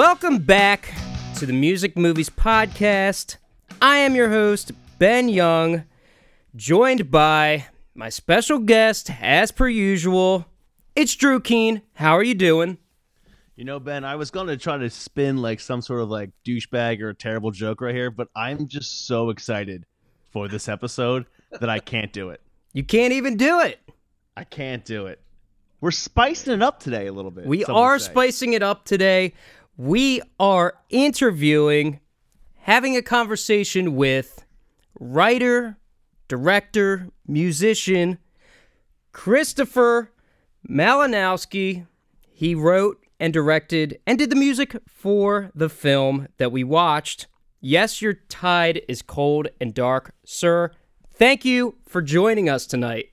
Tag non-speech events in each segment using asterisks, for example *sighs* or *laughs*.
Welcome back to the Music Movies Podcast. I am your host, Ben Young, joined by my special guest, as per usual. It's Drew Keane. How are you doing? You know, Ben, I was going to try to spin like some sort of like douchebag or a terrible joke right here, but I'm just so excited for this episode that I can't do it. You can't even do it. I can't do it. We're spicing it up today a little bit. We are spicing it up today. We are interviewing, having a conversation with writer, director, musician Christopher Malinowski. He wrote and directed and did the music for the film that we watched. Yes, your tide is cold and dark, sir. Thank you for joining us tonight.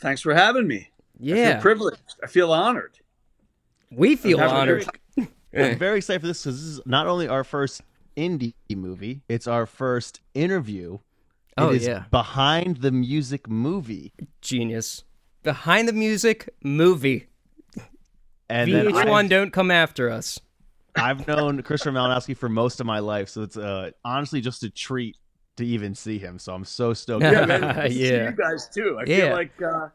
Thanks for having me. I Yeah, feel privileged. I feel honored. we feel having a. I'm very excited for this because this is not only our first indie movie, it's our first interview. Oh, it is yeah. behind the music movie. Genius. Behind the music movie. And then VH1 I've, don't come after us. I've known Christopher Malinowski for most of my life, so it's uh, honestly just a treat to even see him. So I'm so stoked. Yeah, man. Good see Yeah. you guys too. I Yeah. feel like uh,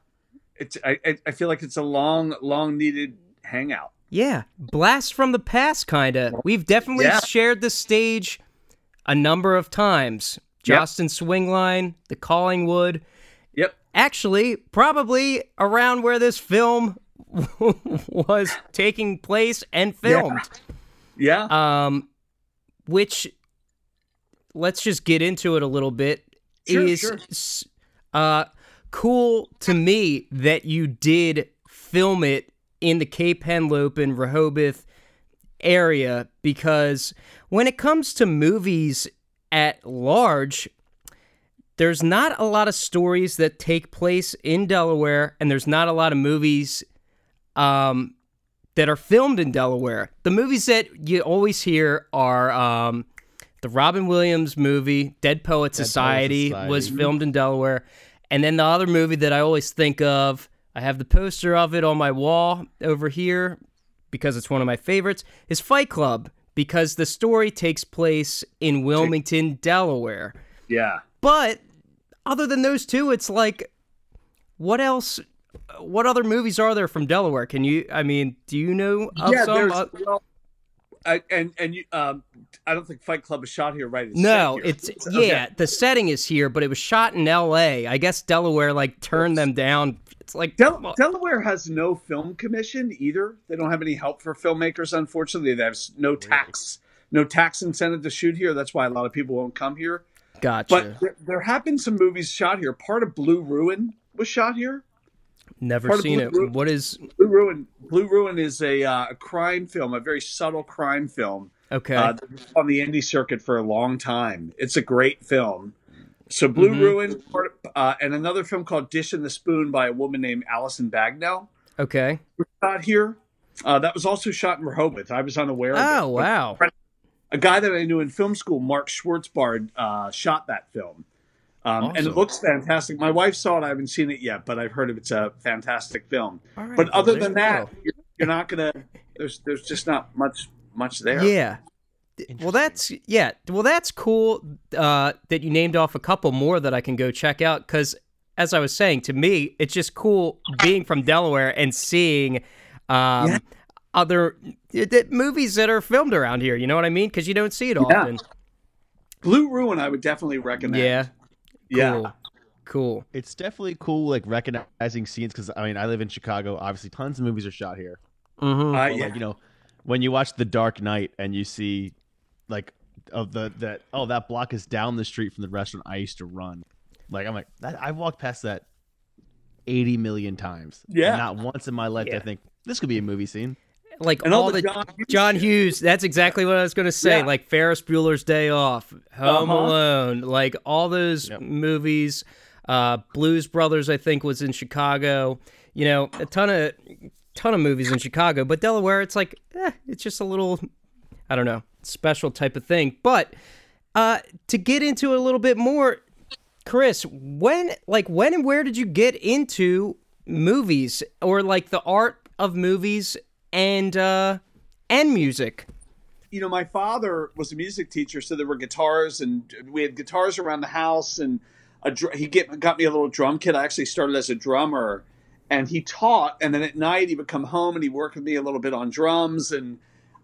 it's. I, I- I feel like it's a long, long needed hangout. Yeah, blast from the past, kinda. We've definitely Yeah. shared the stage a number of times. Yep. Swingline, the Collingwood. Yep. Actually, probably around where this film *laughs* was taking place and filmed. Yeah. Um, which let's just get into it a little bit. Sure, is sure. uh cool to me that you did film it in the Cape Henlopen Rehoboth area because when it comes to movies at large there's not a lot of stories that take place in Delaware and there's not a lot of movies um that are filmed in Delaware. The movies that you always hear are um, the Robin Williams movie, Dead Poet Society, Society. was filmed in Delaware. And then the other movie that I always think of, I have the poster of it on my wall over here because it's one of my favorites, is Fight Club because the story takes place in Wilmington, Delaware. yeah. But other than those two, it's like, what else? What other movies are there from Delaware? Can you? I mean, do you know of yeah. some? There's. Well, I, and and you. Um, I don't think Fight Club is shot here, right? It's no, here. it's Okay. yeah. The setting is here, but it was shot in L.A. I guess Delaware like turned them down. It's like Del- Delaware has no film commission either. They don't have any help for filmmakers. Unfortunately, they have no tax, no tax incentive to shoot here. That's why a lot of people won't come here. gotcha. But there, there have been some movies shot here. Part of Blue Ruin was shot here. Never seen it. Ru- What is Blue Ruin. Blue Ruin is a, uh, a crime film, a very subtle crime film okay? uh, on the indie circuit for a long time. It's a great film. So Blue Mhm. Ruin, uh, and another film called Dish and the Spoon by a woman named Alison Bagnall okay. was shot here. Uh, that was also shot in Rehoboth. I was unaware of Oh wow. A guy that I knew in film school, Mark Schwartzbard, uh, shot that film. Um, And it looks fantastic. My wife saw it. I haven't seen it yet, but I've heard of it's a fantastic film. All right, But well, other than that, you're, you're not gonna. There's there's just not much much there. Yeah. Well, that's yeah. Well, that's cool uh, that you named off a couple more that I can go check out. Because as I was saying, to me, it's just cool being from Delaware and seeing um, Yeah. other th- th- movies that are filmed around here. You know what I mean? Because you don't see it Yeah. often. Blue Ruin, I would definitely recommend. Yeah. Yeah. Cool. Cool. It's definitely cool, like recognizing scenes because I mean I live in Chicago. Obviously, tons of movies are shot here. Mm-hmm. Uh, yeah. like you know, when you watch The Dark Knight and you see, like, of the that oh that block is down the street from the restaurant I used to run. Like I'm like that, I walked past that eighty million times. Yeah. And not once in my life did Yeah. I think this could be a movie scene. Like And all, all the the John John Hughes, Hughes. That's exactly what I was going to say. Yeah. Like Ferris Bueller's Day Off, Home Uh-huh. Alone, like all those Yep. movies. Uh, Blues Brothers, I think, was in Chicago. You know, a ton of ton of movies in Chicago, but Delaware, it's like, eh, it's just a little, I don't know, special type of thing. But uh, to get into it a little bit more, Chris, when, like, when and where did you get into movies or like the art of movies and uh, and music? you know, my father was a music teacher, so there were guitars, and we had guitars around the house, and a dr- he get, got me a little drum kit. I actually started as a drummer, and he taught, and then at night he would come home and he worked with me a little bit on drums, and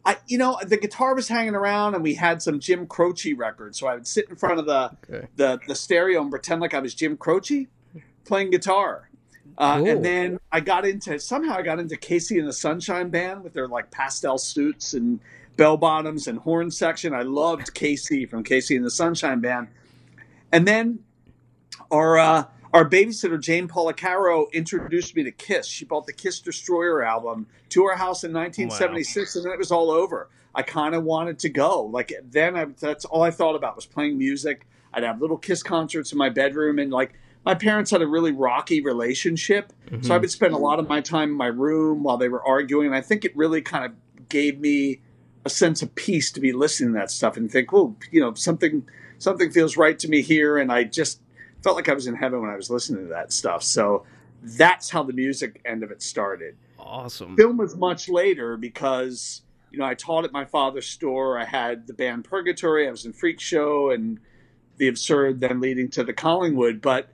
I, you know, the guitar was hanging around, and we had some Jim Croce records, so I would sit in front of the Okay. the the stereo and pretend like I was Jim Croce playing guitar. Uh, And then I got into somehow I got into KC and the Sunshine Band with their like pastel suits and bell bottoms and horn section. I loved KC from KC and the Sunshine Band. And then our uh, our babysitter Jane Policaro introduced me to Kiss. She bought the Kiss Destroyer album to our house in 1976, and then it was all over. I kind of wanted to go. Like then, I, that's all I thought about was playing music. I'd have little Kiss concerts in my bedroom, and like my parents had a really rocky relationship, so mm-hmm. I would spend a lot of my time in my room while they were arguing. And I think it really kind of gave me a sense of peace to be listening to that stuff and think, well, you know, something something feels right to me here, and I just felt like I was in heaven when I was listening to that stuff. So that's how the music end of it started. Awesome. Film was much later because you know I taught at my father's store. I had the band Purgatory. I was in Freak Show and the Absurd, then leading to the Collingwood. But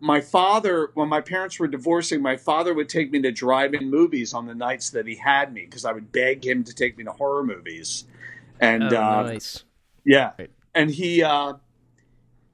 my father, when my parents were divorcing, my father would take me to drive-in movies on the nights that he had me because I would beg him to take me to horror movies. And Oh, uh, nice. yeah. Right. And he uh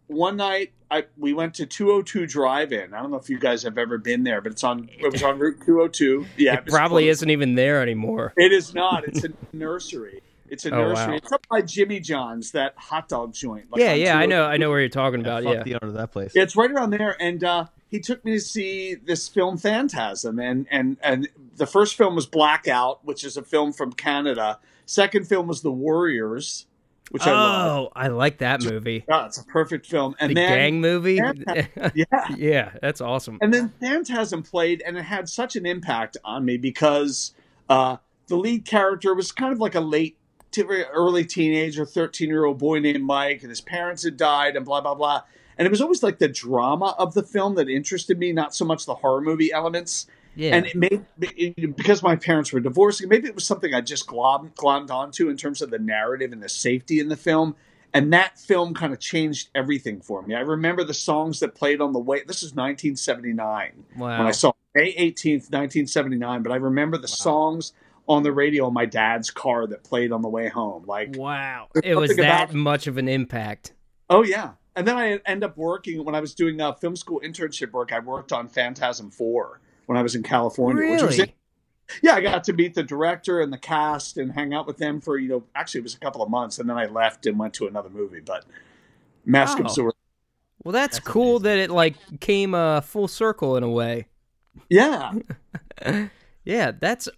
one night I we went to 202 Drive-In. I don't know if you guys have ever been there, but it's on it was on Route 202. Yeah. It was probably close. isn't even there anymore. It is not. It's a nursery. It's a Oh, nursery. wow. It's up by Jimmy John's, that hot dog joint. like yeah, yeah, I know, I know where you're talking about. fuck Yeah. the owner of that place. Yeah, it's right around there, and uh, he took me to see this film Phantasm, and and and the first film was Blackout, which is a film from Canada. Second film was The Warriors, which I love. Oh, I like that movie. Yeah, it's a perfect film. And The then gang movie. *laughs* Yeah. yeah, that's awesome. And then Phantasm played, and it had such an impact on me because uh, the lead character was kind of like a late, t- early teenager, 13 year old boy named Mike, and his parents had died, and blah, blah, blah. And it was always like the drama of the film that interested me, not so much the horror movie elements. Yeah. And it made, it, because my parents were divorcing, maybe it was something I just glommed, glommed onto in terms of the narrative and the safety in the film. And that film kind of changed everything for me. I remember the songs that played on the way. This is 1979 wow. when I saw May 18th, 1979. But I remember the songs on the radio in my dad's car that played on the way home. Like, wow. It was that about- much of an impact. oh, yeah. And then I end up working when I was doing uh, film school internship work. I worked on Phantasm 4 when I was in California, which was Really? yeah, I got to meet the director and the cast and hang out with them for, you know, actually it was a couple of months and then I left and went to another movie. But Mask of Zorro. Well, that's, That's cool amazing. that it like came uh, full circle in a way. Yeah. *laughs* Yeah, that's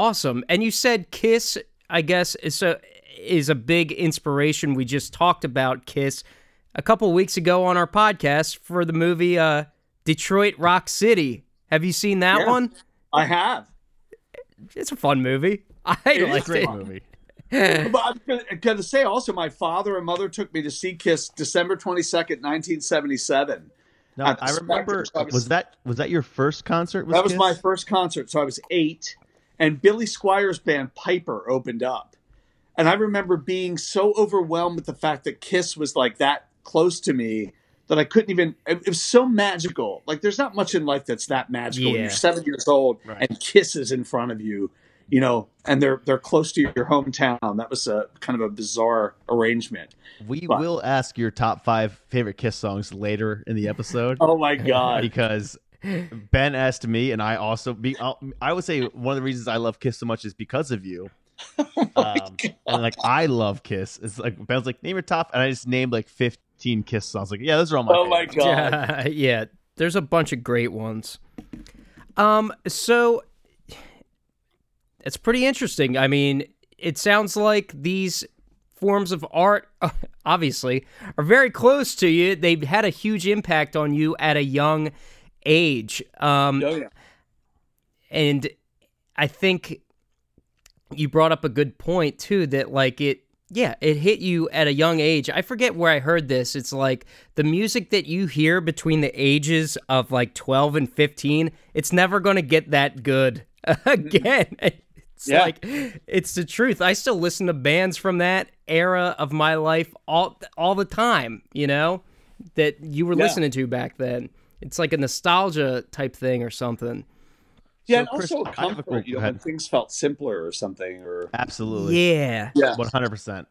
awesome. And you said Kiss, I guess, is a is a big inspiration. We just talked about Kiss a couple weeks ago on our podcast for the movie uh, Detroit Rock City. Have you seen that Yeah. one? I have. It's a fun movie. *laughs* I is liked Great it. movie. *laughs* But I'm gonna, gonna say also, my father and mother took me to see Kiss December 22nd, 1977. Now, I remember. Spectre, so I was- Was that was that your first concert? With That was Kiss? my first concert. So I was eight, and Billy Squier's band Piper opened up. And I remember being so overwhelmed with the fact that Kiss was like that close to me that I couldn't even. It, was so magical. Like, there's not much in life that's that magical. When Yeah. you're seven years old Right. and Kiss is in front of you, you know, and they're they're close to your hometown. That was a kind of a bizarre arrangement. We But- will ask your top five favorite Kiss songs later in the episode Oh my god! *laughs* because Ben asked me, and I also be. I'll- I would say one of the reasons I love Kiss so much is because of you. *laughs* Um, and like I love Kiss. It's like Ben's like name your top, and I just named like fifteen Kiss songs. Like yeah, those are all my. oh my favorites. god! yeah, *laughs* there's a bunch of great ones. Um, so it's pretty interesting. I mean, it sounds like these forms of art, *laughs* obviously, are very close to you. They've had a huge impact on you at a young age. Um, Oh yeah. and I think you brought up a good point too that like it yeah, it hit you at a young age. I forget where I heard this. It's like the music that you hear between the ages of like 12 and 15, it's never going to get that good *laughs* again. It's Yeah. like it's the truth. I still listen to bands from that era of my life all all the time, you know, that you were Yeah. listening to back then. It's like a nostalgia type thing or something. Yeah, So, and Chris, also a I a- comfort, you know, when things felt simpler or something, or Absolutely. Yeah. yeah. One hundred percent.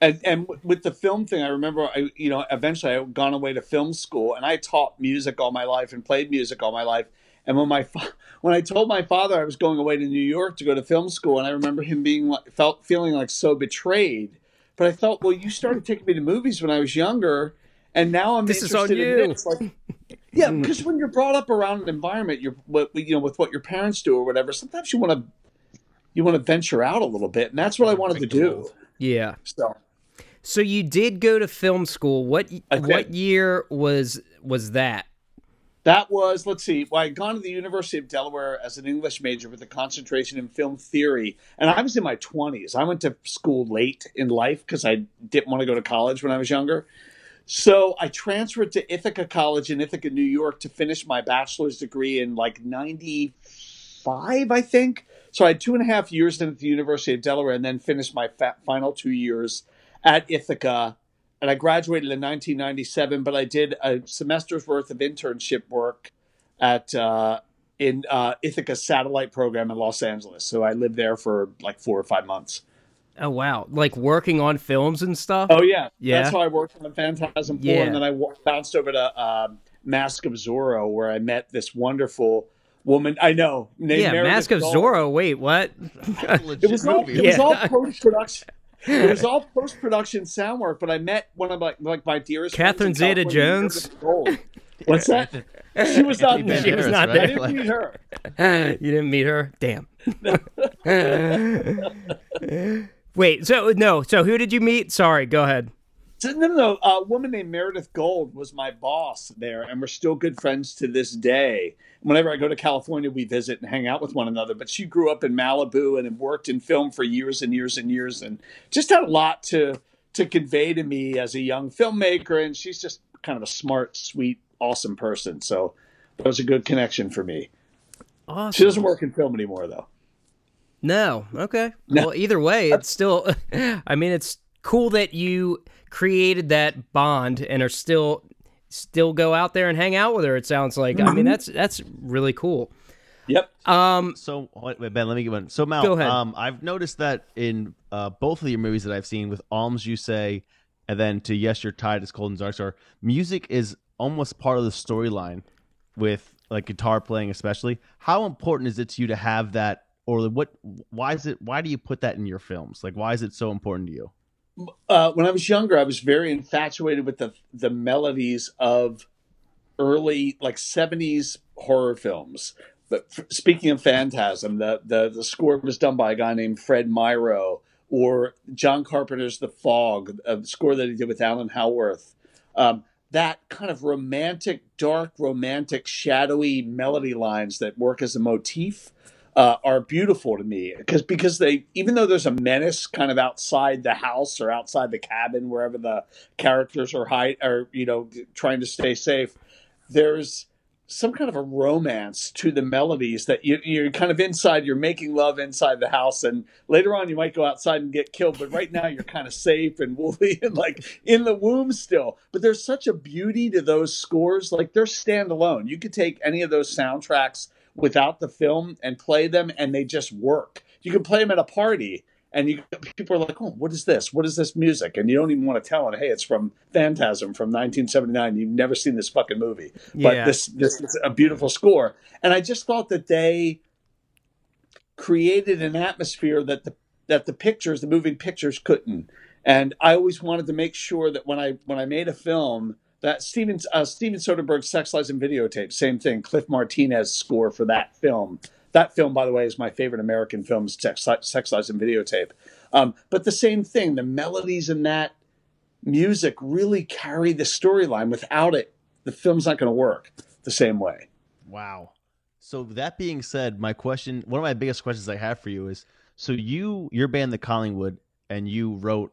and and with the film thing, I remember I you know eventually I had gone away to film school and I taught music all my life and played music all my life. And when my fa- *laughs* when I told my father I was going away to New York to go to film school, and I remember him being like, felt feeling like so betrayed. But I thought, well, you started taking me to movies when I was younger, and now I'm This is on interested you. in this. Like, *laughs* yeah, because when you're brought up around an environment, you're what you know with what your parents do or whatever. Sometimes you want to you want to venture out a little bit, and that's what I wanted to do. Yeah. So. So you did go to film school. What what year was was that? That was, let's see, well, I had gone to the University of Delaware as an English major with a concentration in film theory. And I was in my 20s. I went to school late in life because I didn't want to go to college when I was younger. So I transferred to Ithaca College in Ithaca, New York to finish my bachelor's degree in like 95, I think. So I had two and a half years at the University of Delaware and then finished my fa- final two years at Ithaca and I graduated in 1997. But I did a semester's worth of internship work at uh, in uh, Ithaca satellite program in Los Angeles. So I lived there for like four or five months. Oh wow. Like working on films and stuff? Oh yeah, Yeah. That's how I worked on Phantasm Four, Yeah. and then I w- bounced over to um, Mask of Zorro, where I met this wonderful woman. I know. Named yeah, Meredith Mask of Gold. Zorro. Wait, what? It was all, it was all post production. It was *laughs* all post production sound work, but I met one of my like my dearest Catherine Zeta-Jones? What's that? *laughs* She was not Anthony there. She was not right? I didn't meet her. *laughs* you didn't meet her? Damn. Wait, so no, so who did you meet? Sorry, go ahead. So, no, no, no. A woman named Meredith Gold was my boss there, and we're still good friends to this day. Whenever I go to California, we visit and hang out with one another. But she grew up in Malibu and had worked in film for years and years and years, and just had a lot to to convey to me as a young filmmaker. And she's just kind of a smart, sweet, awesome person. So that was a good connection for me. Awesome. She doesn't work in film anymore, though. No. Okay. No. Well, either way, *laughs* it's still. *laughs* I mean, it's cool that you created that bond and are still still go out there and hang out with her. It sounds like. I Mm-hmm. mean, that's that's really cool. Yep. Um. So wait, wait, Ben, let me get one. So Mal, Go ahead. um, I've noticed that in uh, both of your movies that I've seen, with Alms You Say, and then to Yes Your Tide as Cold and Dark Star, music is almost part of the storyline, with like guitar playing especially. How important is it to you to have that, or what? Why is it? Why do you put that in your films? Like, why is it so important to you? uh, when I was younger, I was very infatuated with the the melodies of early like seventies horror films. But f- speaking of Phantasm, the, the the score was done by a guy named Fred Myrow, or John Carpenter's The Fog, a score that he did with Alan Howarth. Um, that kind of romantic, dark, romantic, shadowy melody lines that work as a motif uh, are beautiful to me. Because because they even though there's a menace kind of outside the house or outside the cabin wherever the characters are hide are you know trying to stay safe, there's some kind of a romance to the melodies that you, you're kind of inside you're making love inside the house and later on you might go outside and get killed but right now you're kind of safe and woolly *laughs* and like in the womb still. But there's such a beauty to those scores like they're standalone. You could take any of those soundtracks without the film and play them and they just work. You can play them at a party and you people are like oh what is this? What is this music? And you don't even want to tell them hey it's from phantasm from 1979 you've never seen this fucking movie. But Yeah. this this is a beautiful score. And i just thought that they created an atmosphere that the that the pictures the moving pictures couldn't. And i always wanted to make sure that when i when i made a film that steven uh, steven soderbergh's sex lies and videotape same thing. Cliff martinez score for that film. That film by the way is my favorite american film sex, sex lies and videotape. Um, but the same thing the melodies in that music really carry the storyline. Without it the film's not going to work the same way. Wow. So that being said, my question, one of my biggest questions I have for you is: so you, your band, the Collingwood, and you wrote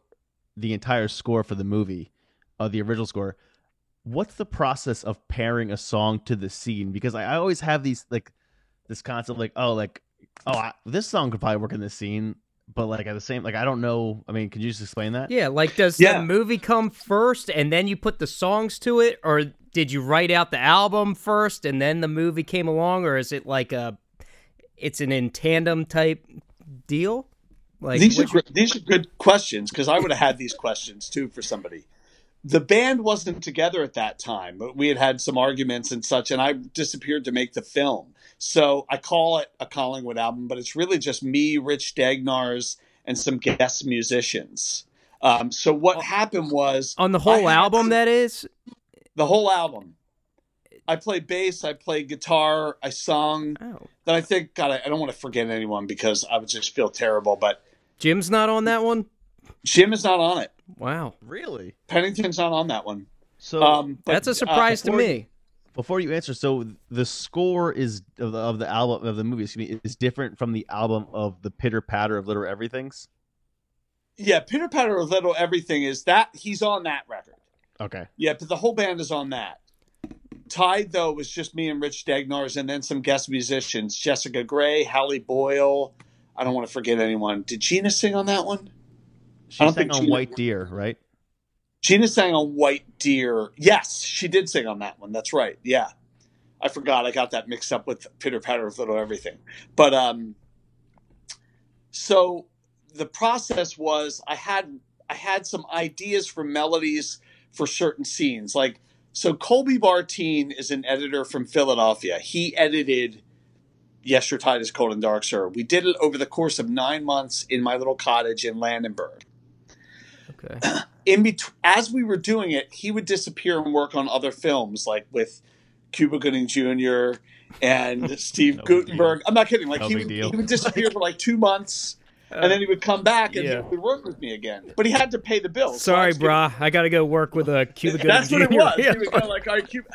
the entire score for the movie, uh, the original score. What's the process of pairing a song to the scene? Because I, I always have these like this concept, like oh, like oh, I, this song could probably work in this scene, but like at the same, like I don't know. I mean, could you just explain that? Yeah, like does Yeah. the movie come first and then you put the songs to it, or did you write out the album first and then the movie came along, or is it like a, it's an in tandem type deal? Like these are which- gr- these are good questions because I would have had these questions too for somebody. The band wasn't together at that time, but we had had some arguments and such, and I disappeared to make the film. So I call it a Collingwood album, but it's really just me, Rich Dagnars, and some guest musicians. Um, so what happened was on the whole had album some- that is. the whole album. I played bass, I played guitar, I sung. Oh, Then I think, God, I, I don't want to forget anyone because I would just feel terrible. But Jim's not on that one. Jim is not on it. Wow, Really? Pennington's not on that one. So Um, but, that's a uh, surprise to me. before you answer, so the score is of the, of the album of the movie, excuse me, is different from the album of the pitter patter of little everythings. yeah, Pitter Patter of Little Everything is that he's on that record. Okay. Yeah, but the whole band is on that. Tide though was just me and Rich Dagnars, and then some guest musicians: Jessica Gray, Hallie Boyle. I don't want to forget anyone. Did Gina sing on that one? She I don't sang think on White Deer, right? Gina sang on White Deer. Yes, she did sing on that one. That's right. Yeah. I forgot. I got that mixed up with Pitter Patter of Little Everything. But um so the process was I had I had some ideas for melodies for certain scenes. Like so Colby Bartine is an editor from Philadelphia. He edited Yes, Your Tide is Cold and Dark, Sir. We did it over the course of nine months in my little cottage in Landenberg Okay. in between as we were doing it, he would disappear and work on other films, like with Cuba Gooding Jr. and *laughs* Steve No Guttenberg. I'm not kidding. Like No he would, he would disappear for like two months, uh, and then he would come back and yeah. he would work with me again. But he had to pay the bills. so I Sorry, was giving- brah. I got to go work with a Cuba *laughs* Gooding That's what it Jr. was. *laughs* Yeah. He would go like, "All right, Cuba."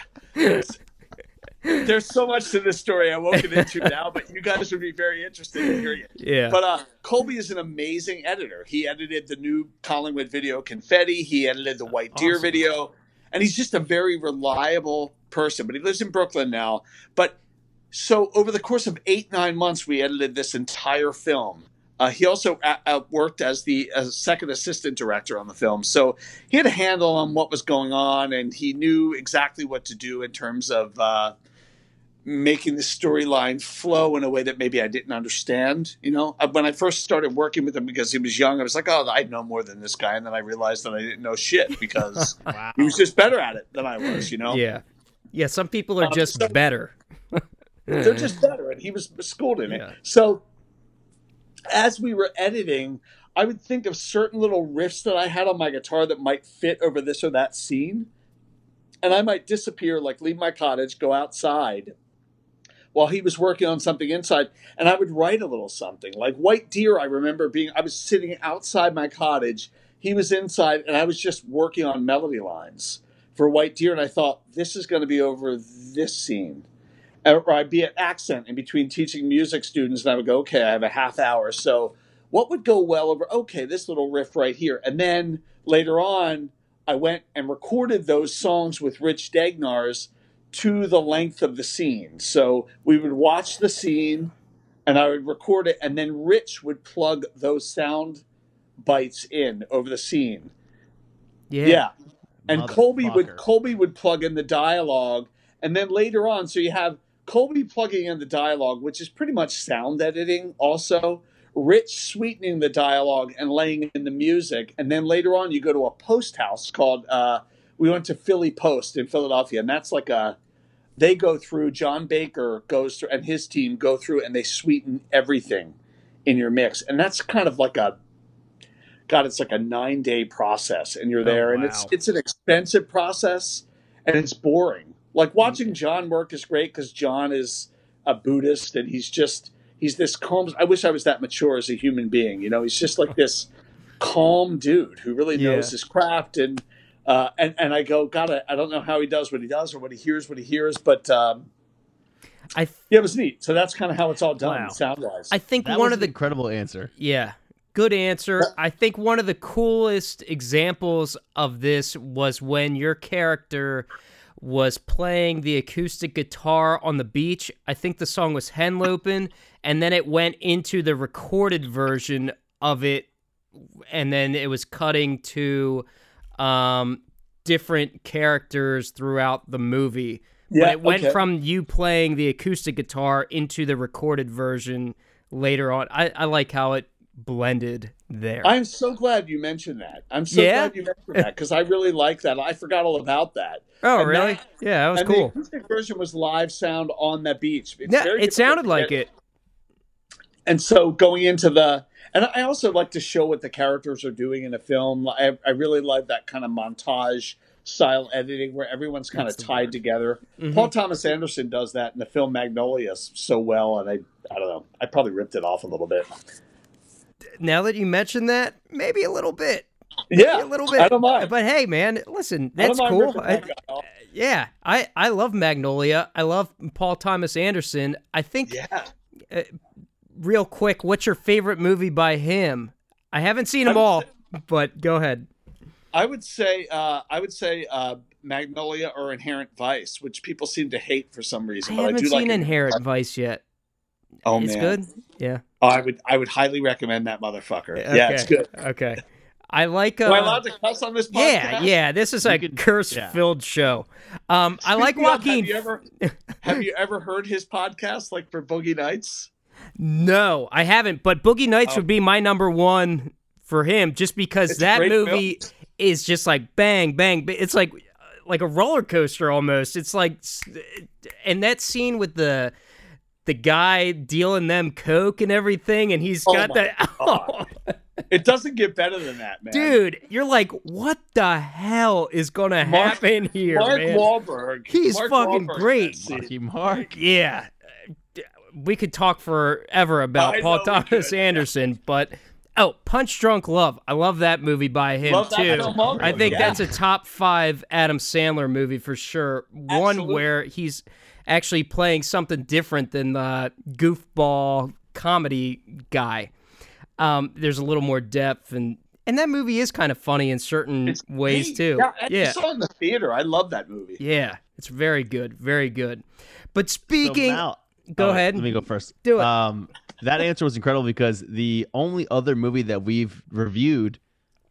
There's so much to this story I won't get into *laughs* now, but you guys would be very interested in hearing it. Yeah. But uh, Colby is an amazing editor. He edited the new Collingwood video Confetti. He edited the White Deer Awesome. video, and he's just a very reliable person. But he lives in Brooklyn now. But so over the course of eight nine months, we edited this entire film. Uh, he also uh, uh, worked as the as second assistant director on the film, so he had a handle on what was going on, and he knew exactly what to do in terms of. Uh, making the storyline flow in a way that maybe I didn't understand. You know, Uh, when I first started working with him because he was young, I was like, "Oh, I know more than this guy," and then I realized that I didn't know shit because *laughs* Wow. he was just better at it than I was. You know, Yeah. Yeah. Some people are Um, just so- better. *laughs* they're just better, and he was schooled in it. Yeah. So, as we were editing, I would think of certain little riffs that I had on my guitar that might fit over this or that scene, and I might disappear, like leave my cottage, go outside, while he was working on something inside, and I would write a little something. Like White Deer, I remember being, I was sitting outside my cottage, he was inside, and I was just working on melody lines for White Deer, and I thought, this is going to be over this scene. Or I'd be at accent in between teaching music students, and I would go, okay, I have a half hour. So, what would go well over, okay, this little riff right here. And then later on, I went and recorded those songs with Rich Dagnars to the length of the scene. So we would watch the scene and I would record it, and then Rich would plug those sound bites in over the scene. Yeah. Yeah. And Colby would Motherfucker. Colby would plug in the dialogue, and then later on, so you have Colby plugging in the dialogue, which is pretty much sound editing. Also, Rich sweetening the dialogue and laying in the music, and then later on, you go to a post house called. Uh, we went to Philly Post in Philadelphia, and that's like a. They go through. John Baker goes through, and his team go through, and they sweeten everything in your mix, and that's kind of like a God, it's like a nine day process, and you're oh, there, and it's it's an expensive process, and it's boring. Like watching John work is great because John is a Buddhist, and he's just he's this calm. I wish I was that mature as a human being. You know, he's just like this calm dude who really knows Yeah. his craft, and uh, and and I go, God, I, I don't know how he does what he does or what he hears what he hears, but um, I th- yeah, it was neat. So that's kind of how it's all done Wow. sound wise. I think That one was of the incredible answer. Yeah. Good answer. I think one of the coolest examples of this was when your character was playing the acoustic guitar on the beach. I think the song was Henlopen, and then it went into the recorded version of it, and then it was cutting to um, different characters throughout the movie. but Yeah, it went okay. from you playing the acoustic guitar into the recorded version later on. I, I like how it blended there. I'm so glad you mentioned that. I'm so Yeah? glad you mentioned that because I really like that. I forgot all about that. oh, and really? that- yeah, that was and cool. the acoustic version was live sound on the beach. It's Yeah, it sounded like it. And so going into the, and I also like to show what the characters are doing in a film. I, I really like that kind of montage style editing where everyone's kind of That's the tied together. Mhm. Paul Thomas Anderson does that in the film Magnolia so well, and I, I don't know, I probably ripped it off a little bit. Now that you mention that, maybe a little bit. Yeah, a little bit. I don't mind. But hey, man, listen, that's mind cool. I- yeah, I I love Magnolia. I love Paul Thomas Anderson. I think Yeah. Real quick, what's your favorite movie by him? I haven't seen them I would all, but go ahead. I would say uh, I would say uh, Magnolia or Inherent Vice, which people seem to hate for some I reason. but haven't I do seen like Inherent Vice yet. Oh it's man, good. Yeah. Oh, I would I would highly recommend that motherfucker. Okay. Yeah, it's good. Okay. I like. Uh, Am I allowed to cuss on this podcast? yeah, yeah. This is a You can- curse-filled show. Um, I like Speaking of, Joaquin. Have you ever have you ever heard his podcast, like for Boogie Nights? No, I haven't. But Boogie Nights Oh. would be my number one for him, just because It's that movie film. is just like bang, bang. It's like like a roller coaster almost. It's like, and that scene with the the guy dealing them coke and everything, and he's Oh got my that. *laughs* God. It doesn't get better than that, man. Dude, you're like, what the hell is gonna Mark- happen here, Mark man? Wahlberg. He's Mark fucking Wahlberg great. that. Marky Mark. yeah, we could talk forever about I Paul Thomas could. Anderson, *laughs* but oh, Punch Drunk Love, I love that movie by him Love too. film I think yeah. that's a top five Adam Sandler movie for sure. One where he's actually playing something different than the goofball comedy guy. Um, there's a little more depth and. And that movie is kind of funny in certain It's ways neat. too. Yeah, I yeah. saw it in the theater. I love that movie. Yeah, it's very good, very good. But speaking, now- go oh, ahead. Let me go first. Do it. Um, that answer was incredible because the only other movie that we've reviewed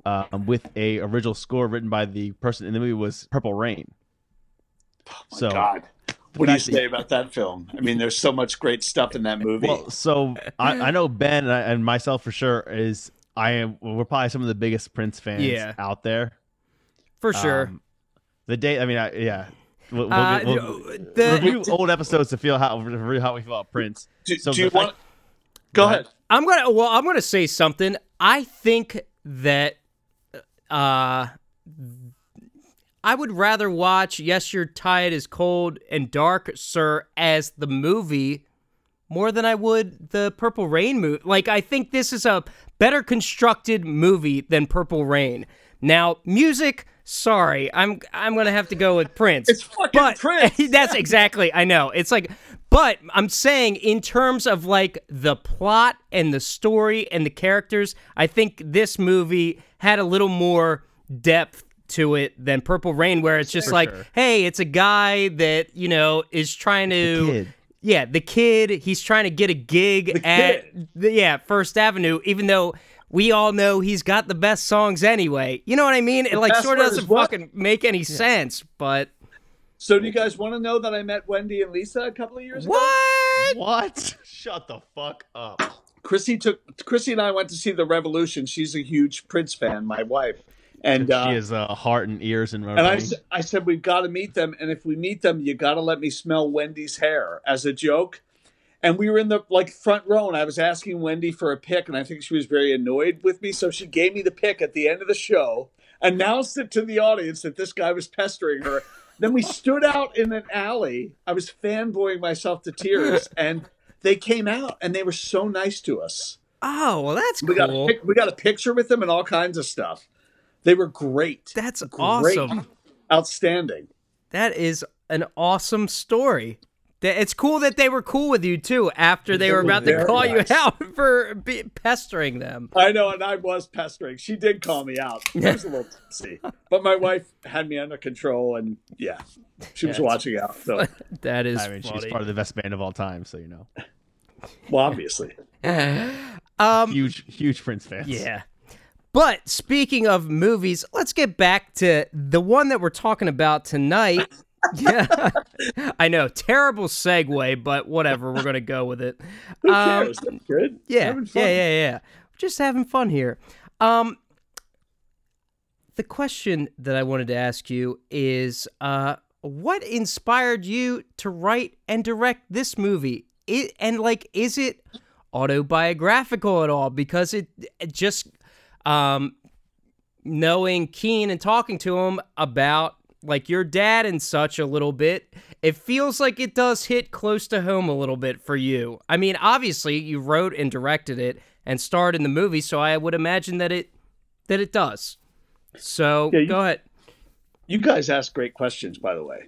um, with a original score written by the person in the movie was Purple Rain. My so God, what do you say about that film? I mean, there's so much great stuff in that movie. Well, so I, I know *laughs* Ben and, I, and myself for sure is I am we're probably some of the biggest Prince fans Yeah. out there. for sure. Um, the day, I mean, I, yeah. We'll, we'll, Uh, we'll the- review old episodes to feel how review how we feel about Prince. do, so do you the fact- want? Go ahead. I'm gonna well, I'm gonna say something. I think that uh I would rather watch Yes Your Tide is Cold and Dark, Sir, as the movie more than I would the Purple Rain movie. Like I think this is a better constructed movie than Purple Rain. Now, music, sorry, I'm I'm gonna have to go with Prince. It's fucking but Prince. *laughs* that's exactly I know. It's like but I'm saying in terms of like the plot and the story and the characters, I think this movie had a little more depth to it than Purple Rain where it's just For like, sure. hey, it's a guy that, you know, is trying to. Yeah, the kid, he's trying to get a gig at the, yeah, First Avenue even though we all know he's got the best songs anyway. You know what I mean? It like sort of doesn't fucking make any sense, but So, do you guys want to know that I met Wendy and Lisa a couple of years ago? what? What? *laughs* Shut the fuck up. Chrissy took Chrissy and I went to see the Revolution. She's a huge Prince fan, my wife, and uh, she has a heart and ears and and I, s- I said we've got to meet them, and if we meet them, you got to let me smell Wendy's hair as a joke. And we were in the like front row, and I was asking Wendy for a pick and I think she was very annoyed with me, so she gave me the pick at the end of the show, announced it to the audience that this guy was pestering her. then we stood out in an alley. I was fanboying myself to tears, *laughs* and they came out, and they were so nice to us. Oh, well that's We got a cool. pic- we got a picture with them and all kinds of stuff. They were great. That's Great. awesome. Outstanding. That is an awesome story. Th- It's cool that they were cool with you too after they They were were about to call nice. you out *laughs* for be- pestering them. I know, and I was pestering. She did call me out. I was a little tipsy, *laughs* but my wife had me under control, and yeah, she was That's- watching out. So, *laughs* That is I mean, she's part of the best band of all time, so you know, well, obviously, um, huge, huge Prince fans. yeah. But speaking of movies, let's get back to the one that we're talking about tonight. Yeah, *laughs* I know, terrible segue, but whatever. We're gonna go with it. who Um, cares? That's good. Yeah, yeah, yeah, yeah. Just having fun here. Um, the question that I wanted to ask you is, uh, what inspired you to write and direct this movie? It, and like, is it autobiographical at all? Because it, it just, um, knowing Keane and talking to him about like your dad and such a little bit, it feels like it does hit close to home a little bit for you. I mean, obviously you wrote and directed it and starred in the movie, so I would imagine that it that it does. So Yeah, you- go ahead. You guys ask great questions, by the way.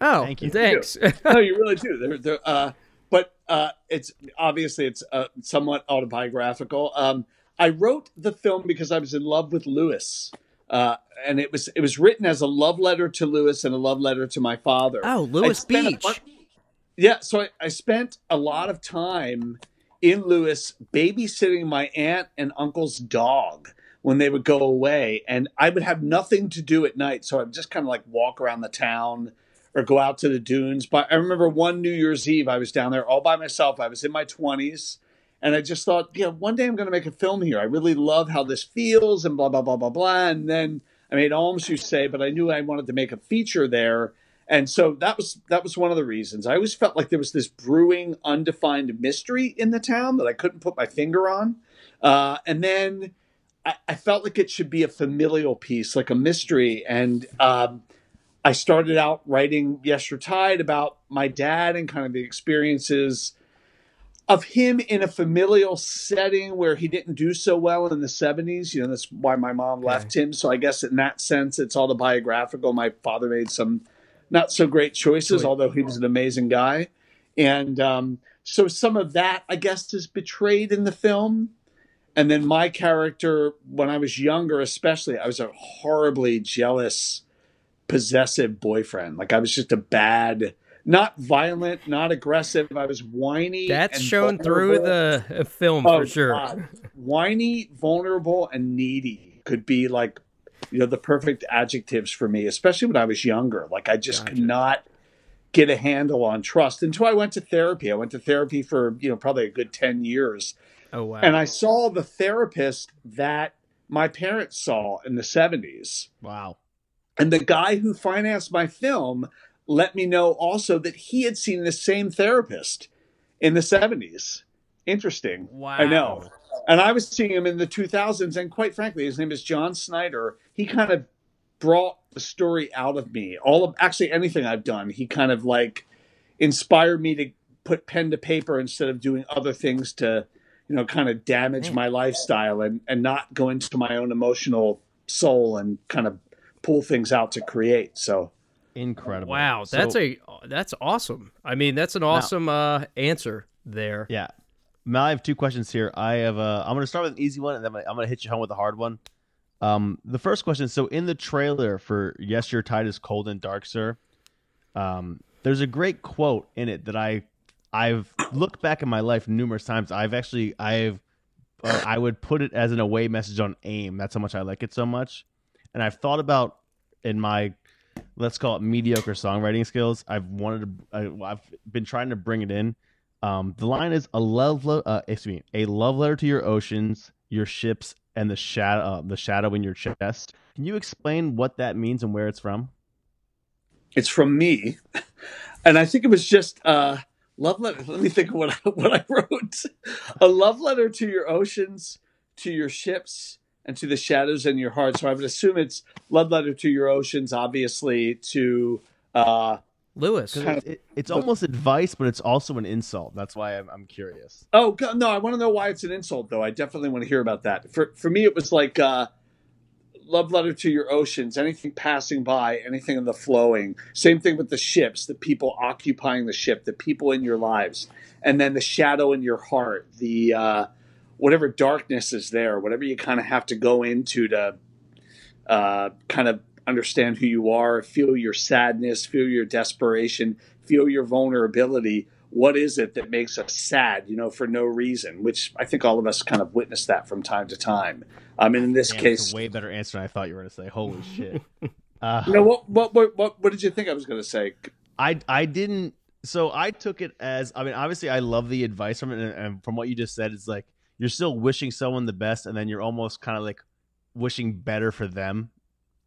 Oh, Thank you. Thanks. no, you really do. They're, they're, uh, but uh, it's obviously it's uh, somewhat autobiographical. Um, I wrote the film because I was in love with Lewes, uh, and it was it was written as a love letter to Lewes and a love letter to my father. oh, Lewes Beach. bun- yeah, so I, I spent a lot of time in Lewes babysitting my aunt and uncle's dog when they would go away, and I would have nothing to do at night, so I'd just kind of like walk around the town or go out to the dunes. But I remember one New Year's Eve, I was down there all by myself. I was in my twenties, and I just thought, yeah, one day I'm going to make a film here. I really love how this feels, and blah blah blah blah blah. And then I made Alms, you say, but I knew I wanted to make a feature there. And so that was that was one of the reasons. I always felt like there was this brewing, undefined mystery in the town that I couldn't put my finger on. Uh, and then I, I felt like it should be a familial piece, like a mystery. And um, I started out writing Yes Your Tide about my dad and kind of the experiences of him in a familial setting where he didn't do so well in the 70s. You know, that's why my mom left him. So I guess in that sense, it's autobiographical. My father made some not so great choices, Choice. although he was an amazing guy. And um, so some of that, I guess, is betrayed in the film. And then my character, when I was younger, especially, I was a horribly jealous, possessive boyfriend. Like I was just a bad, not violent, not aggressive. I was whiny. That's shown through the uh, film Oh, for sure. God. Whiny, vulnerable, and needy could be like, you know, the perfect adjectives for me, especially when I was younger. Like I just could not get a handle on trust until I went to therapy. I went to therapy for, you know, probably a good 10 years. Oh wow. And I saw the therapist that my parents saw in the 70s. Wow. And the guy who financed my film let me know also that he had seen the same therapist in the 70s. Interesting. wow. I know. And I was seeing him in the 2000s. And quite frankly, his name is John Snyder. He kind of brought the story out of me. All of actually anything I've done, he kind of like inspired me to put pen to paper instead of doing other things to, you know, kind of damage my lifestyle and, and not go into my own emotional soul and kind of pull things out to create. So Incredible. Wow, So- that's a that's awesome. I mean, that's an awesome uh, answer there. Yeah. Mal, I have two questions here. I have uh I'm gonna start with an easy one and then I'm gonna, I'm gonna hit you home with a hard one. Um the first question, so in the trailer for Yes Your Tide is Cold and Dark, Sir, um, there's a great quote in it that I I've looked back in my life numerous times. I've actually I've uh, I would put it as an away message on AIM. That's how much I like it so much. And I've thought about in my let's call it mediocre songwriting skills. I've wanted to I, I've been trying to bring it in. Um, the line is a love, le- uh, excuse me, a love letter to your oceans, your ships, and the shadow, uh, the shadow in your chest. Can you explain what that means and where it's from? it's from me. And I think it was just uh love letter. Let me think of what I, *laughs* what I wrote. A love letter to your oceans, to your ships, and to the shadows in your heart. So I would assume it's love letter to your oceans, obviously to uh Lewes. Because it, it, it's almost advice, but it's also an insult. That's why I'm, I'm curious. Oh no! I want to know why it's an insult, though. I definitely want to hear about that. For for me, it was like uh, love letter to your oceans, anything passing by, anything in the flowing. Same thing with the ships, the people occupying the ship, the people in your lives, and then the shadow in your heart, the uh, whatever darkness is there, whatever you kind of have to go into to uh, kind of understand who you are, feel your sadness, feel your desperation, feel your vulnerability. What is it that makes us sad, you know, for no reason? Which I think all of us kind of witness that from time to time. I mean, in this Damn, case, it's a way better answer than I thought you were going to say. Holy shit. *laughs* Uh, you know what, what? What? What? What did you think I was going to say? I I didn't. So I took it as I mean, obviously, I love the advice from it, and, and from what you just said, it's like you're still wishing someone the best, and then you're almost kind of like wishing better for them.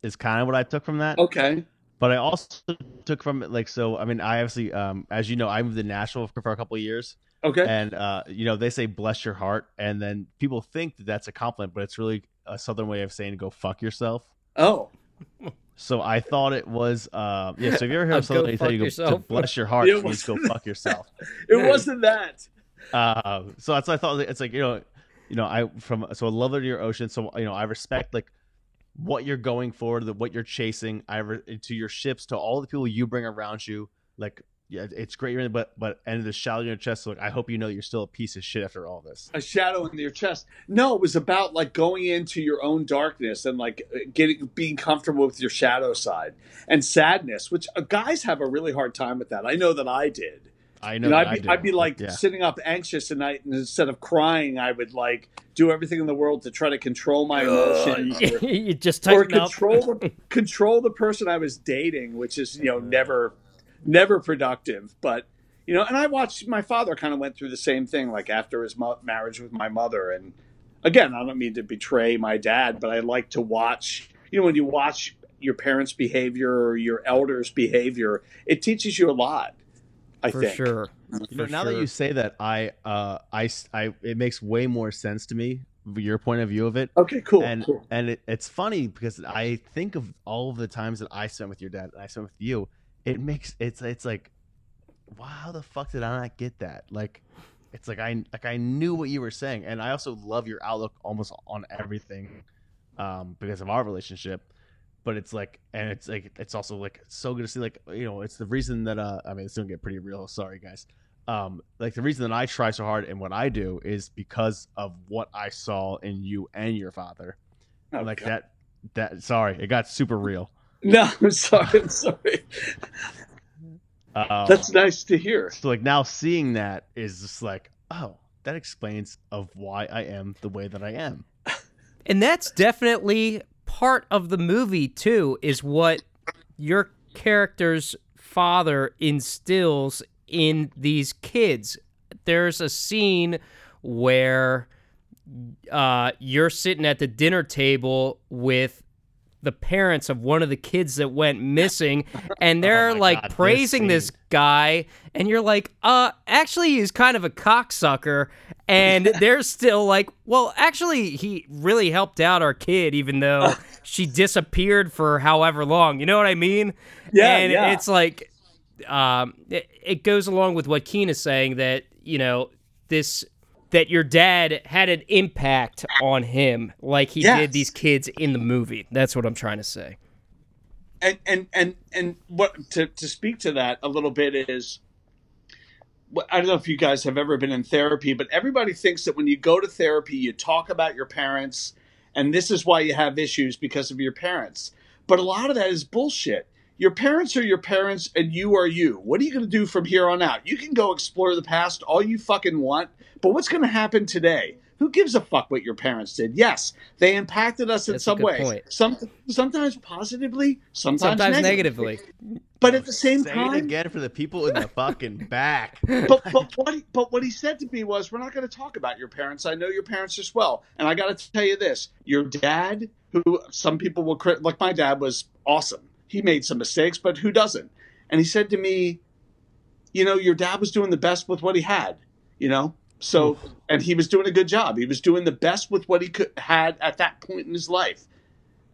Is kind of what I took from that. Okay. But I also took from it like so. I mean, I obviously, um, as you know, I moved to Nashville for, a couple of years, Okay. and uh, you know they say "bless your heart," and then people think that that's a compliment, but it's really a southern way of saying "go fuck yourself." Oh. So I thought it was, uh, yeah. So if you ever hear *laughs* somebody tell you go, to bless your heart, please go fuck yourself. *laughs* It wasn't that. Uh, so that's what I thought. It's like you know, you know, I from so a love of your ocean. So you know, I respect like what you're going for, the what you're chasing. I re- to your ships, to all the people you bring around you. Like, yeah, it's great. you're in, But but and the shadow in your chest. So like, I hope you know you're still a piece of shit after all this. A shadow in your chest. No, it was about like going into your own darkness and like getting being comfortable with your shadow side and sadness, which uh, guys have a really hard time with that. I know that I did. I You know. know, that I'd be, I I'd be like yeah. sitting up anxious at night, and instead of crying, I would like do everything in the world to try to control my emotions. *laughs* or- you just or tighten up. control the, *laughs* control the person I was dating, which is you know mm-hmm. never never productive. But you know, and I watched my father kind of went through the same thing, like after his mo- marriage with my mother. And again, I don't mean to betray my dad, but I like to watch. You know, when you watch your parents' behavior or your elders' behavior, it teaches you a lot. I for think. sure. You know, For now that you say that, I, uh, I, s- I- it makes way more sense to me. Your point of view of it. Okay, cool. and cool. and it, it's funny because I think of all of the times that I spent with your dad and I spent with you. It makes it's it's like, wow, how the fuck did I not get that? Like, it's like I like I knew what you were saying, and I also love your outlook almost on everything, um, because of our relationship. But it's like, and it's like it's also like so good to see like you know it's the reason that uh I mean it's gonna get pretty real. Sorry guys. Um, like the reason that I try so hard and what I do is because of what I saw in you and your father Oh, like God. that that sorry it got super real No, I'm *laughs* sorry. I'm sorry. um, That's nice to hear. so like now seeing that is just like oh that explains of why i am the way that i am And that's definitely part of the movie too is what your character's father instills in these kids. There's a scene where uh, you're sitting at the dinner table with the parents of one of the kids that went missing and *laughs* they're Oh like God, praising this, scene. guy and you're like uh actually he's kind of a cocksucker and *laughs* they're still like well actually he really helped out our kid even though *laughs* she disappeared for however long you know what i mean Yeah, and yeah. it's like um it, it goes along with what Keane is saying that you know this that your dad had an impact on him like he Yes. did these kids in the movie that's what i'm trying to say and and and and what to to speak to that a little bit is I don't know if you guys have ever been in therapy, but everybody thinks that when you go to therapy, you talk about your parents, and this is why you have issues because of your parents. But a lot of that is bullshit. Your parents are your parents, and you are you. What are you going to do from here on out? You can go explore the past all you fucking want, but what's going to happen today? Who gives a fuck what your parents did? Yes, they impacted us in That's a some way. point. Some sometimes positively, sometimes, sometimes negatively. negatively But at the same say it time, again for the people in the fucking *laughs* back but but what he, but what he said to me was, "We're not going to talk about your parents. I know your parents as well, and I got to tell you this: your dad, who some people will crit, like my dad was awesome. He made some mistakes, but who doesn't? And he said to me, you know, your dad was doing the best with what he had, you know. So, and he was doing a good job. He was doing the best with what he could had at that point in his life,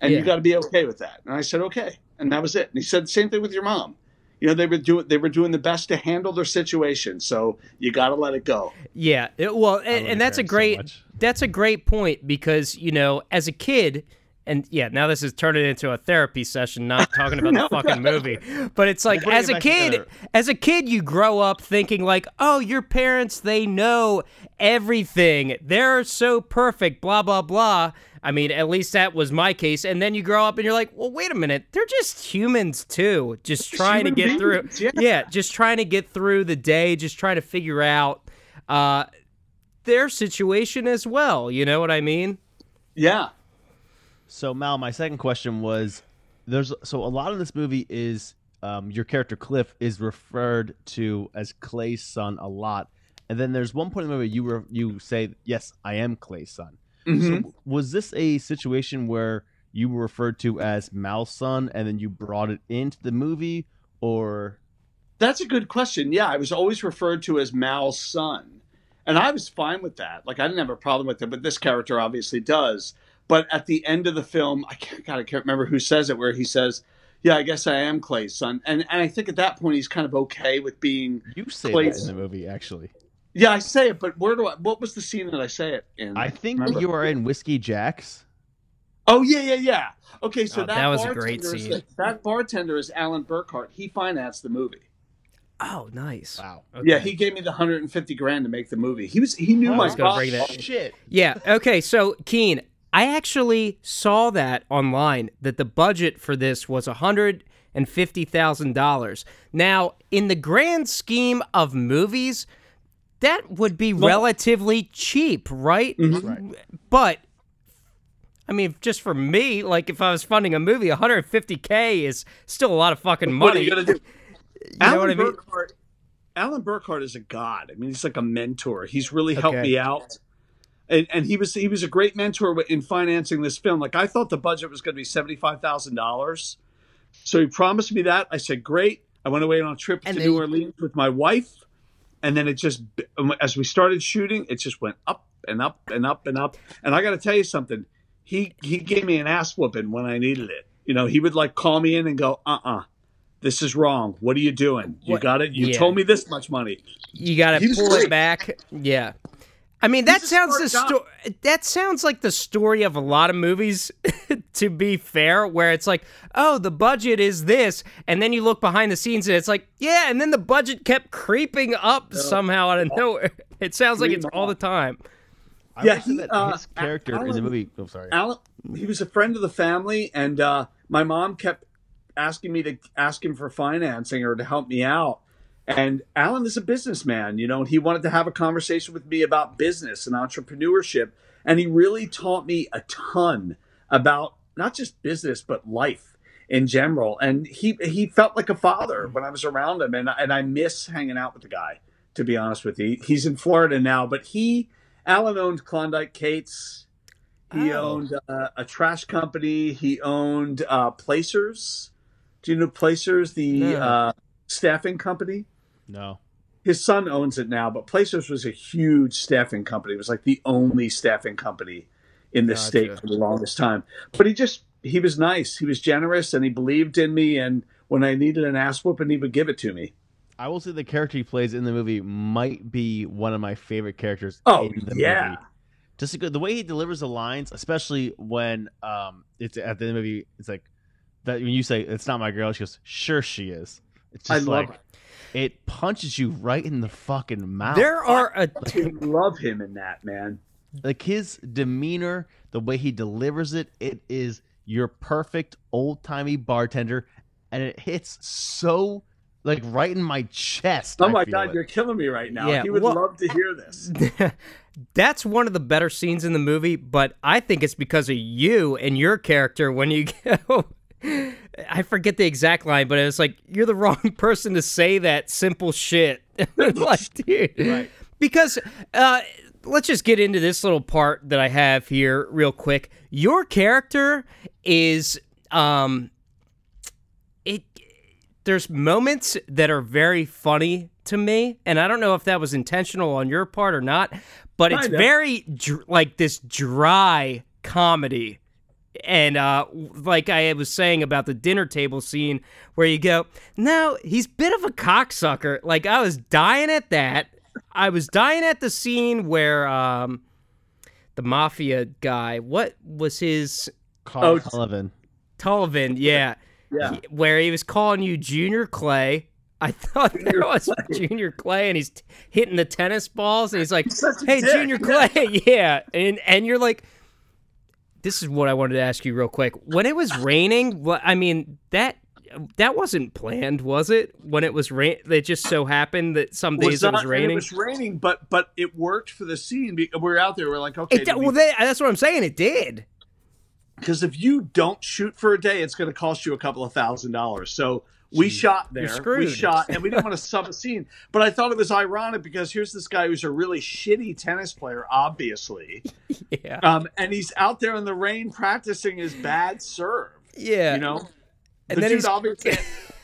and Yeah. you got to be okay with that. And I said, okay, and that was it. And he said the same thing with your mom. You know, they were doing they were doing the best to handle their situation. So you got to let it go. Yeah, it- well, and, and that's a parents so great that's a great point because you know, as a kid, and yeah, now this is turning into a therapy session, not talking about *laughs* the fucking movie. But it's like as it a kid, together. as a kid, you grow up thinking like, oh, your parents, they know everything. They're so perfect, blah blah blah. I mean, at least that was my case. And then you grow up and you're like, well, wait a minute, they're just humans too, just trying to get through. yeah. yeah, just trying to get through the day, just trying to figure out uh, their situation as well. You know what I mean? Yeah. So Mal, my second question was there's so a lot of this movie is um, your character Cliff is referred to as Clay's son a lot, and then there's one point in the movie you were you say yes I am Clay's son. Mhm. So was this a situation where you were referred to as Mal's son and then you brought it into the movie, or That's a good question. Yeah, I was always referred to as Mal's son. And I was fine with that. Like, I didn't have a problem with it, but this character obviously does. But at the end of the film, I can't, God, I can't remember who says it, where he says, Yeah, I guess I am Clay's son. And, and I think at that point, he's kind of okay with being, you say Clay's- that in the movie actually? Yeah, I say it, but where do I, what was the scene that I say it in? I think Remember? you are in Whiskey Jacks. Oh yeah, yeah, yeah. Okay, so Oh, that, that was a great bartender is- scene. that bartender is Alan Burkhart. He financed the movie. Oh, nice. Wow. Okay. Yeah, he gave me the 150 grand to make the movie. He was he knew Oh, my I was gonna boss. bring that- Shit. Yeah. Okay. So, Keane, I actually saw that online that the budget for this was hundred and fifty thousand dollars. Now, in the grand scheme of movies, that would be relatively cheap, right? Mhm. But I mean, just for me, like if I was funding a movie, 150k is still a lot of fucking money. What are you gonna do? *laughs* You know Alan what I mean? Burkhart. Alan Burkhart is a god. I mean, he's like a mentor. He's really helped Okay. me out, and and he was he was a great mentor in financing this film. Like I thought the budget was going to be seventy five thousand dollars, so he promised me that. I said, great. I went away on a trip And to New Orleans with my wife, and then it just as we started shooting, it just went up and up and up and up. And I got to tell you something. He he gave me an ass whooping when I needed it. You know, he would like call me in and go, uh uh this is wrong. What are you doing? You What- got it. You yeah. told me this much money. You got to pull it back. Yeah. I mean, that sounds the smart story. That sounds like the story of a lot of movies. *laughs* to be fair, where it's like, oh, the budget is this, and then you look behind the scenes and it's like, yeah, and then the budget kept creeping up somehow out of nowhere. *laughs* It sounds like it's all the time. I Yeah, he, that uh, his character in the Alan- movie. Oh, sorry. Alan, he was a friend of the family, and uh, my mom kept asking me to ask him for financing or to help me out. And Alan is a businessman, you know, and he wanted to have a conversation with me about business and entrepreneurship. And he really taught me a ton about not just business, but life in general. And he he felt like a father when I was around him. And, and I miss hanging out with the guy, to be honest with you. He's in Florida now, but he, Alan owned Klondike Kate's. He Oh. owned uh, a trash company. He owned uh, Placers. Do you know Placers, the uh, staffing company? No. His son owns it now, but Placers was a huge staffing company. It was like the only staffing company in the Gotcha. state for the longest time. But he just he was nice. He was generous, and he believed in me. And when I needed an ass whooping, he would give it to me. I will say the character he plays in the movie might be one of my favorite characters Oh, in the yeah. movie. Just a good, the way he delivers the lines, especially when um it's at the end of the movie, it's like that when you say it's not my girl, she goes, Sure she is. It's I just love like it punches you right in the fucking mouth. There are a I love him in that man. like his demeanor, the way he delivers it, it is your perfect old timey bartender, and it hits so like right in my chest. Oh I my feel god, it. you're killing me right now. Yeah, he would well- love to hear this. *laughs* That's one of the better scenes in the movie, but I think it's because of you and your character when you *laughs* go. I forget the exact line, but it was like you're the wrong *laughs* person to say that simple shit. *laughs* like, *laughs* dude. Right. Because uh, let's just get into this little part that I have here real quick. Your character is um, it. There's moments that are very funny to me, and I don't know if that was intentional on your part or not, but it's Kinda. very dr- like this dry comedy. And uh, like I was saying about the dinner table scene, where you go, no, he's a bit of a cocksucker. Like I was dying at that. I was dying at the scene where um, the mafia guy, what was his Carl Oh, Sullivan. Tullivan, yeah, Yeah. He- where he was calling you Junior Clay. I *laughs* thought that was Junior Clay, and he's t- hitting the tennis balls, and he's like, such a "Hey, dick." Junior Clay, *laughs* yeah," and and you're like, "This is what I wanted to ask you real quick. When it was raining, what I mean that." That wasn't planned, was it? When it was rain, it just so happened that some days it was not- and raining. It was raining, but but it worked for the scene. We were out there. We're like, okay, It, well, that, that's what I'm saying. It did. because if you don't shoot for a day, it's going to cost you a couple of thousand dollars. So we shot there. We shot, and we didn't want to *laughs* sub a scene. But I thought it was ironic because here's this guy who's a really shitty tennis player, obviously, *laughs* Yeah, um, and he's out there in the rain practicing his bad serve. yeah. You know, And the then dude he's- obviously *laughs*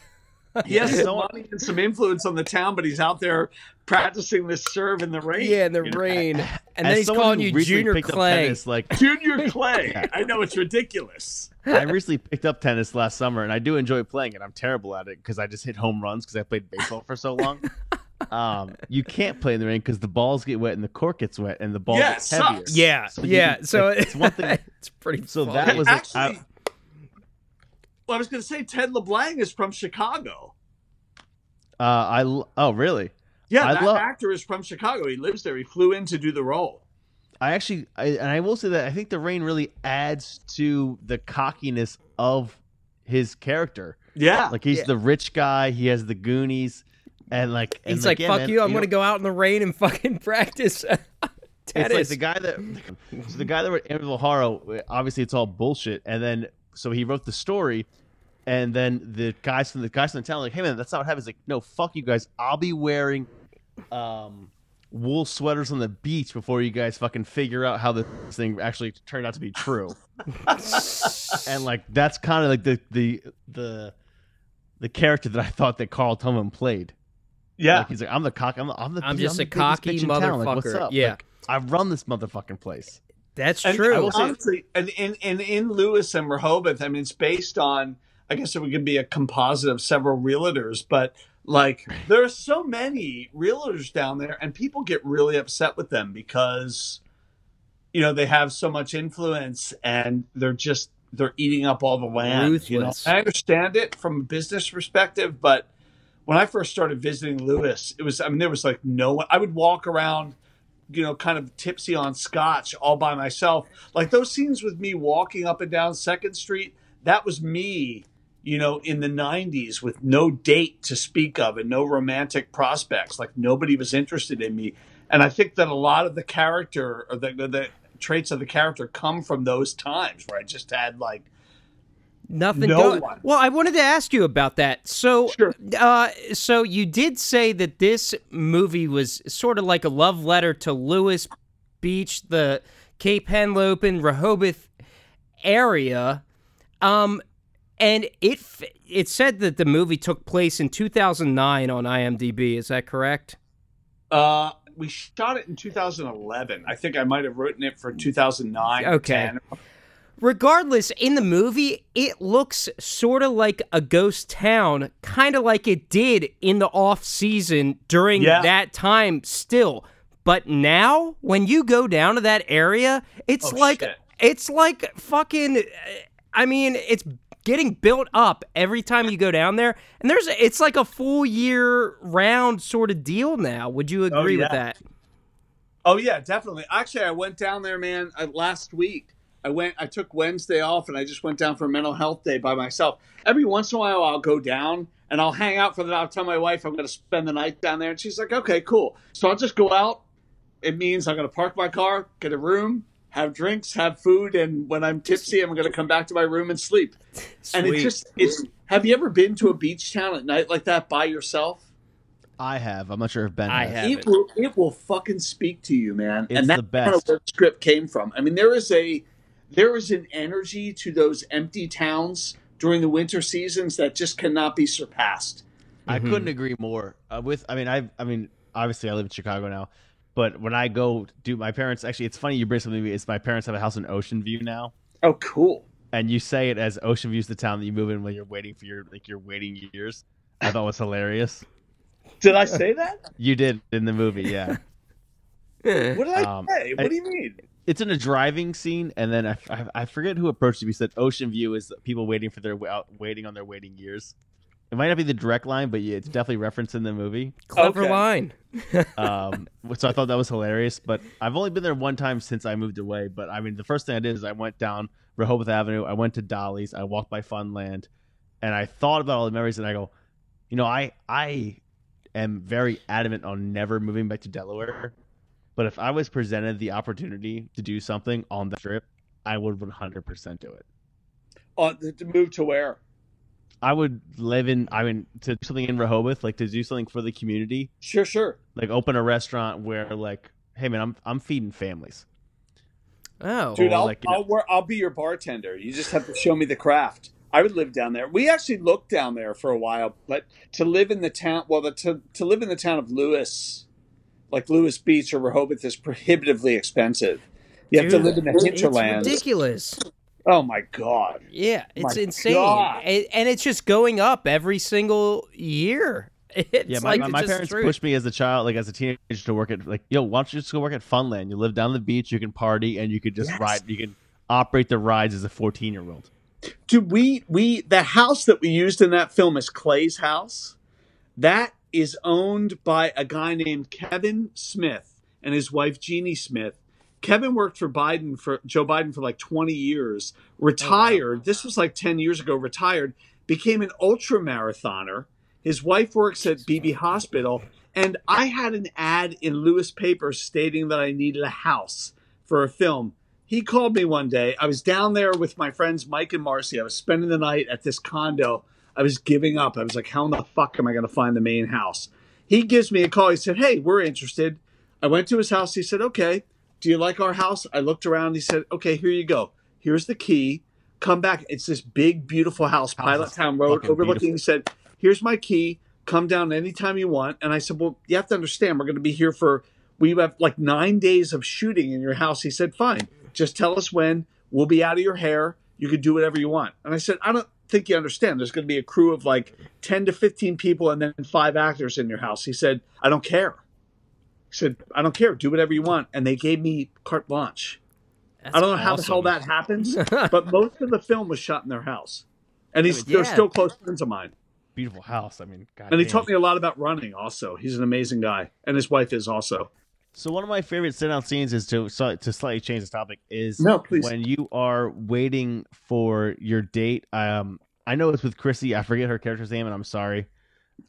*laughs* he has some money and some influence on the town, but he's out there practicing this serve in the rain. yeah, in the you know? rain, and As then he's calling you Junior Clay. tennis, like *laughs* Junior Clay. I know it's ridiculous. I recently picked up tennis last summer, and I do enjoy playing it. I'm terrible at it because I just hit home runs because I played baseball for so long. *laughs* Um, you can't play in the rain because the balls get wet and the court gets wet and the ball Yeah, gets it heavier. sucks. Yeah, So yeah. can- so it's one thing- It's pretty. So funny. that was like, Actually, well, I was going to say Ted LeBlanc is from Chicago. uh, I l- oh really? Yeah, I that love- actor is from Chicago. He lives there. He flew in to do the role. I actually, I, and I will say that I think the rain really adds to the cockiness of his character. Yeah, Like he's Yeah. the rich guy. He has the Goonies, and like and He's like, yeah, "Fuck man, you! I'm know, gonna go out in the rain and fucking *laughs* practice It's tennis." like the guy that *laughs* so the guy that wrote Amityville Horror. Obviously, it's all bullshit. And then so he wrote the story, and then the guys from the guys from the town are like, hey man, that's not what happens. Like, no, fuck you guys. I'll be wearing um wool sweaters on the beach before you guys fucking figure out how this thing actually turned out to be true. *laughs* and like that's kind of like the the the the character that I thought that Carl Tillman played. yeah. Like he's like, I'm the cock. I'm the. I'm, the, I'm the- just the a biggest cocky bitch in town. Like, what's up? Yeah. Like, I run this motherfucking place. That's And true. I will say, honestly, and in, in in Lewes and Rehoboth, I mean, it's based on. I guess it would be a composite of several realtors, but like there are so many realtors down there, and people get really upset with them because, you know, they have so much influence, and they're just they're eating up all the land. You know? I understand it from a business perspective, but when I first started visiting Lewes, it was I mean there was like no one. I would walk around you know, kind of tipsy on scotch all by myself. Like those scenes with me walking up and down Second Street, that was me, you know, in the 90s with no date to speak of and no romantic prospects. Like nobody was interested in me. And I think that a lot of the character or the, the traits of the character come from those times where I just had like, Nothing. No going- one. Well, I wanted to ask you about that. So, Sure. uh, so you did say that this movie was sort of like a love letter to Lewes Beach, the Cape Henlopen, Rehoboth area. Um, and it f- it said that the movie took place in 2009 on IMDb. Is that correct? uh, we shot it in 2011. I think I might have written it for 2009. or Okay. 10. Regardless, in the movie, it looks sort of like a ghost town, kind of like it did in the off season during Yeah. that time still. But now, when you go down to that area, it's Oh, like shit. it's like fucking. I mean, it's getting built up every time you go down there, and there's it's like a full year round sort of deal now. Would you agree with Oh, yeah. that? Oh yeah, definitely. Actually, I went down there, man, uh, last week. I went. I took Wednesday off, and I just went down for a mental health day by myself. Every once in a while, I'll go down and I'll hang out for the. night. I'll tell my wife I'm going to spend the night down there, and she's like, "Okay, cool." So I'll just go out. It means I'm going to park my car, get a room, have drinks, have food, and when I'm tipsy, I'm going to come back to my room and sleep. And Sweet. it's just it's. Have you ever been to a beach town at night like that by yourself? I have. I'm not sure if Ben. I has. have. it will it will fucking speak to you, man. It's and that's the best. kind of where the script came from. I mean, there is a there is an energy to those empty towns during the winter seasons that just cannot be surpassed. I Mhm. couldn't agree more. Uh, with, I mean, I, I mean, obviously, I live in Chicago now, but when I go do my parents, actually, it's funny you bring something. to me. It's my parents have a house in Ocean View now, Oh, cool. and you say it as Ocean View's the town that you move in when you're waiting for your like your waiting years. I thought was hilarious. Did I say that? You did in the movie, yeah. *laughs* What did I Um, say? I- What do you mean? It's in a driving scene, and then I, I, I forget who approached me. He said Ocean View is people waiting for their out, waiting on their waiting years. It might not be the direct line, but yeah, it's definitely referenced in the movie. Clever Okay. line. *laughs* Um, so I thought that was hilarious. But I've only been there one time since I moved away. But I mean, the first thing I did is I went down Rehoboth Avenue. I went to Dolle's. I walked by Funland, and I thought about all the memories. And I go, you know, I I am very adamant on never moving back to Delaware. But if I was presented the opportunity to do something on that trip, I would 100% do it. Uh, to move to where? I would live in, I mean, to do something in Rehoboth, like to do something for the community, Sure, sure. like open a restaurant where, like, hey man, I'm I'm feeding families. Oh. Dude, I'll like, you know- I'll, I'll be your bartender. You just have to show me the craft. I would live down there. We actually looked down there for a while, but to live in the town, well, the, to to live in the town of Lewes, like Lewes Beach or Rehoboth, is prohibitively expensive. You have to live in the It's ridiculous. Oh my god! Yeah, it's My insane, God. and, and it's just going up every single year. *laughs* It's yeah, my, like my, my parents true. pushed me as a child, like as a teenager, to work at like, yo, why don't you just go work at Funland? You live down the beach, you can party, and you could just Yes. ride, you can operate the rides as a 14 year old. Dude, we we the house that we used in that film is Clay's house. That is owned by a guy named Kevin Smith and his wife Jeannie Smith. Kevin worked for Biden for Joe Biden for like 20 years. Retired. This was like 10 years ago. Retired. Became an ultra marathoner. His wife works at Beebe Hospital, and I had an ad in Lewes Paper stating that I needed a house for a film. He called me one day. I was down there with my friends Mike and Marcy. I was spending the night at this condo. I was giving up. I was like, how in the fuck am I going to find the main house? He gives me a call. He said, hey, we're interested. I went to his house. He said, okay, do you like our house? I looked around. He said, okay, here you go. Here's the key. Come back. It's this big, beautiful house, Pilottown Road, overlooking. He said, here's my key. Come down anytime you want. And I said, well, you have to understand, we're going to be here for, we have like nine days of shooting in your house. He said, fine. Just tell us when. We'll be out of your hair. You can do whatever you want. And I said, I don't think you understand. There's going to be a crew of like 10 to 15 people and then five actors in your house. He said, I don't care. He said, I don't care. Do whatever you want. And they gave me carte blanche. That's I don't know how the hell that happens, *laughs* but most of the film was shot in their house. And he's, I mean, they're still close friends of mine. Beautiful house. I mean, God And he taught me a lot about running also. He's an amazing guy. And his wife is also. So one of my favorite sit down scenes is to to slightly change the topic is No, please. when you are waiting for your date. Um, I know it's with Chrissy. I forget her character's name, and I'm sorry.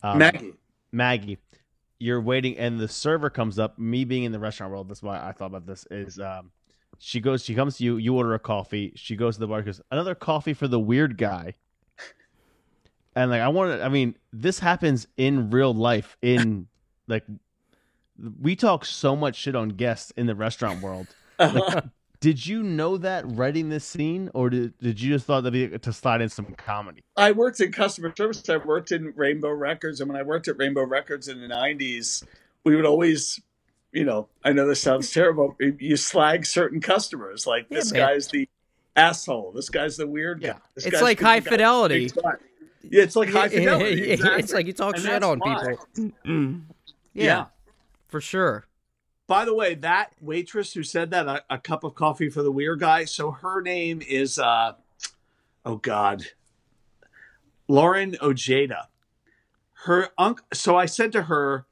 Um, Maggie. Maggie, you're waiting, and the server comes up. Me being in the restaurant world, that's why I thought about this. Is um, she goes, she comes to you, you order a coffee. She goes to the bar, goes another coffee for the weird guy. And like I want to, I mean, this happens in real life. In like, we talk so much shit on guests in the restaurant world. Like, *laughs* did you know that writing this scene, or did, did you just thought that'd be to slide in some comedy? I worked in customer service. I worked in Rainbow Records, and when I worked at Rainbow Records in the '90s, we would always, you know, I know this sounds terrible. You slag certain customers, like Yeah, this man. guy's the asshole. This guy's the weird guy. This It's like high guy- fidelity. Yeah, it's like high *laughs* fidelity. Exactly. It's like you talk And shit on why. people. Mm. Yeah, yeah. For sure. By the way, that waitress who said that a, a cup of coffee for the weird guy. So her name is, uh, oh God, Lauren Ojeda. Her uncle. So I said to her,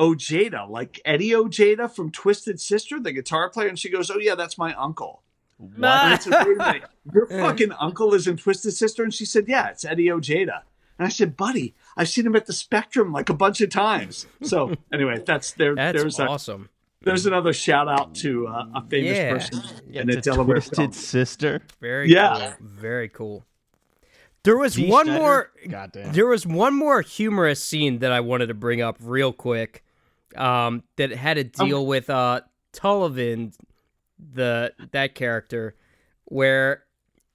Ojeda, like Eddie Ojeda from Twisted Sister, the guitar player, and she goes, "Oh yeah, that's my uncle." And I said, "Wait a minute, *laughs* your fucking uncle is in Twisted Sister?" And she said, "Yeah, it's Eddie Ojeda." And I said, "Buddy, I've seen him at the Spectrum like a bunch of times." So *laughs* anyway, that's there. That's there's a, awesome. there's another shout out to uh, a famous Yeah. person Yeah, in a it's a Delaware twisted film. sister. Very Yeah. cool. Very cool. There was Dee one Snider? more Goddamn. there was one more humorous scene that I wanted to bring up real quick. Um, that had to deal with uh Tullivan, the that character, where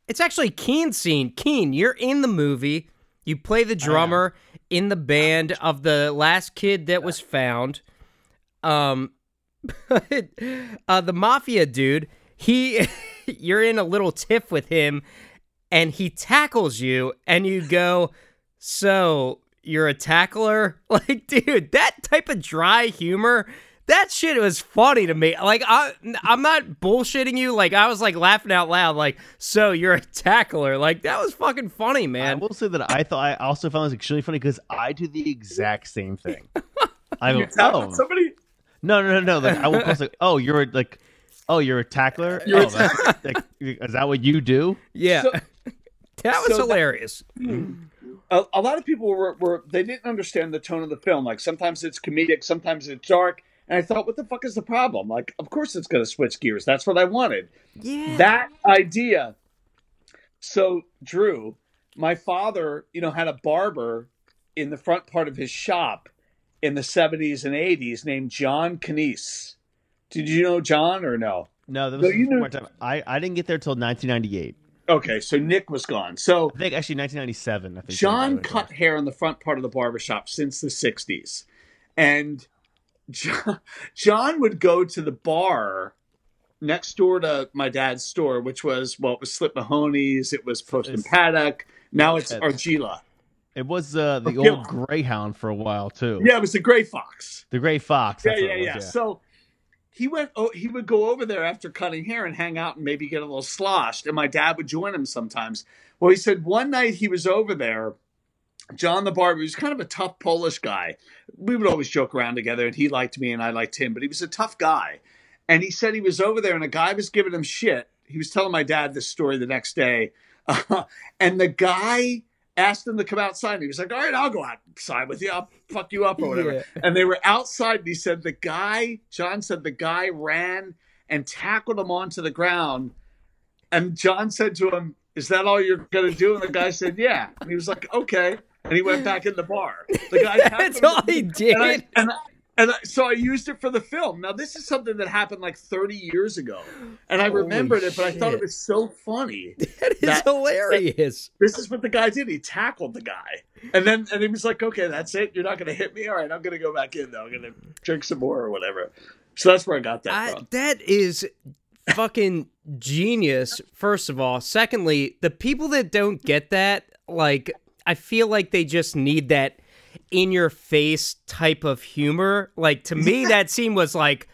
it's actually Keane's scene. Keane, you're in the movie. You play the drummer in the band of the last kid that was found. Um, *laughs* uh, the mafia dude, he, *laughs* you're in a little tiff with him, and he tackles you, and you go, "So you're a tackler?" *laughs* Like, dude, that type of dry humor that shit was funny to me. Like I, I'm not bullshitting you. Like I was like laughing out loud. Like so, you're a tackler. Like that was fucking funny, man. I will say that I thought I also found this extremely funny because I do the exact same thing. *laughs* I You go, tackled oh, somebody? no, no, no, no. Like I will post like, oh, you're a, like, oh, you're a tackler. You're a oh, that's, *laughs* like, is that what you do? Yeah, So- *laughs* that was so that- hilarious. Hmm. a, a lot of people were, were they didn't understand the tone of the film. Like sometimes it's comedic, sometimes it's dark. And I thought, what the fuck is the problem? Like, of course it's going to switch gears. That's what I wanted. Yeah, That idea. So, Drew, my father, you know, had a barber in the front part of his shop in the 70s and 80s named John Canese. Did you know John or no? No, that No, was you before know- my time. I, I didn't get there till 1998. Okay, so Nick was gone. So I think actually 1997. I think John cut hair in the front part of the barbershop since the 60s. And John, John would go to the bar next door to my dad's store, which was, well, it was Slip Mahoney's, it was Post and Paddock. Now it's Argilla. It was uh, the old Greyhound for a while too. Yeah, it was the Gray Fox. The Gray Fox. Yeah, yeah, what it yeah, So he went. Oh, he would go over there after cutting hair and hang out and maybe get a little sloshed. And my dad would join him sometimes. Well, he said one night he was over there. John the barber he was kind of a tough Polish guy. We would always joke around together, and he liked me and I liked him. But he was a tough guy. And he said he was over there, and a guy was giving him shit. He was telling my dad this story the next day, *laughs* and the guy asked him to come outside. And he was like, "All right, I'll go outside with you. I'll fuck you up or whatever." Yeah. and they were outside and he said the guy john said the guy ran and tackled him onto the ground and john said to him is that all you're going to do and the guy said yeah and he was like okay and he went back in the bar the guy *laughs* That's all he did. and, I, and, I, and I, so I used it for the film. Now this is something that happened like 30 years ago, and I Holy remembered it, but I thought it was so funny. *laughs* that is that- hilarious. This is what the guy did. He tackled the guy, and then and he was like, "Okay, that's it. You're not going to hit me. All right, I'm going to go back in though. I'm going to drink some more or whatever." So that's where I got that from. that is fucking genius. First of all, secondly, the people that don't get that, like, I feel like they just need that in your face type of humor. Like to me, that scene was like,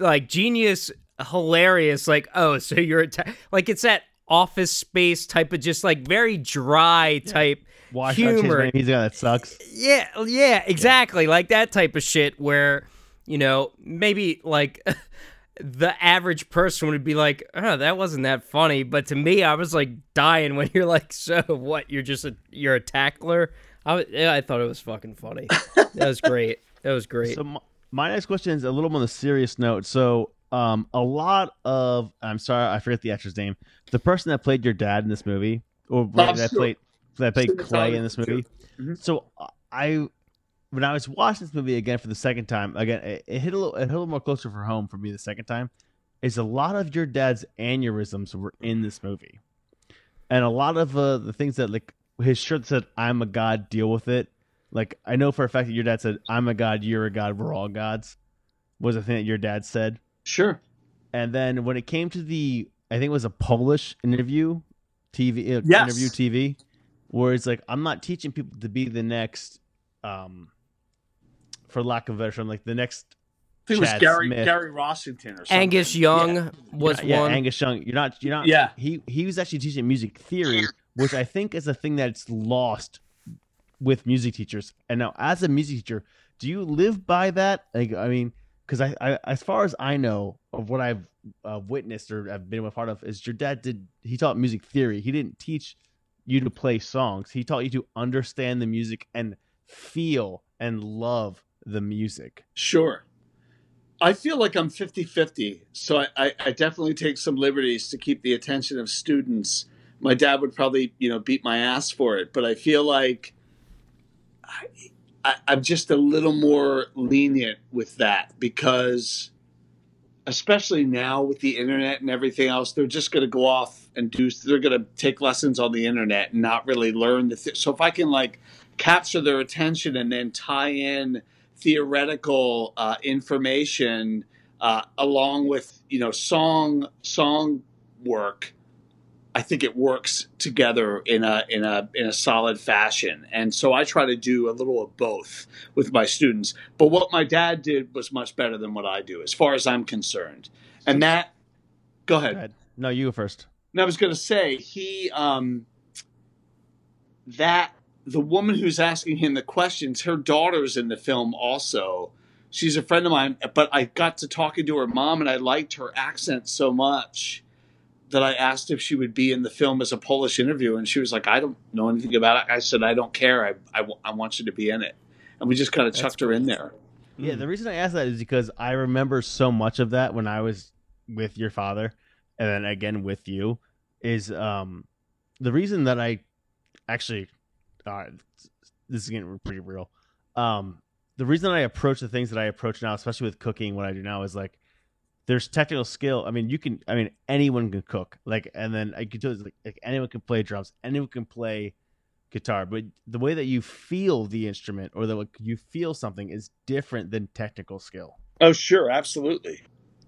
like genius, hilarious. Like, oh, so you're like it's that office space type of just like very dry type should humor. name? He's the guy that sucks. yeah, yeah, exactly. Like that type of shit where, you know, maybe like *laughs* the average person would be like, oh, that wasn't that funny. But to me, I was like dying when you're like, *laughs* so what? You're just a you're a tackler. I, yeah, I thought it was fucking funny. That was great. That was great. So my, my next question is a little more on the serious note. So um, a lot of I'm sorry, I forget the actor's name. The person that played your dad in this movie, or Bob that Stewart. played that played Clay in this Stewart. movie. Mhm. So I, when I was watching this movie again for the second time, again it, it hit a little, it hit a little more closer for home for me the second time. Is a lot of your dad's aneurysms were in this movie, and a lot of uh, the things that like his shirt said, "I'm a god, deal with it." Like I know for a fact that your dad said, "I'm a god, you're a god, we're all gods," was a thing that your dad said. Sure. And then when it came to the, I think it was a Polish interview, TV uh, Yes. interview TV, where it's like, I'm not teaching people to be the next, um, for lack of a better term, like the next. I think it was Gary Smith. Gary Rossington or something. Angus Young was yeah, one. Angus Young. You're not. You're not. Yeah. He he was actually teaching music theory, which I think is a thing that's lost with music teachers. And now, as a music teacher, do you live by that? Like, I mean, because I, I, as far as I know of what I've uh, witnessed or have been a part of, is your dad did he taught music theory. He didn't teach you to play songs. He taught you to understand the music and feel and love the music. Sure. I feel like I'm 50 50. So I, I, I definitely take some liberties to keep the attention of students. My dad would probably, you know, beat my ass for it, but I feel like I, I, I'm just a little more lenient with that because, especially now with the internet and everything else, they're just going to go off and do, they're going to take lessons on the internet and not really learn the, th- so if I can like capture their attention and then tie in, theoretical uh, information uh, along with you know song song work I think it works together in a in a in a solid fashion. And so I try to do a little of both with my students. But what my dad did was much better than what I do, as far as I'm concerned. And that, go ahead. Go ahead. No, you go first. And I was going to say he um, that the woman who's asking him the questions, her daughter's in the film also. She's a friend of mine, but I got to talking to her mom, and I liked her accent so much that I asked if she would be in the film as a Polish interview, and she was like, "I don't know anything about it." I said, "I don't care. I I, I want you to be in it," and we just kind of chucked her in there. Yeah, the reason I asked that is because I remember so much of that when I was with your father, and then again with you. Is um the reason that I actually uh, this is getting pretty real. Um, the reason I approach the things that I approach now, especially with cooking, what I do now is like there's technical skill. I mean, you can. I mean, anyone can cook. Like, and then I can tell you, like, like anyone can play drums, anyone can play guitar, but the way that you feel the instrument or that you feel something is different than technical skill. Oh, sure, absolutely.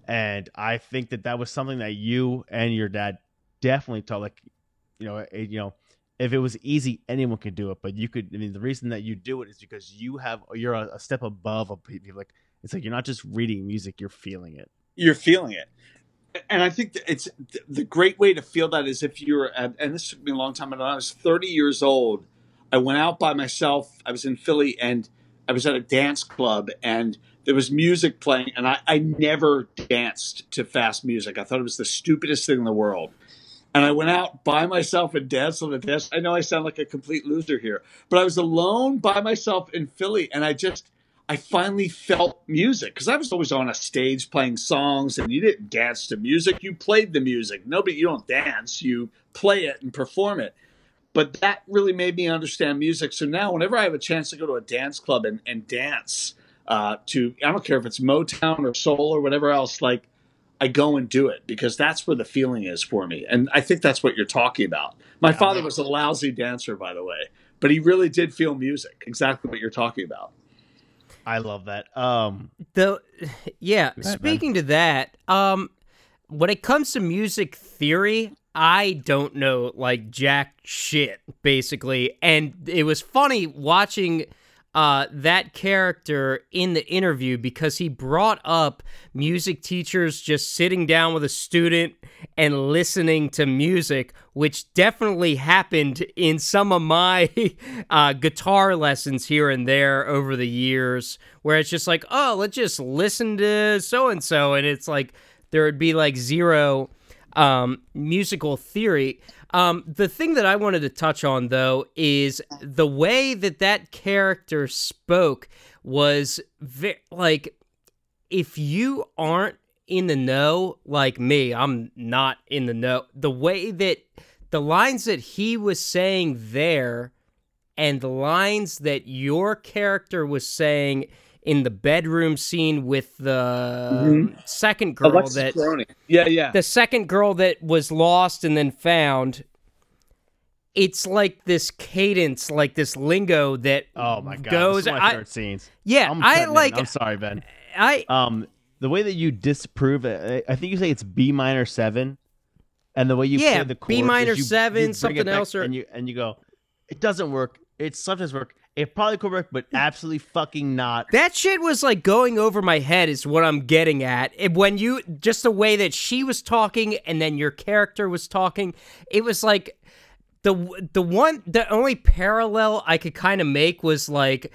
And I think that that was something that you and your dad definitely taught. Like, you know, you know, if it was easy, anyone could do it. But you could. I mean, the reason that you do it is because you have you're a, a step above a people. Like, it's like you're not just reading music; you're feeling it. You're feeling it. And I think it's the great way to feel that is if you're, at, and this took me a long time. When I was 30 years old, I went out by myself. I was in Philly and I was at a dance club and there was music playing and I, I never danced to fast music. I thought it was the stupidest thing in the world. And I went out by myself and danced on the dance. I know I sound like a complete loser here, but I was alone by myself in Philly and I just, I finally felt music because I was always on a stage playing songs and you didn't dance to music. You played the music. Nobody, you don't dance, you play it and perform it. But that really made me understand music. So now, whenever I have a chance to go to a dance club and, and dance uh, to, I don't care if it's Motown or soul or whatever else, like I go and do it because that's where the feeling is for me. And I think that's what you're talking about. My father was a lousy dancer, by the way, but he really did feel music, exactly what you're talking about. I love that. Um, the yeah. ahead, speaking to that, um, when it comes to music theory, I don't know like jack shit basically, and it was funny watching uh, that character in the interview because he brought up music teachers just sitting down with a student and listening to music, which definitely happened in some of my *laughs* uh, guitar lessons here and there over the years, where it's just like, oh, let's just listen to so and so, and it's like there would be like zero um, musical theory. Um, the thing that I wanted to touch on, though, is the way that that character spoke was like, if you aren't in the know, like me, I'm not in the know. The way that the lines that he was saying there and the lines that your character was saying in the bedroom scene with the Mhm. second girl Alexis that Peroni. Yeah, yeah. the second girl that was lost and then found it's like this cadence like this lingo that oh my god, goes this is one of my I, scenes. yeah I'm i cutting in. like I'm sorry, Ben. i Um, the way that you disprove it, I I think you say it's B minor seven, and the way you Yeah, play the B minor is you, seven, you something else, or- and you and you go, it doesn't work. It sometimes work. It probably could work, but *laughs* absolutely fucking not. that shit was like going over my head is what i'm getting at It- when you just the way that she was talking and then your character was talking it was like the the one the only parallel i could kind of make was like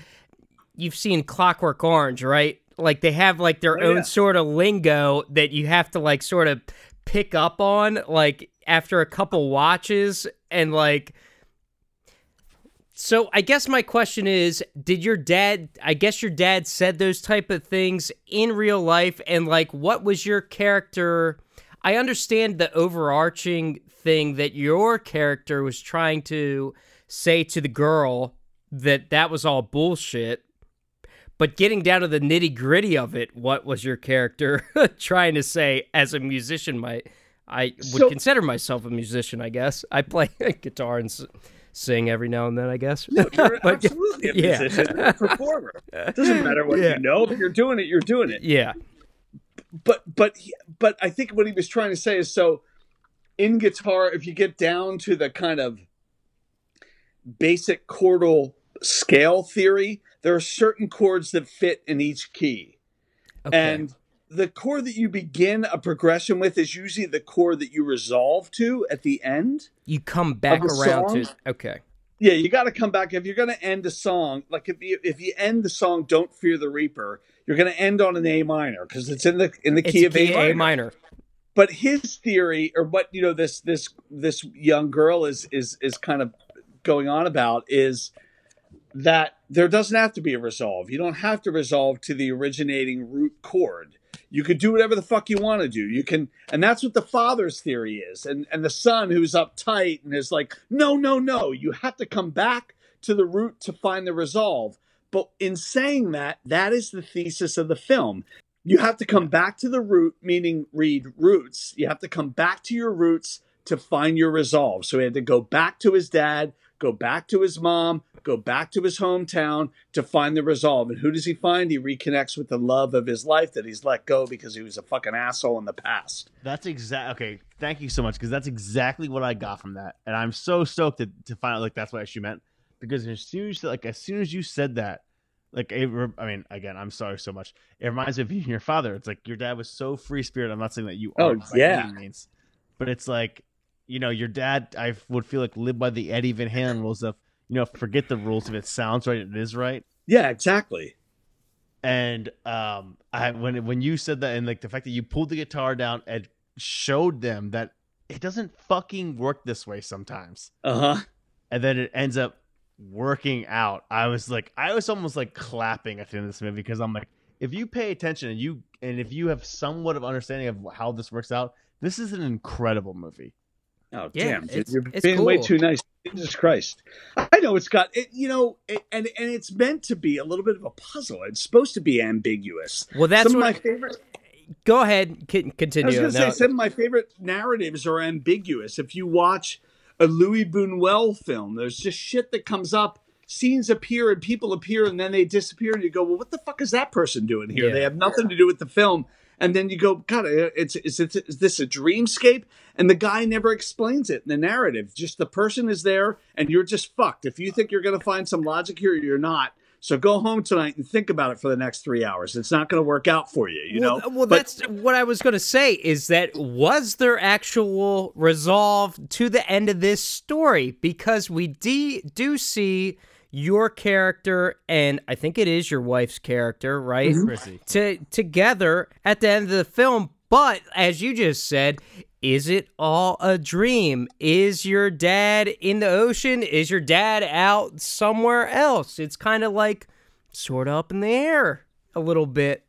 you've seen clockwork orange right like they have like their Oh, own yeah. sort of lingo that you have to like sort of pick up on like after a couple watches and like so I guess my question is did your dad I guess your dad said those type of things in real life and like what was your character? I understand the overarching thing that your character was trying to say to the girl that that was all bullshit but getting down to the nitty-gritty of it what was your character *laughs* trying to say as a musician might? I would So- consider myself a musician I guess. I play *laughs* guitar and sing every now and then I guess You're But- absolutely a yeah. musician, a *laughs* performer. It doesn't matter what Yeah. you know, but you're doing it. You're doing it. yeah But but but I think what he was trying to say is so. in guitar, if you get down to the kind of basic chordal scale theory, there are certain chords that fit in each key. Okay. And the chord that you begin a progression with is usually the chord that you resolve to at the end. you come back around to okay. Yeah, you got to come back if you're going to end a song. Like if you if you end the song "Don't Fear the Reaper," you're going to end on an A minor because it's in the in the key a of key A minor. A minor. But his theory, or what you know, this this this young girl is is is kind of going on about is that there doesn't have to be a resolve. You don't have to resolve to the originating root chord. You could do whatever the fuck you want to do. You can, and that's what the father's theory is. And and the son who's uptight and is like, no, no, no. You have to come back to the root to find the resolve. But in saying that, that is the thesis of the film. You have to come back to the root, meaning read roots. You have to come back to your roots to find your resolve. So he had to go back to his dad, go back to his mom, go back to his hometown to find the resolve. And who does he find? He reconnects with the love of his life that he's let go because he was a fucking asshole in the past. That's exact. Okay, thank you so much because that's exactly what I got from that, and I'm so stoked to, to find out like that's what she meant. Because as soon as like as soon as you said that, like it, I mean, again, I'm sorry so much. It reminds me of you and your father. It's like your dad was so free spirit. I'm not saying that you Oh, are by yeah. any means, but it's like you know your dad. I would feel like lived by the Eddie Van Halen rules of you know forget the rules if it sounds right, it is right. Yeah, exactly. And um, I when when you said that, and like the fact that you pulled the guitar down and showed them that it doesn't fucking work this way sometimes, Uh huh. and then it ends up working out. I was like, I was almost like clapping at the end of this movie because I'm like, if you pay attention and you and if you have somewhat of understanding of how this works out, this is an incredible movie. Oh Yeah, damn! dude, it's- You're being way too nice. Jesus Christ! I know it's got it. You know, it, and and it's meant to be a little bit of a puzzle. It's supposed to be ambiguous. Well, that's Some of my favorite. Go ahead. continue. I was going to No, say some of my favorite narratives are ambiguous. If you watch a Luis Buñuel film, there's just shit that comes up. Scenes appear and people appear and then they disappear, and you go, "Well, what the fuck is that person doing here?" Yeah. They have nothing to do with the film. And then you go, God, it's is, it, is this a dreamscape? And the guy never explains it in the narrative. Just the person is there, and you're just fucked. If you think you're going to find some logic here, you're not. So go home tonight and think about it for the next three hours. It's not going to work out for you. You well, know. well But- that's what I was going to say. Is that was there actual resolve to the end of this story? Because we de- do see your character, and I think it is your wife's character, right? Mm-hmm. Chrissy. To together at the end of the film. But as you just said, is it all a dream? Is your dad in the ocean? Is your dad out somewhere else? It's kind of like sort of up in the air a little bit.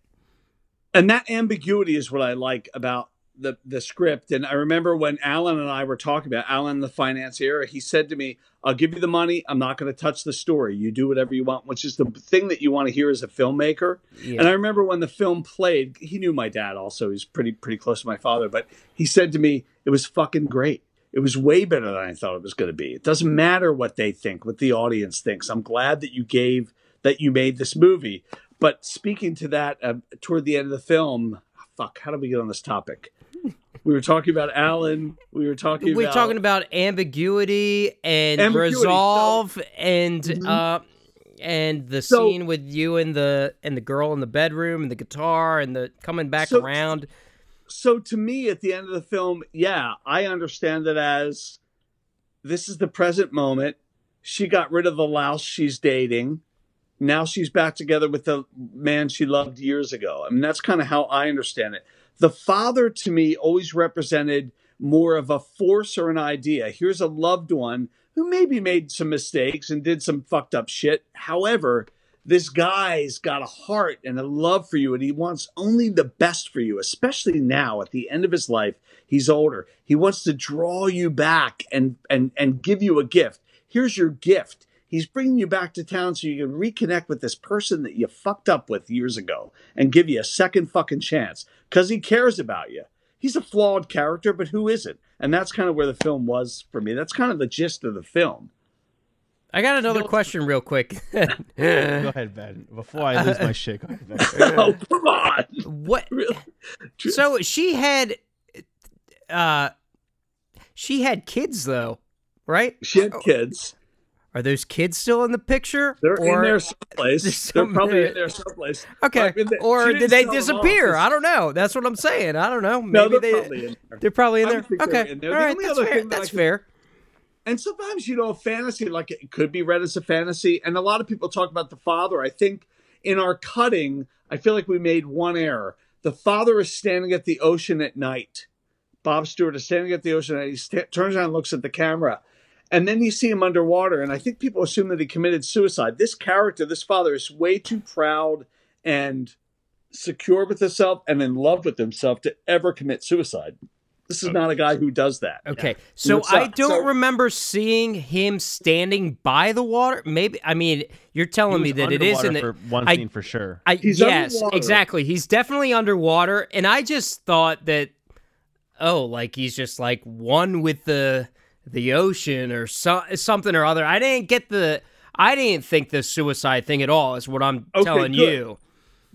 and that ambiguity is what I like about the the script. And I remember when Alan and I were talking about Alan, the financier, he said to me, "I'll give you the money. I'm not going to touch the story. You do whatever you want," which is the thing that you want to hear as a filmmaker. Yeah. And I remember when the film played, he knew my dad also. He's pretty pretty close to my father, but he said to me, "It was fucking great." It was way better than I thought it was going to be. It doesn't matter what they think, what the audience thinks. I'm glad that you gave that you made this movie. But speaking to that, uh, toward the end of the film, fuck, how did we get on this topic? We were talking about Alan. We were talking We're about talking about ambiguity and Ambiguity, so- resolve and Mhm. uh and the So- scene with you and the and the girl in the bedroom and the guitar and the coming back So- around. so to me at the end of the film yeah i understand it as this is the present moment she got rid of the louse she's dating now she's back together with the man she loved years ago i mean that's kind of how i understand it the father to me always represented more of a force or an idea. Here's a loved one who maybe made some mistakes and did some fucked up shit. However this guy's got a heart and a love for you and he wants only the best for you especially now. At the end of his life he's older. He wants to draw you back and and and give you a gift. Here's your gift he's bringing you back to town so you can reconnect with this person that you fucked up with years ago and give you a second fucking chance because he cares about you he's a flawed character but who isn't and that's kind of where the film was for me that's kind of the gist of the film I got another know- question real quick. *laughs* Go ahead, Ben. Before I lose my shit, go ahead, Ben. *laughs* oh come on what *laughs* Really? so she had uh she had kids though, right? She had kids. Are those kids still in the picture? They're or, in there *laughs* someplace. They're probably in there someplace. Okay, mean, they- or did they sell them off. disappear? I don't know. That's what I'm saying. I don't know. No, Maybe they're they probably in there. they're probably in there. would think they were Okay, in there. all The right, that's fair. that That's could- fair. And sometimes, you know, fantasy, like it could be read as a fantasy. And a lot of people talk about the father. I think in our cutting, I feel like we made one error. The father is standing at the ocean at night. Bob Stewart is standing at the ocean and he sta- turns around and looks at the camera. And then you see him underwater. And I think people assume that he committed suicide. This character, this father, is way too proud and secure with himself and in love with himself to ever commit suicide. This is not a guy who does that. Okay, so What's I don't So- remember seeing him standing by the water. Maybe I mean you're telling me that it is in the. for one I- scene for sure. I, He's yes, underwater. exactly. He's definitely underwater, and I just thought that, oh, like he's just like one with the the ocean or so, something or other. I didn't get the. I didn't think the suicide thing at all. Is what I'm Okay, telling good. you.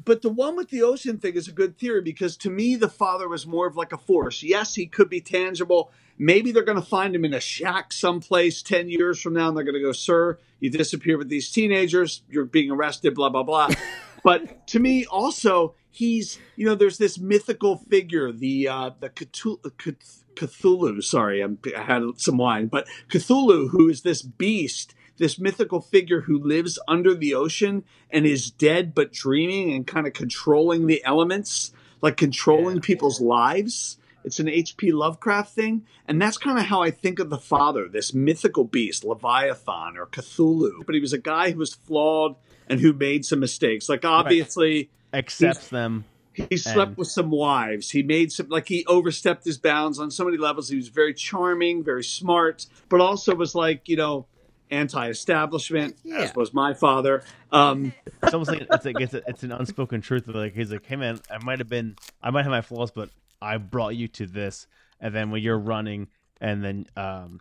But the one with the ocean thing is a good theory because to me, the father was more of like a force. Yes, he could be tangible. Maybe they're going to find him in a shack someplace 10 years from now and they're going to go, Sir, you disappeared with these teenagers. You're being arrested, blah, blah, blah. *laughs* but to me, also, he's, you know, there's this mythical figure, the, uh, the Cthulhu, Cth- Cthulhu sorry, I'm, I had some wine, but Cthulhu, who is this beast this mythical figure who lives under the ocean and is dead but dreaming and kind of controlling the elements, like controlling people's lives. It's an H.P. Lovecraft thing. And that's kind of how I think of the father, this mythical beast, Leviathan or Cthulhu. But he was a guy who was flawed and who made some mistakes. Like, obviously, Accepts them. He slept And- with some wives. He made some, like, he overstepped his bounds on so many levels. He was very charming, very smart, but also was like, you know, anti-establishment, Yeah. as was my father. Um, It's almost like it's like it's, a, it's an unspoken truth. Of like he's like, hey man, I might have been, I might have my flaws, but I brought you to this. And then when you're running, and then um,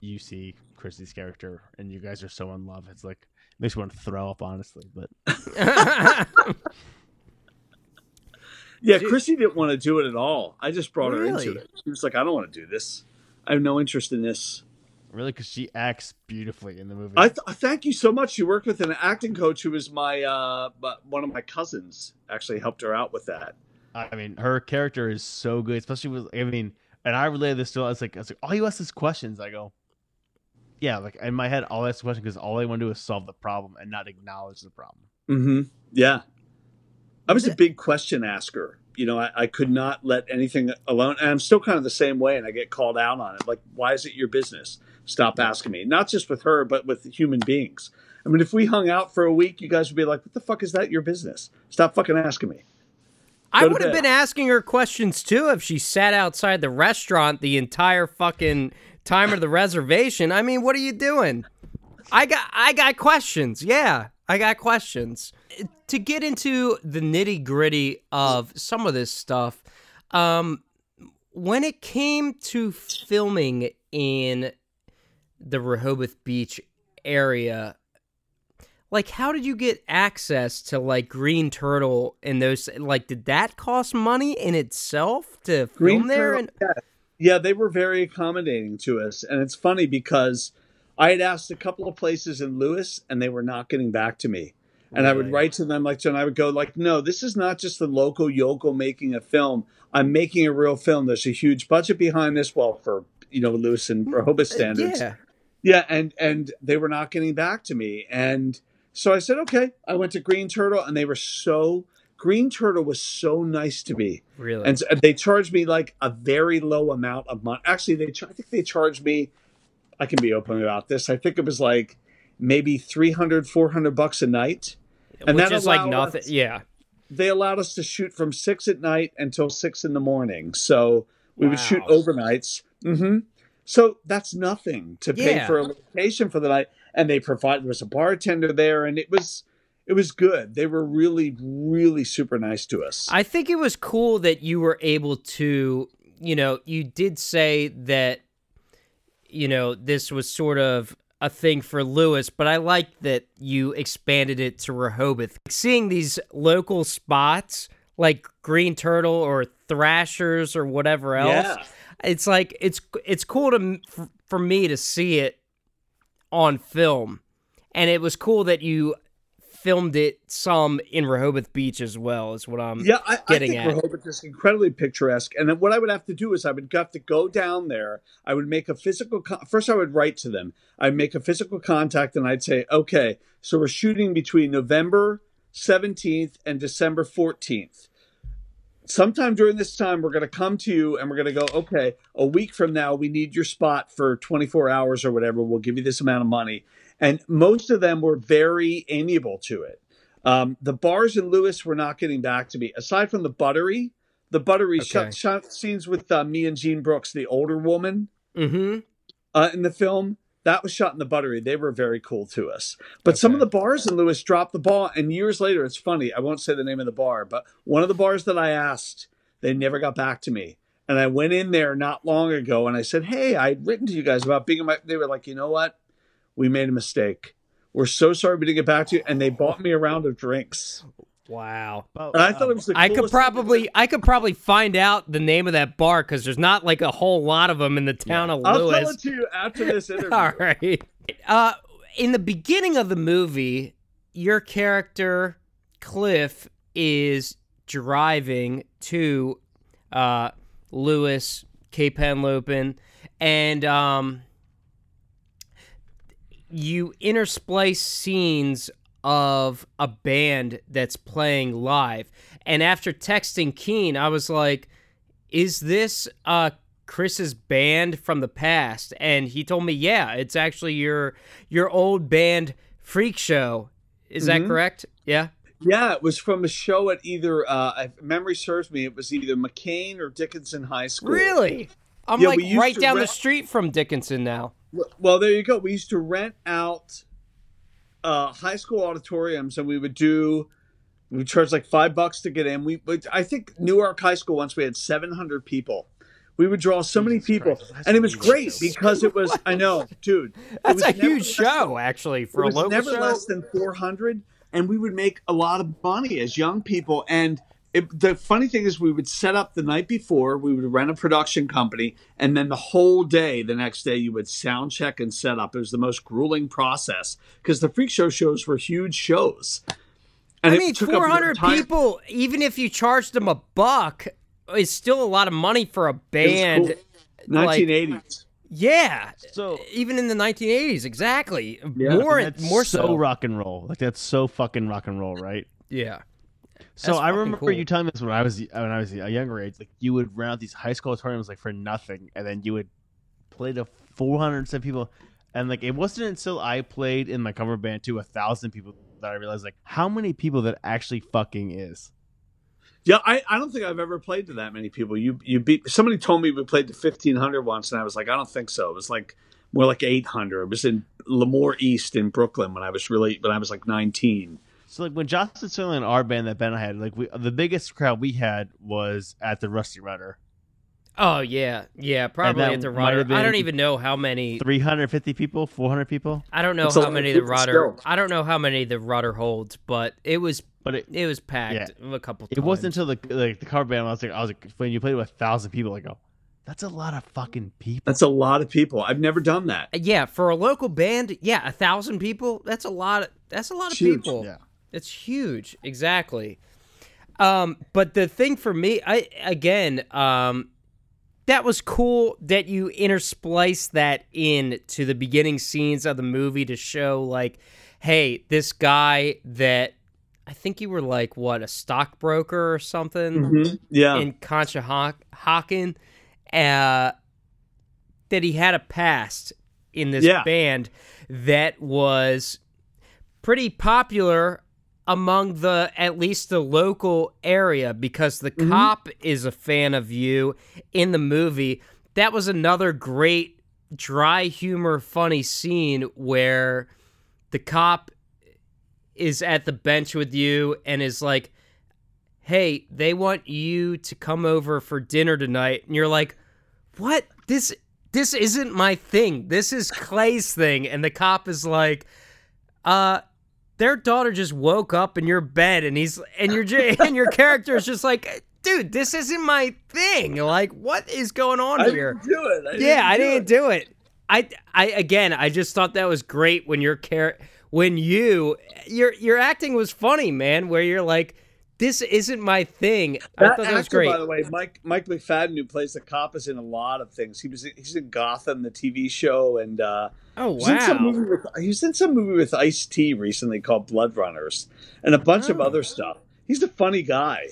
you see Chrissy's character, and you guys are so in love, it's like makes me want to throw up, honestly. But *laughs* yeah, Chrissy didn't want to do it at all. I just brought her into it. She was like, I don't want to do this. I have no interest in this. really, because she acts beautifully in the movie. I th- thank you so much. You worked with an acting coach who was my uh, one of my cousins. Actually, helped her out with that. I mean, her character is so good, especially with. I mean, and I related this to. I was like, I was like, all you ask is questions. I go, yeah, like in my head, all I'll ask the question because all I want to do is solve the problem and not acknowledge the problem. Mm-hmm. Yeah. I was a big question asker. You know, I, I could not let anything alone. And I'm still kind of the same way, and I get called out on it. Like, why is it your business? Stop asking me. Not just with her, but with human beings. I mean, if we hung out for a week, you guys would be like, what the fuck is that your business? Stop fucking asking me. I would have been asking her questions too if she sat outside the restaurant the entire fucking time of the reservation. I mean, what are you doing? I got I got questions. Yeah, I got questions. To get into the nitty gritty of some of this stuff, um, when it came to filming in the Rehoboth Beach area, like how did you get access to like Green Turtle and those? Like, did that cost money in itself to film there? Turtle- And yeah. yeah, they were very accommodating to us. And it's funny because I had asked a couple of places in Lewes and they were not getting back to me. And I would write to them like, and I would go like, no, this is not just the local yokel making a film. I'm making a real film. There's a huge budget behind this. Well, for you know Lewes and Rehoboth mm, uh, standards, yeah, yeah, and and they were not getting back to me, and so I said, okay. I went to Green Turtle, and they were so Green Turtle was so nice to me, really. and so they charged me like a very low amount of money. Actually, they I think they charged me. I can be open about this. I think it was like maybe 300, 400 bucks a night. And which that is like nothing. us- Yeah, They allowed us to shoot from six at night until six in the morning. So we would shoot Wow. overnights. hmm So that's nothing to pay Yeah. for a location for the night. And they provided there was a bartender there, and it was it was good. They were really, really super nice to us. I think it was cool that you were able to, you know, you did say that, you know, this was sort of a thing for Lewes, but I like that you expanded it to Rehoboth. Seeing these local spots like Green Turtle or Thrashers or whatever else, Yeah. it's like it's it's cool to for me to see it on film, and it was cool that you filmed it some in Rehoboth Beach as well. Is what I'm Yeah, I, I getting think at. Rehoboth is incredibly picturesque. And then what I would have to do is I would have to go down there. I would make a physical. Con- First, I would write to them. I'd make a physical contact, and I'd say, "Okay, so we're shooting between November seventeenth and December fourteenth. Sometime during this time, we're going to come to you, and we're going to go. Okay, a week from now, we need your spot for twenty four hours or whatever. We'll give you this amount of money." And most of them were very amiable to it. Um, the bars in Lewes were not getting back to me. Aside from the Buttery, the Buttery Okay. shot, shot scenes with uh, me and Jean Brooks, the older woman Mm-hmm. uh, in the film, that was shot in the Buttery. They were very cool to us. But some of the bars in Lewes dropped the ball. And years later, it's funny. I won't say the name of the bar, but one of the bars that I asked, they never got back to me. And I went in there not long ago and I said, Hey, I'd written to you guys about being in my. They were like, You know what? We made a mistake. We're so sorry we didn't get back to you. And they bought me a round of drinks. Wow. And I thought it was the I could coolest thing. probably I could probably find out the name of that bar because there's not like a whole lot of them in the town of Lewes. I'll tell it to you after this *laughs* interview. All right. Uh, in the beginning of the movie, your character Cliff is driving to uh, Lewes, Cape Henlopen, and um, you intersplice scenes of a band that's playing live. And after texting Keane, I was like, "Is this uh Chris's band from the past?" And he told me, "Yeah, it's actually your your old band Freak Show." Is that Mhm. correct? Yeah. Yeah, it was from a show at either, uh, if memory serves me, it was either McCain or Dickinson High School. Really? I'm Yeah, like right down the street from Dickinson now. Well, there you go. We used to rent out uh, high school auditoriums, and we would do. We would charge like five bucks to get in. We, but I think Newark High School once we had seven hundred people. We would draw so many people, Christ, and it was ridiculous. great *laughs* because it was. I know, dude. it That's a huge show, than- actually, for it a was local never show. less than 400 and we would make a lot of money as young people and it, the funny thing is we would set up the night before we would rent a production company and then the whole day the next day you would sound check and set up it was the most grueling process because the freak show shows were huge shows and I mean, took up your 400 entire- people, even if you charged them a buck, is still a lot of money for a band. cool. like- 1980s Yeah, So even in the 1980s, exactly. Yeah, more, that's more so, so. rock and roll. Like that's so fucking rock and roll, right? Yeah. So That's I remember cool. you telling me this when I was when I was a younger age. Like you would rent out these high school auditoriums like for nothing, and then you would play to four hundred some people. And like it wasn't until I played in my cover band to a thousand people that I realized like how many people that actually fucking is. yeah I, I don't think i've ever played to that many people you you beat somebody told me we played to 1500 once and i was like i don't think so it was like more like 800 it was in lemoore east in brooklyn when i was really when i was like 19 So like when Johnson Sterling and our band that Ben and I had, like we the biggest crowd we had was at the Rusty Rudder. Oh yeah, yeah. Probably at the Rudder. I don't even know how many. Three hundred fifty people, four hundred people. I don't know That's a how many the Rudder. still. I don't know how many the Rudder holds, but it was But it it was packed a couple. it wasn't until the like the cover band I was like I was like when you played with a thousand people, I go, that's a lot of fucking people. That's a lot of people. I've never done that. Yeah, for a local band, yeah, a thousand people. That's a lot. Of, that's a lot of Huge. people. Yeah. It's huge, exactly. Um, but the thing for me, I again, um, that was cool that you intersplice that in to the beginning scenes of the movie to show like, hey, this guy that I think you were like what a stockbroker or something Yeah. in Conshohocken, uh, that he had a past in this Yeah. band that was pretty popular among the at least the local area because the Mm-hmm. cop is a fan of you in the movie. That was another great dry humor funny scene where the cop is at the bench with you and is like hey, they want you to come over for dinner tonight. And you're like, what? This this isn't my thing. This is Clay's thing. And the cop is like, uh, their daughter just woke up in your bed and he's and your *laughs* and your character is just like dude, this isn't my thing. Like, what is going on I here? didn't do it. I yeah, I do didn't it. do it. I, I again, I just thought that was great when your char- when you your your acting was funny, man. Where you're like, this isn't my thing. I That thought that was actor, great. by the way, Mike Mike McFadden, who plays the cop, is in a lot of things. He was he's in Gotham, the TV show, and uh, oh he's in some wow, movie with he was in some movie with Ice T recently called Blood Runners, and a bunch of Oh. other stuff. He's a funny guy.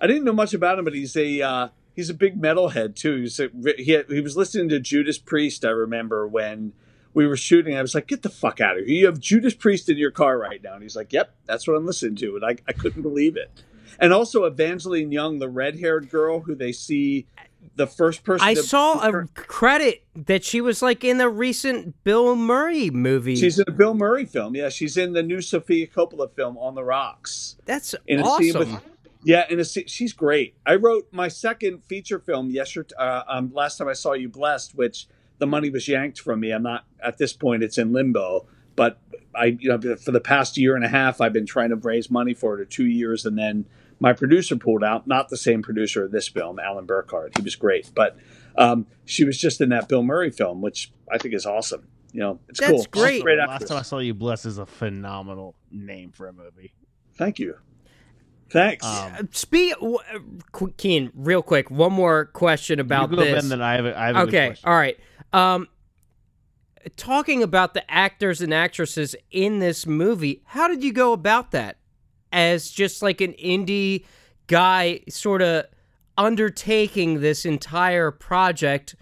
I didn't know much about him, but he's a uh, he's a big metalhead too. He's a, he had, he was listening to Judas Priest. I remember when we were shooting. I was like, "Get the fuck out of here! You have Judas Priest in your car right now." And he's like, "Yep, that's what I'm listening to," and I I couldn't believe it. And also Evangeline Young, the red haired girl who they see the first person. I to- saw a credit that she was like in the recent Bill Murray movie. She's in a Bill Murray film. Yeah, she's in the new Sofia Coppola film On the Rocks. That's In a scene awesome. with, yeah, in a she's great. I wrote my second feature film yesterday. Uh, um, last time I saw you, blessed, which the money was yanked from me. I'm not at this point; it's in limbo. But I, you know, for the past year and a half, I've been trying to raise money for it, or two years, and then my producer pulled out. Not the same producer of this film, Alan Burkhardt. He was great, but um, she was just in that Bill Murray film, which I think is awesome. You know, it's That's cool. She's great. Great Last actress. time I saw you, bless is a phenomenal name for a movie. Thank you. Thanks. Um, Speak, w- uh, Qu- Keane, real quick. One more question about you go, this. Ben, then I have a, I have a good okay, question. all right. Um, talking about the actors and actresses in this movie, how did you go about that? As just like an indie guy, sort of undertaking this entire project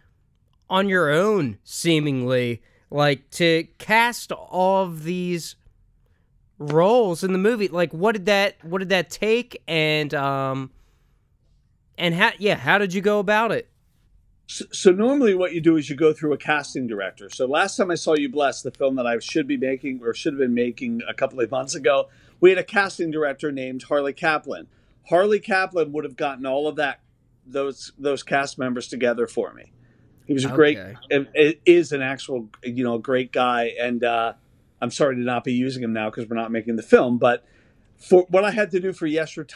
on your own, seemingly, like to cast all of these roles in the movie. Like, what did that? What did that take? And um, and how? Yeah, how did you go about it? So, so normally, what you do is you go through a casting director. So last time I saw you, bless the film that I should be making or should have been making a couple of months ago, we had a casting director named Harley Kaplan. Harley Kaplan would have gotten all of that those those cast members together for me. He was a great, Okay. it- it is an actual, you know, great guy, and uh, I'm sorry to not be using him now because we're not making the film. But for what I had to do for Yes Your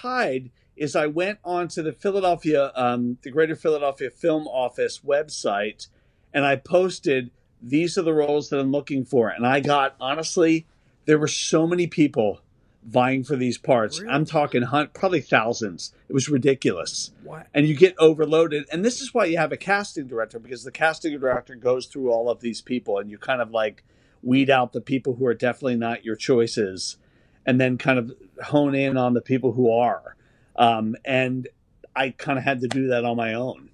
is I went onto the Philadelphia, um, the Greater Philadelphia Film Office website, and I posted these are the roles that I'm looking for, and I got honestly, there were so many people vying for these parts. Really? I'm talking hunt, probably thousands. It was ridiculous What? and you get overloaded. And this is why you have a casting director because the casting director goes through all of these people and you kind of like weed out the people who are definitely not your choices and then kind of hone in on the people who are. Um, and I kind of had to do that on my own.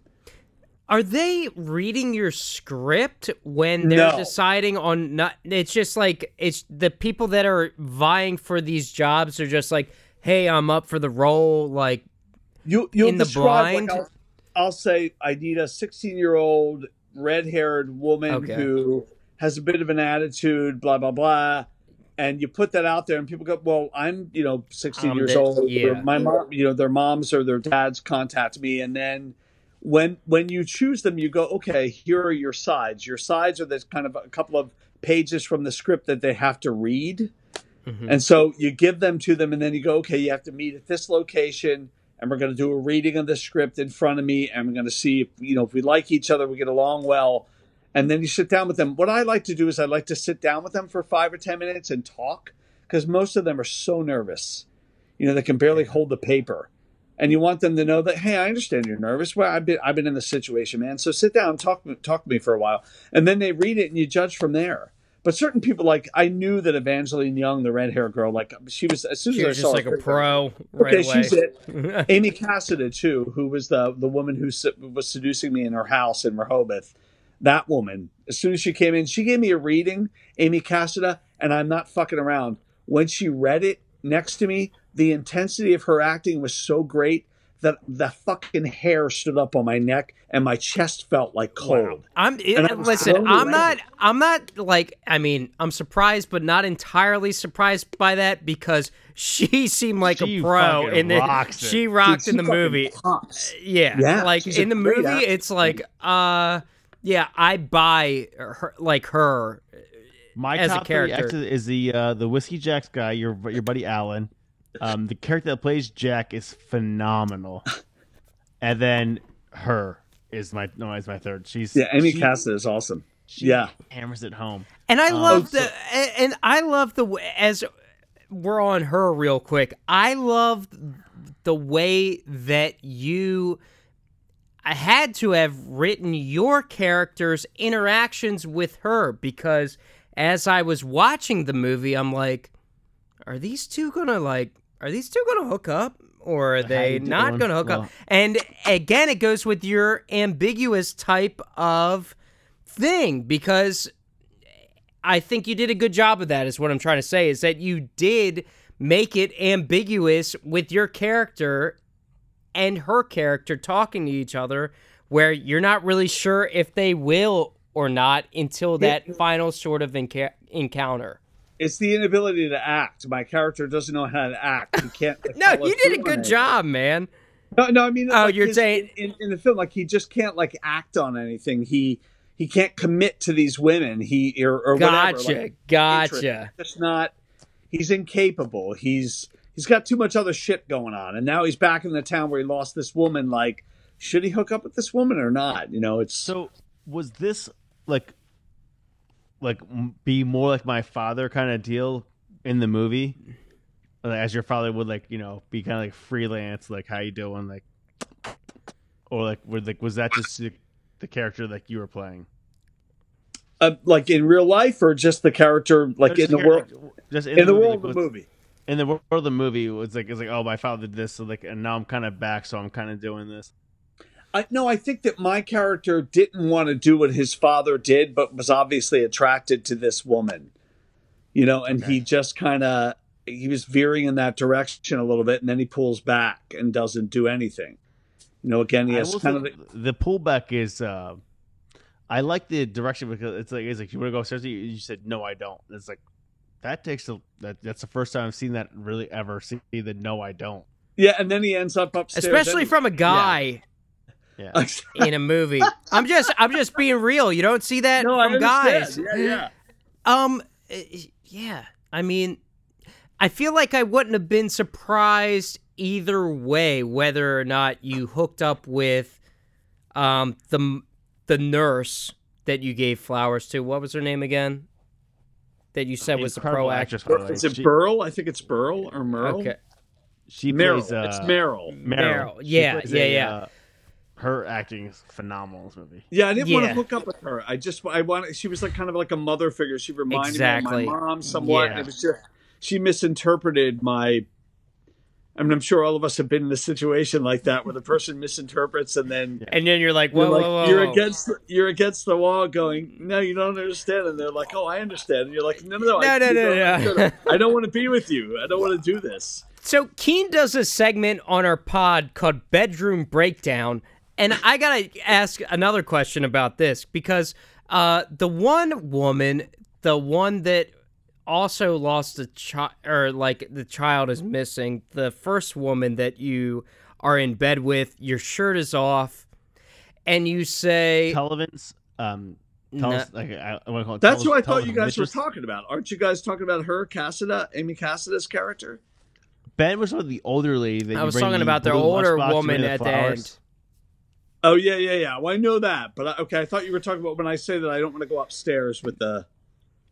Are they reading your script when they're No. deciding on not it's just like it's the people that are vying for these jobs are just like, "Hey, I'm up for the role." Like, You you'll In the describe, like. I'll, I'll say I need a 16 year old red haired woman Okay. who has a bit of an attitude, blah blah blah. And you put that out there, and people go, "Well, I'm, you know, 16 Um, years that- old. yeah. My mom, you know, their moms or their dads contact me, and then when when you choose them, you go, okay, here are your sides. Your sides are this kind of a couple of pages from the script that they have to read, Mhm. and so you give them to them, and then you go, okay, you have to meet at this location, and we're going to do a reading of the script in front of me, and we're going to see if you know if we like each other, we get along well, and then you sit down with them. What I like to do is I like to sit down with them for five or ten minutes and talk, because most of them are so nervous, you know, they can barely hold the paper. And you want them to know that, hey, I understand you're nervous. Well, I've been, I've been in this situation, man. So sit down talk, talk to me for a while, and then they read it and you judge from there. But certain people, like I knew that Evangeline Young, the red hair girl, like she was as soon as she I was saw just like her, a pro right Okay, away. she's it. *laughs* Amy Cassida too, who was the the woman who was seducing me in her house in Rehoboth. That woman, as soon as she came in, she gave me a reading, Amy Cassida, and I'm not fucking around. When she read it next to me, the intensity of her acting was so great that the fucking hair stood up on my neck and my chest felt like cold. Wow. I'm And I was listen. blown I'm away. not. I'm not like. I mean, I'm surprised, but not entirely surprised by that because she *laughs* seemed like She a pro fucking in the. rocks. She rocked Dude, in the movie. pops. Yeah, Yeah, like in the movie, actress. it's like, uh, yeah, I buy her like her. My as a top three character. exes is the uh, the whiskey Jack's guy, your your buddy Alan. Um, the character that plays Jack is phenomenal. and then her is my no is my third. She's Yeah, Amy she, Cassidy is awesome. she yeah. hammers it home. And I Um, love the and- and I love the way as we're on her real quick. I love the way that you I had to have written your character's interactions with her because as I was watching the movie, I'm like, are these two gonna like are these two gonna hook up? Or are they not gonna hook up? And again, it goes with your ambiguous type of thing because I think you did a good job of that, is what I'm trying to say, is that you did make it ambiguous with your character and her character talking to each other, where you're not really sure if they will or not until that final sort of enca- encounter. It's the inability to act. My character doesn't know how to act. He can't. *laughs* No, you did a good it. job, man. No, no, I mean, Oh, like you're his- saying- in, in the film, like he just can't like act on anything. He he can't commit to these women. He or, or Gotcha, whatever. Like, gotcha. interest. just not. He's incapable. He's he's got too much other shit going on, and now he's back in the town where he lost this woman. Like, should he hook up with this woman or not? You know, it's So was this like like be more like my father kind of deal in the movie? As your father would like you know be kind of like freelance, like how you doing, like or like would like was that just the, the character like you were playing? uh, like in real life or just the character, like Just in the world, just in the movie, world of the movie. In the world of the movie, it was like it's like oh my father did this, so like and now I'm kind of back, so I'm kind of doing this. I no, I think that my character didn't want to do what his father did, but was obviously attracted to this woman. You know, and he just kind of he was veering in that direction a little bit, and then he pulls back and doesn't do anything. You know, again, he has kind of the, the pullback is. uh I like the direction because it's like it's like you want to go upstairs. You, you said no, I don't. It's like that takes a that. That's the first time I've seen that really ever see the no, I don't. yeah, and then he ends up upstairs, Especially anyway. from a guy Yeah, *laughs* in a movie. I'm just I'm just being real. You don't see that no, I from guys. Yeah, yeah. *laughs* Um, uh, yeah. I mean, I feel like I wouldn't have been surprised either way whether or not you hooked up with um the the nurse that you gave flowers to. What was her name again? That you said was the pro actress, actress. by the. Is it She- Burl? I think it's Burl or Merle. Okay. She Meryl. plays. Uh, it's Meryl. Meryl. Meryl. Yeah, yeah, a, yeah. uh, her acting is phenomenal in this movie. Yeah, I didn't want to hook up with her. I just I wanted. She was like kind of like a mother figure. She reminded Exactly. me of my mom somewhat. Yeah. It was just she misinterpreted my. I mean, I'm sure all of us have been in a situation like that where the person misinterprets and then Yeah. And then you're like, you're like whoa, whoa, you're against the, you're against the wall, going, no, you don't understand, and they're like, oh, I understand, and you're like, no, no, no, No, I, no, you no, don't no. I don't want to be with you. I don't want to do this. So Keane does a segment on our pod called Bedroom Breakdown, and I gotta ask another question about this because uh, the one woman, the one that also lost a child, or like the child is missing, the first woman that you are in bed with, your shirt is off, and you say, Televin's. Um, tell Nah. us, like, I, I want to call it. That's tell who I us- tell thought you guys were talking about. Aren't you guys talking about her, Cassida, Amy Cassida's character? Ben was with the older lady. That I was talking about the older woman made of at the flowers. end. Oh yeah, yeah, yeah. Well, I know that, but I, okay, I thought you were talking about when I say that I don't want to go upstairs with the.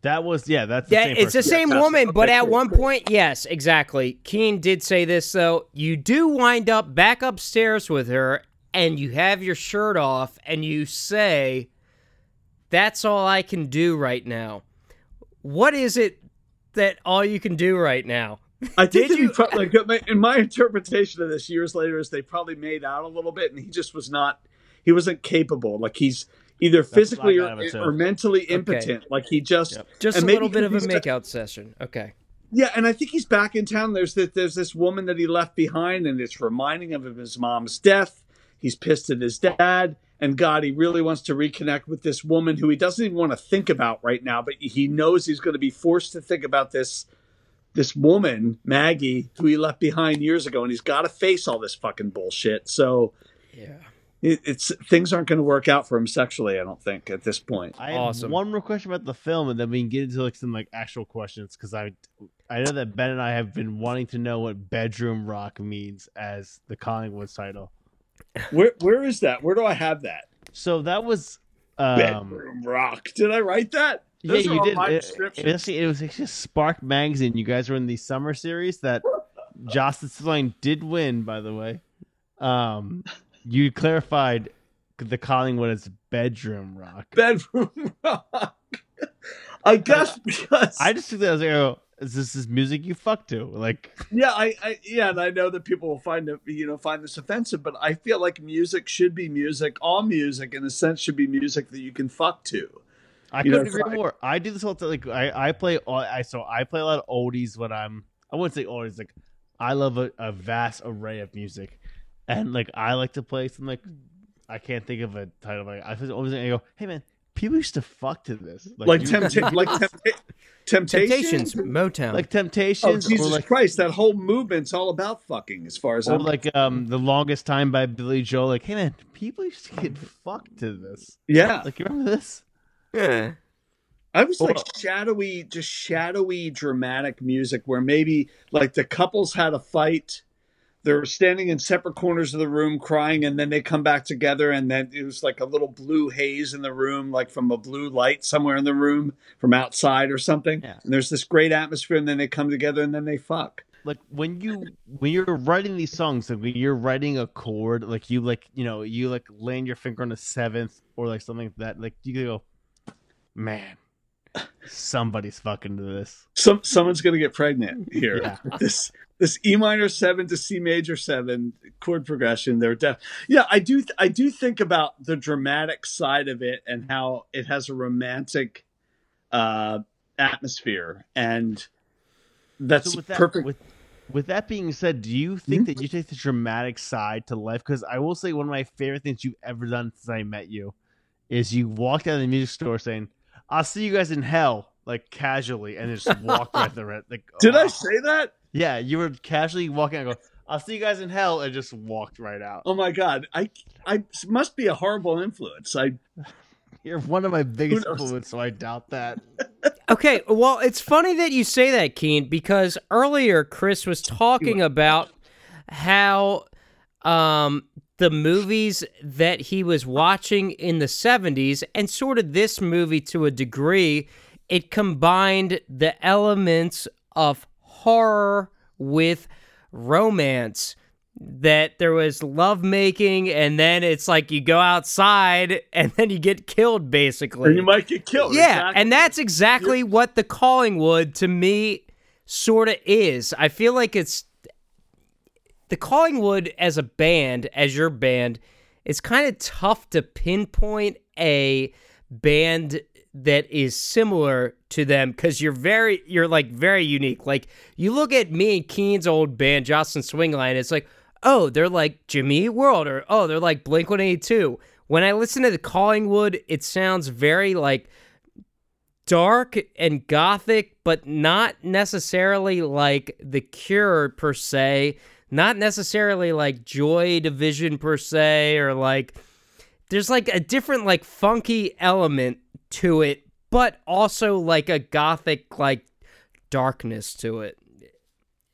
That was yeah. That's the Yeah, same it's the same Yeah, woman, okay, but at cool, one cool. point, yes, exactly. Keane did say this, though. You do wind up back upstairs with her, and you have your shirt off, and you say, That's all I can do right now. What is it that all you can do right now? I think Did he you- pro- like my- in my interpretation of this years later is they probably made out a little bit, and he just was not. He wasn't capable. Like he's either physically or, of it, too. or mentally impotent. Like he just. Yep. Just And a little bit of a because he's makeout session. Okay. Yeah, and I think he's back in town. There's that. There's this woman that he left behind, and it's reminding him of his mom's death. He's pissed at his dad, and God, he really wants to reconnect with this woman who he doesn't even want to think about right now. But he knows he's going to be forced to think about this this woman, Maggie, who he left behind years ago, and he's got to face all this fucking bullshit. So Yeah. it, it's things aren't going to work out for him sexually. I don't think at this point. I have Awesome. one more question about the film, and then we can get into like some like actual questions because I I know that Ben and I have been wanting to know what bedroom rock means as the Collingwood's title. Where where is that? Where do I have that? So that was um, Bedroom Rock. Did I write that? Yeah, Those you did. It, it, it was actually Spark Magazine. You guys were in the summer series that Jocelyn Spillane did win, by the way. Um, you clarified the Collingwood as bedroom rock. Bedroom Rock. *laughs* I guess because I just took that as like, oh, is this is music you fuck to? Like, yeah, I, I yeah, and I know that people will find it, you know, find this offensive, but I feel like music should be music. All music, in a sense, should be music that you can fuck to. I couldn't agree fine. more. I do this whole the time. Like, I, I play, all- I so I play a lot of oldies when I'm. I wouldn't say oldies. Like, I love a, a vast array of music, and like I like to play some like I can't think of a title. Like I always I go, hey man, people used to fuck to this. Like, you- tempta- *laughs* like tempta- Temptations, Temptations. Motown. like temptations. Oh Temptations, Jesus like Christ! That whole movement's all about fucking, as far as or I'm. like um the longest time by Billy Joel. Like, hey man, people used to get fucked to this. yeah, Like, you remember this? Yeah. I was like shadowy, just shadowy, dramatic music where maybe like the couples had a fight. They're standing in separate corners of the room crying, and then they come back together, and then it was like a little blue haze in the room, like from a blue light somewhere in the room from outside or something. Yeah. And there's this great atmosphere, and then they come together, and then they fuck. like when you when you're writing these songs like when you're writing a chord like you like you know you like land your finger on a seventh or like something like that like you go man somebody's fucking to this Some someone's gonna get pregnant here. Yeah. *laughs* This this E minor seven to C major seven chord progression. They're def. Yeah, I do. I do think about the dramatic side of it and how it has a romantic uh, atmosphere, and that's so that perfect. with with that being said do you think that you take the dramatic side to life because i will say one of my favorite things you've ever done since i met you is you walked out of the music store saying i'll see you guys in hell like casually and just walk right *laughs* the red like Did I oh. say that? Yeah, you were casually walking I go, I'll see you guys in hell, and just walked right out. Oh my god! I I must be a horrible influence. I *laughs* You're one of my biggest knows? influences, so I doubt that. *laughs* Okay, well, it's funny that you say that, Keane, because earlier Chris was talking about how um, the movies that he was watching in the 70s, and sort of this movie to a degree, it combined the elements of horror with romance. That there was lovemaking, and then it's like you go outside *laughs* and then you get killed, basically. and you might get killed. Yeah, Exactly. and that's exactly what the Calling Collingwood to me sort of is. I feel like it's the Collingwood as a band, as your band, it's kind of tough to pinpoint a band that is similar to them because you're very you're like very unique. Like you look at me and Keane's old band, Jocelyn Swingline, it's like, oh, they're like Jimmy World, or oh, they're like Blink 182. When I listen to the Collingwood, it sounds very like dark and gothic, but not necessarily like The Cure per se, not necessarily like Joy Division per se, or like there's like a different like funky element to it, but also like a gothic like darkness to it.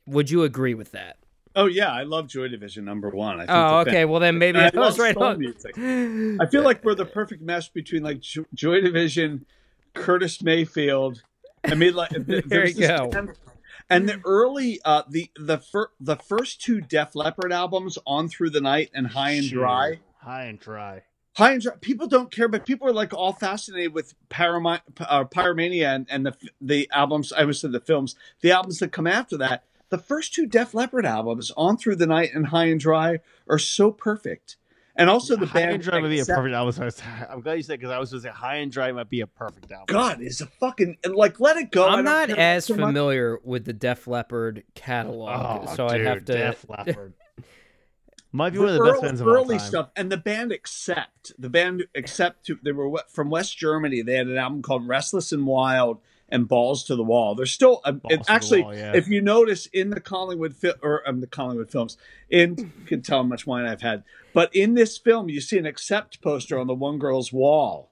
Would you agree with that? Oh yeah, I love Joy Division number one. I think Oh, okay. Well, then maybe I *laughs* I was right on. music. I feel like we're the perfect mesh between like Joy Division, Curtis Mayfield. I mean, like *laughs* There there's you go. And the early, uh, the the fir- the first two Def Leppard albums, On Through the Night and High and Sure. Dry. High and dry. High and Dry. People don't care, but people are like all fascinated with uh, Pyromania and, and the the albums. I was say the films, the albums that come after that. The first two Def Leppard albums, On Through the Night and High and Dry, are so perfect. And also the High band and dry might be a perfect album. So I was- *laughs* I'm glad you said because I was going to say high and dry might be a perfect album. God is a fucking like let it go. I I'm don't as so much. familiar with the Def Leppard catalog, Oh, so I'd have to. Def *laughs* Leppard. Might be one of the best early, bands of all early time. stuff, and the band Accept, the band Accept, to- they were from West Germany. They had an album called Restless and Wild and Balls to the Wall. They're still it- to the actually, Wall, yeah. if you notice in the Collingwood fi- or um, the Collingwood films, in you can tell how much wine I've had, but in this film, you see an Accept poster on the one girl's wall.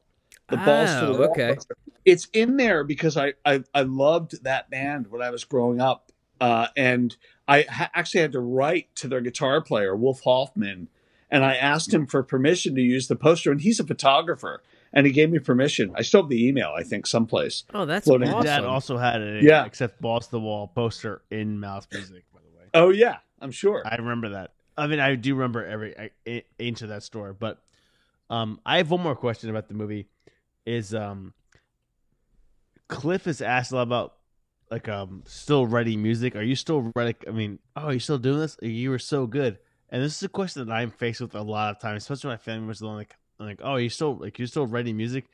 The Balls to the Oh, Wall. okay. poster. It's in there because I, I I loved that band when I was growing up, uh, and I ha- actually had to write to their guitar player Wolf Hoffmann and I asked him for permission to use the poster, and he's a photographer, and he gave me permission. I still have the email, I think, someplace. Oh, that's Floating. awesome. Dad also had it. Yeah. Accept Boss the wall poster in Mouse Music, by the way. Oh yeah, I'm sure. I remember that. I mean, I do remember every I- I- inch of that store. But um, I have one more question about the movie. Is um, Cliff is asked a lot about like um still writing music. Are you still writing? I mean, oh, are you still doing this? You were so good. And this is a question that I'm faced with a lot of times, especially my family members. Like, like, oh, you're still like you're still writing music,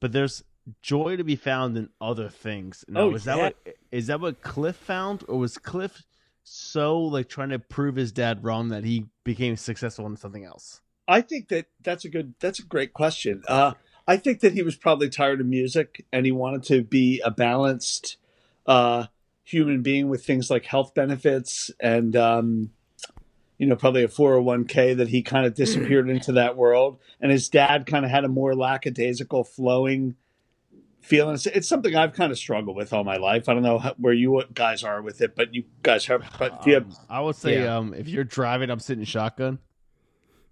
but there's joy to be found in other things. Now, Oh, is that yeah. what is that what Cliff found, or was Cliff so like trying to prove his dad wrong that he became successful in something else? I think that that's a good, that's a great question. Uh, I think that he was probably tired of music and he wanted to be a balanced uh, human being with things like health benefits and, um, you know, probably a 401k that he kind of disappeared into that world. And his dad kind of had a more lackadaisical, flowing feeling. It's, it's something I've kind of struggled with all my life. I don't know how, where you guys are with it, but you guys have, but do you have, Um, I would say Yeah. um, if you're driving, I'm sitting shotgun.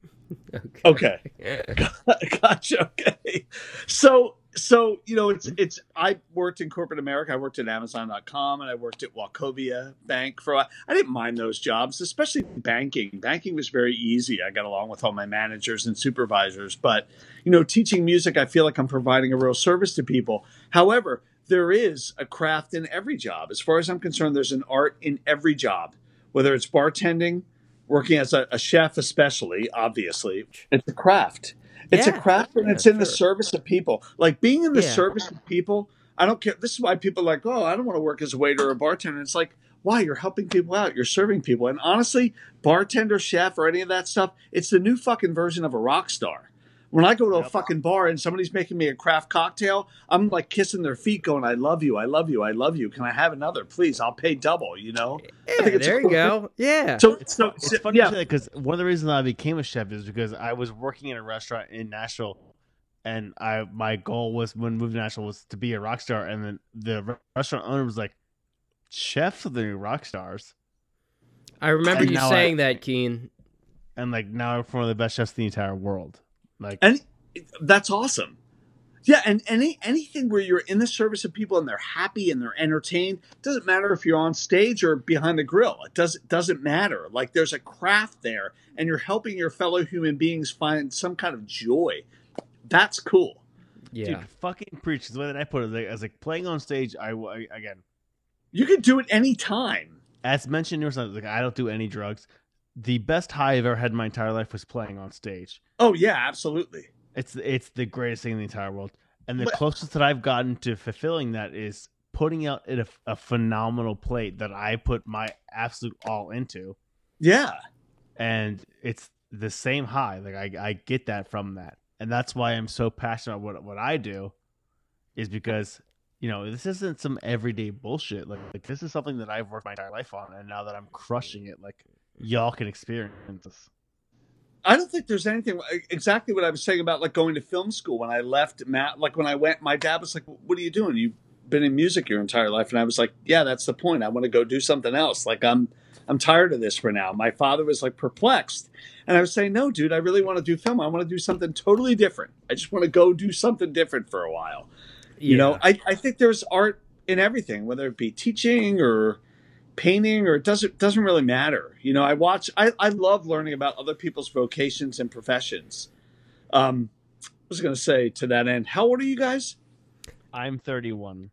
*laughs* okay. *laughs* *laughs* gotcha. Okay. So so you know it's mm-hmm. it's I worked in corporate America. I worked at Amazon.com and I worked at Wachovia Bank for a while. I didn't mind those jobs, especially banking. Banking was very easy. I got along with all my managers and supervisors. But you know, teaching music, I feel like I'm providing a real service to people. However, there is a craft in every job. As far as I'm concerned, there's an art in every job, whether it's bartending, working as a, a chef, especially, obviously, it's a craft. It's Yeah. a craft and Yeah, it's in the sure. service of people. Like being in the Yeah. service of people, I don't care. This is why people are like, oh, I don't want to work as a waiter or a bartender. It's like, why? You're helping people out. You're serving people. And honestly, bartender, chef, or any of that stuff, it's the new fucking version of a rock star. When I go to a Yep. fucking bar and somebody's making me a craft cocktail, I'm like kissing their feet, going, "I love you, I love you, I love you. Can I have another, please? I'll pay double." You know. Yeah, think it's there a you go. Yeah. So, It's, so, it's so- funny yeah, you say that because one of the reasons I became a chef is because I was working in a restaurant in Nashville, and I my goal was when moving to Nashville was to be a rock star, and then the restaurant owner was like, "Chefs are the new rock stars," I remember and you now I- saying that, Keane. and like now I'm one of the best chefs in the entire world. Like, and that's awesome. Yeah, and any anything where you're in the service of people and they're happy and they're entertained doesn't matter if you're on stage or behind the grill. It doesn't doesn't matter. Like there's a craft there, and you're helping your fellow human beings find some kind of joy. That's cool. Yeah. dude, fucking preach. The way that I put it, like, as like playing on stage, I, I again, You can do it anytime. as mentioned numerous times, like I don't do any drugs. The best high I've ever had in my entire life was playing on stage. Oh yeah, absolutely. It's it's the greatest thing in the entire world, and the But- closest that I've gotten to fulfilling that is putting out a, a phenomenal plate that I put my absolute all into, Yeah. and it's the same high. Like I, I get that from that, and that's why I'm so passionate about what what I do, is because you know this isn't some everyday bullshit. Like, like this is something that I've worked my entire life on, and now that I'm crushing it, like y'all can experience. This. I don't think there's anything uh, exactly what I was saying about like going to film school. When I left Matt like when I went my dad was like what are you doing? You've been in music your entire life. And I was like yeah that's the point. I want to go do something else. Like I'm I'm tired of this for now. My father was like perplexed. And I was saying no dude I really want to do film. I want to do something totally different. I just want to go do something different for a while. You know I, I think there's art in everything whether it be teaching or painting or it doesn't doesn't really matter you know i watch i, I love learning about other people's vocations and professions um i was going to say to that end how old are you guys I'm 31.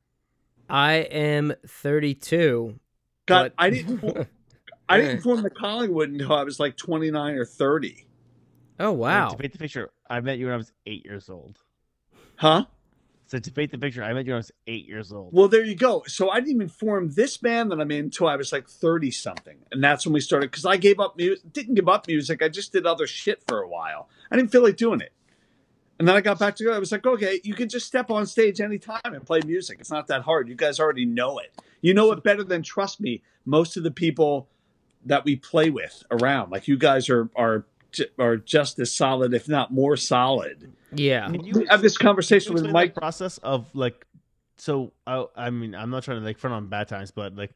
I am 32. god but- i didn't form, *laughs* i didn't form the collingwood until i was like 29 or 30 Oh Like, wow. to paint the picture, I met you when I was eight years old. huh So to paint the picture, I met you when I was eight years old. well there you go. So i didn't even form this band that i'm in until i was like 30 something and that's when we started because i gave up music didn't give up music. I just did other shit for a while. I didn't feel like doing it. And then i got back to it i was like okay you can just step on stage anytime and play music. It's not that hard. You guys already know it. You know it better than trust me most of the people that we play with around. Like you guys are are are just as solid if not more solid Yeah. Can you we have this conversation with you mike process of like so I, I mean i'm not trying to like front on bad times but like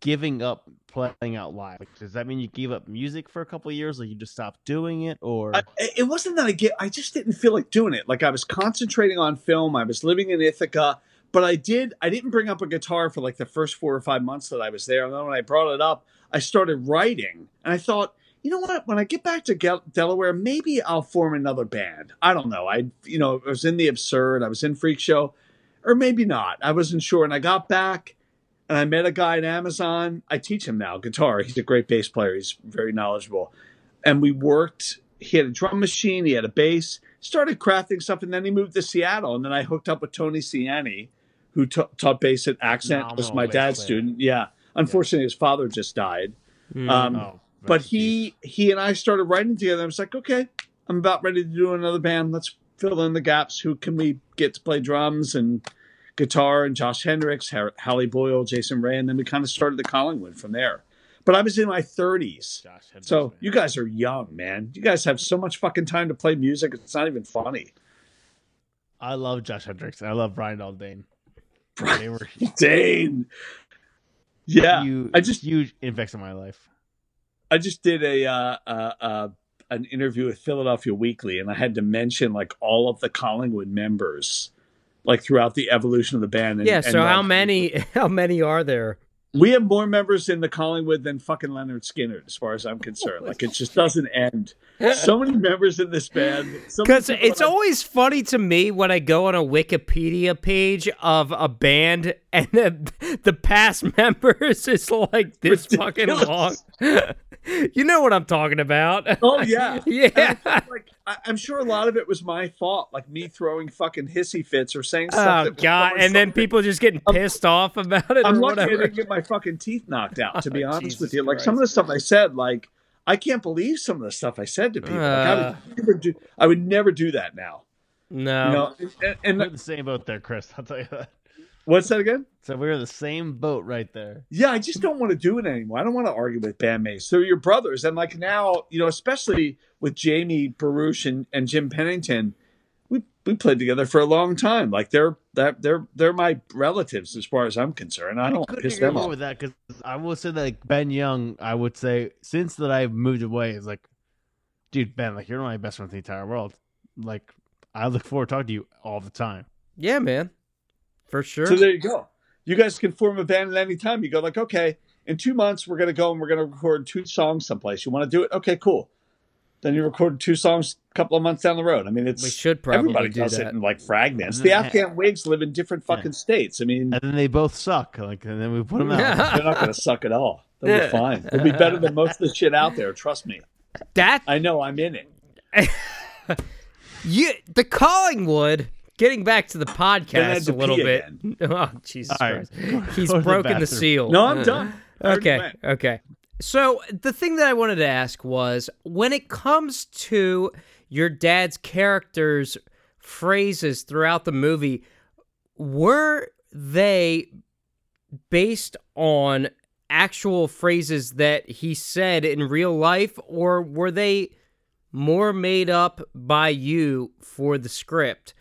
giving up playing out live? Like, does that mean you gave up music for a couple of years, like you just stopped doing it, or I, it wasn't that I get. I just didn't feel like doing it. Like I was concentrating on film. I was living in Ithaca, but I did. I didn't bring up a guitar for like the first four or five months that I was there. And then when I brought it up, I started writing, and I thought, you know what? When I get back to Gel- Delaware, maybe I'll form another band. I don't know. I, you know, I was in the absurd. I was in Freak Show, or maybe not. I wasn't sure. And I got back and I met a guy at Amazon. I teach him now guitar. He's a great bass player. He's very knowledgeable. And we worked. He had a drum machine. He had a bass. Started crafting stuff, and then he moved to Seattle. And then I hooked up with Tony Ciani, who ta- taught bass at Accent. was my dad's player. student. Yeah. Unfortunately, his father just died. Mm. Um, oh, but rest in peace. he he and I started writing together. I was like, okay, I'm about ready to do another band. Let's fill in the gaps. Who can we get to play drums and guitar? And Josh Hendricks, Har- Hallie Boyle, Jason Ray, and then we kind of started the Collingwood from there. But I was in my 30s. Josh Hendricks, So man. you guys are young, man. You guys have so much fucking time to play music. It's not even funny. I love Josh Hendricks. I love Brian Aldane. Brian were Dane. Yeah. huge, I just- huge impacts in my life. I just did a uh, uh, uh, an interview with Philadelphia Weekly, and I had to mention like all of the Collingwood members, like throughout the evolution of the band. And, yeah. and, So how like, many? *laughs* How many are there? We have more members in the Collingwood than fucking Lynyrd Skynyrd, as far as I'm concerned. Like it just doesn't end. So *laughs* many members in this band. so Because people it's always funny to me when I go on a Wikipedia page of a band and the, the past *laughs* members is like this fucking long. *laughs* You know what I'm talking about? Oh yeah, yeah. And I feel like I, I'm sure a lot of it was my fault, like me throwing fucking hissy fits or saying stuff. Oh that was god! so And then people just getting pissed off about it I'm or lucky I didn't get my fucking teeth knocked out. To be *laughs* Oh, honest Jesus with you, like some of the stuff I said, like I can't believe some of the stuff I said to people. like, I Uh. would never do. I would never do that now. No. You know, and, and We're in the same boat there, Chris. I'll tell you that. What's that again? So we're in the same boat right there. Yeah, I just don't want to do it anymore. I don't want to argue with bandmates. They're your brothers, and like now, you know, especially with Jamie Baruch and, and Jim Pennington, we we played together for a long time. Like they're that they're they're my relatives as far as I'm concerned. I don't couldn't piss them off. with that because I will say that like, Ben Young, I would say since that I've moved away is like, dude, Ben, like you're my best friend in the entire world. Like I look forward to talking to you all the time. Yeah, man. For sure. So there you go. You guys can form a band at any time. You go like, okay, in two months we're gonna go and we're gonna record two songs someplace. You want to do it? Okay, cool. Then you record two songs a couple of months down the road. I mean, it's we should probably everybody do does that. it in like fragments. The Afghan Whigs live in different fucking states. I mean, And then they both suck. Like and then we put them out. *laughs* they're not gonna suck at all. They'll be fine. They'll be better than most of the shit out there. Trust me. that I know. I'm in it. *laughs* you the Collingwood. Getting back to the Then I had podcast to a little bit. again. *laughs* Oh Jesus right. Christ! He's *laughs* Go to the broken the seal. No, I'm done. Okay, okay. So the thing that I wanted to ask was when it comes to your dad's characters' phrases throughout the movie, were they based on actual phrases that he said in real life, or were they more made up by you for the script?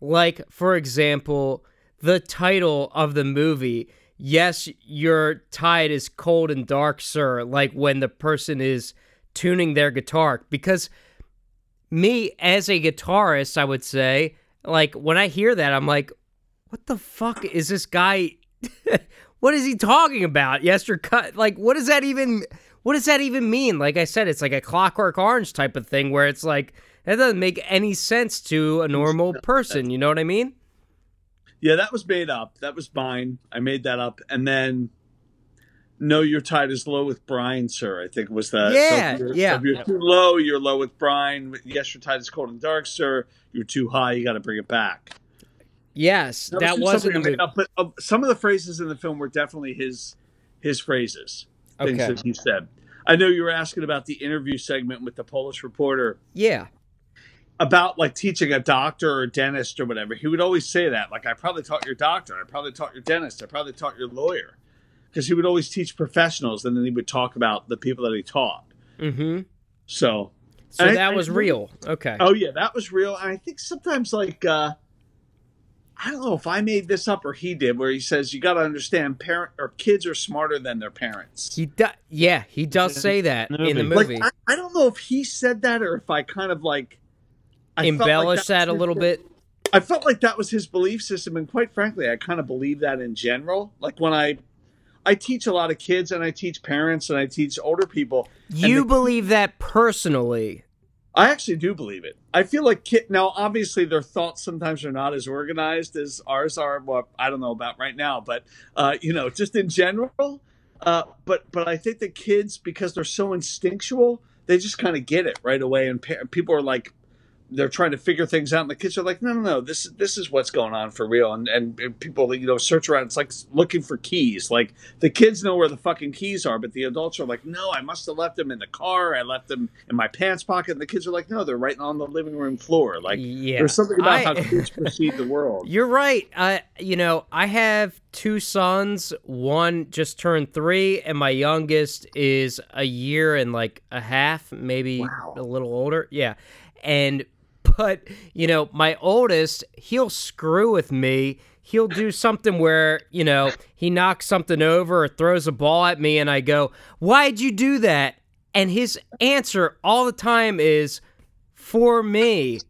Like, for example, the title of the movie, Yes, Your Tide is Cold and Dark, Sir, like when the person is tuning their guitar. Because me, as a guitarist, I would say, like, when I hear that, I'm like, what the fuck is this guy? *laughs* what is he talking about? Yes, your cut. Like, what does that even? What does that even mean? Like I said, it's like a Clockwork Orange type of thing where it's like that doesn't make any sense to a normal person. You know what I mean? Yeah, that was made up. That was mine. I made that up. And then No, Your Tide is Low with Brian, sir, I think was that. Yeah, if you're, yeah. If you're too low, you're low with Brian. Yes, Your Tide is Cold and Dark, sir. You're too high, you got to bring it back. Yes, that, just was in something the I movie. made up, But uh, some of the phrases in the film were definitely his his phrases, things Okay. that he said. I know you were asking about the interview segment with the Polish reporter Yeah, about like teaching a doctor or dentist or whatever, he would always say that. Like, I probably taught your doctor, I probably taught your dentist, I probably taught your lawyer. Because he would always teach professionals and then he would talk about the people that he taught. mm-hmm. So, So I- that I was really- real. Okay. oh yeah, that was real. And I think sometimes like uh I don't know if I made this up or he did, where he says you got to understand, parent or kids are smarter than their parents. He does. yeah, he does say that in the movie. movie. Like I, I don't know if he said that or if I kind of like I felt like Embellish that a little bit. I felt like that was his belief system, and quite frankly, I kind of believe that in general. Like when I, I teach a lot of kids, and I teach parents, and I teach older people. You the- believe that personally. I actually do believe it. I feel like kid now. Obviously, their thoughts sometimes are not as organized as ours are. Well, I don't know about right now, but uh, you know, just in general. Uh, but but I think the kids, because they're so instinctual, they just kind of get it right away, and pa- people are like, they're trying to figure things out, and the kids are like, no, no, no, this is this is what's going on for real, and and people you know search around. It's like looking for keys. Like the kids know where the fucking keys are, but the adults are like, no, I must have left them in the car. I left them in my pants pocket. And the kids are like, no, they're right on the living room floor. Like yeah, there's something about I- how kids *laughs* perceive the world. You're right. I, you know, I have two sons. One just turned three, and my youngest is a year and like a half, maybe Wow. a little older. Yeah, and but you know, my oldest, he'll screw with me. He'll do something where you know he knocks something over or throws a ball at me, and I go, "Why'd you do that?" And his answer all the time is, "For me." *laughs*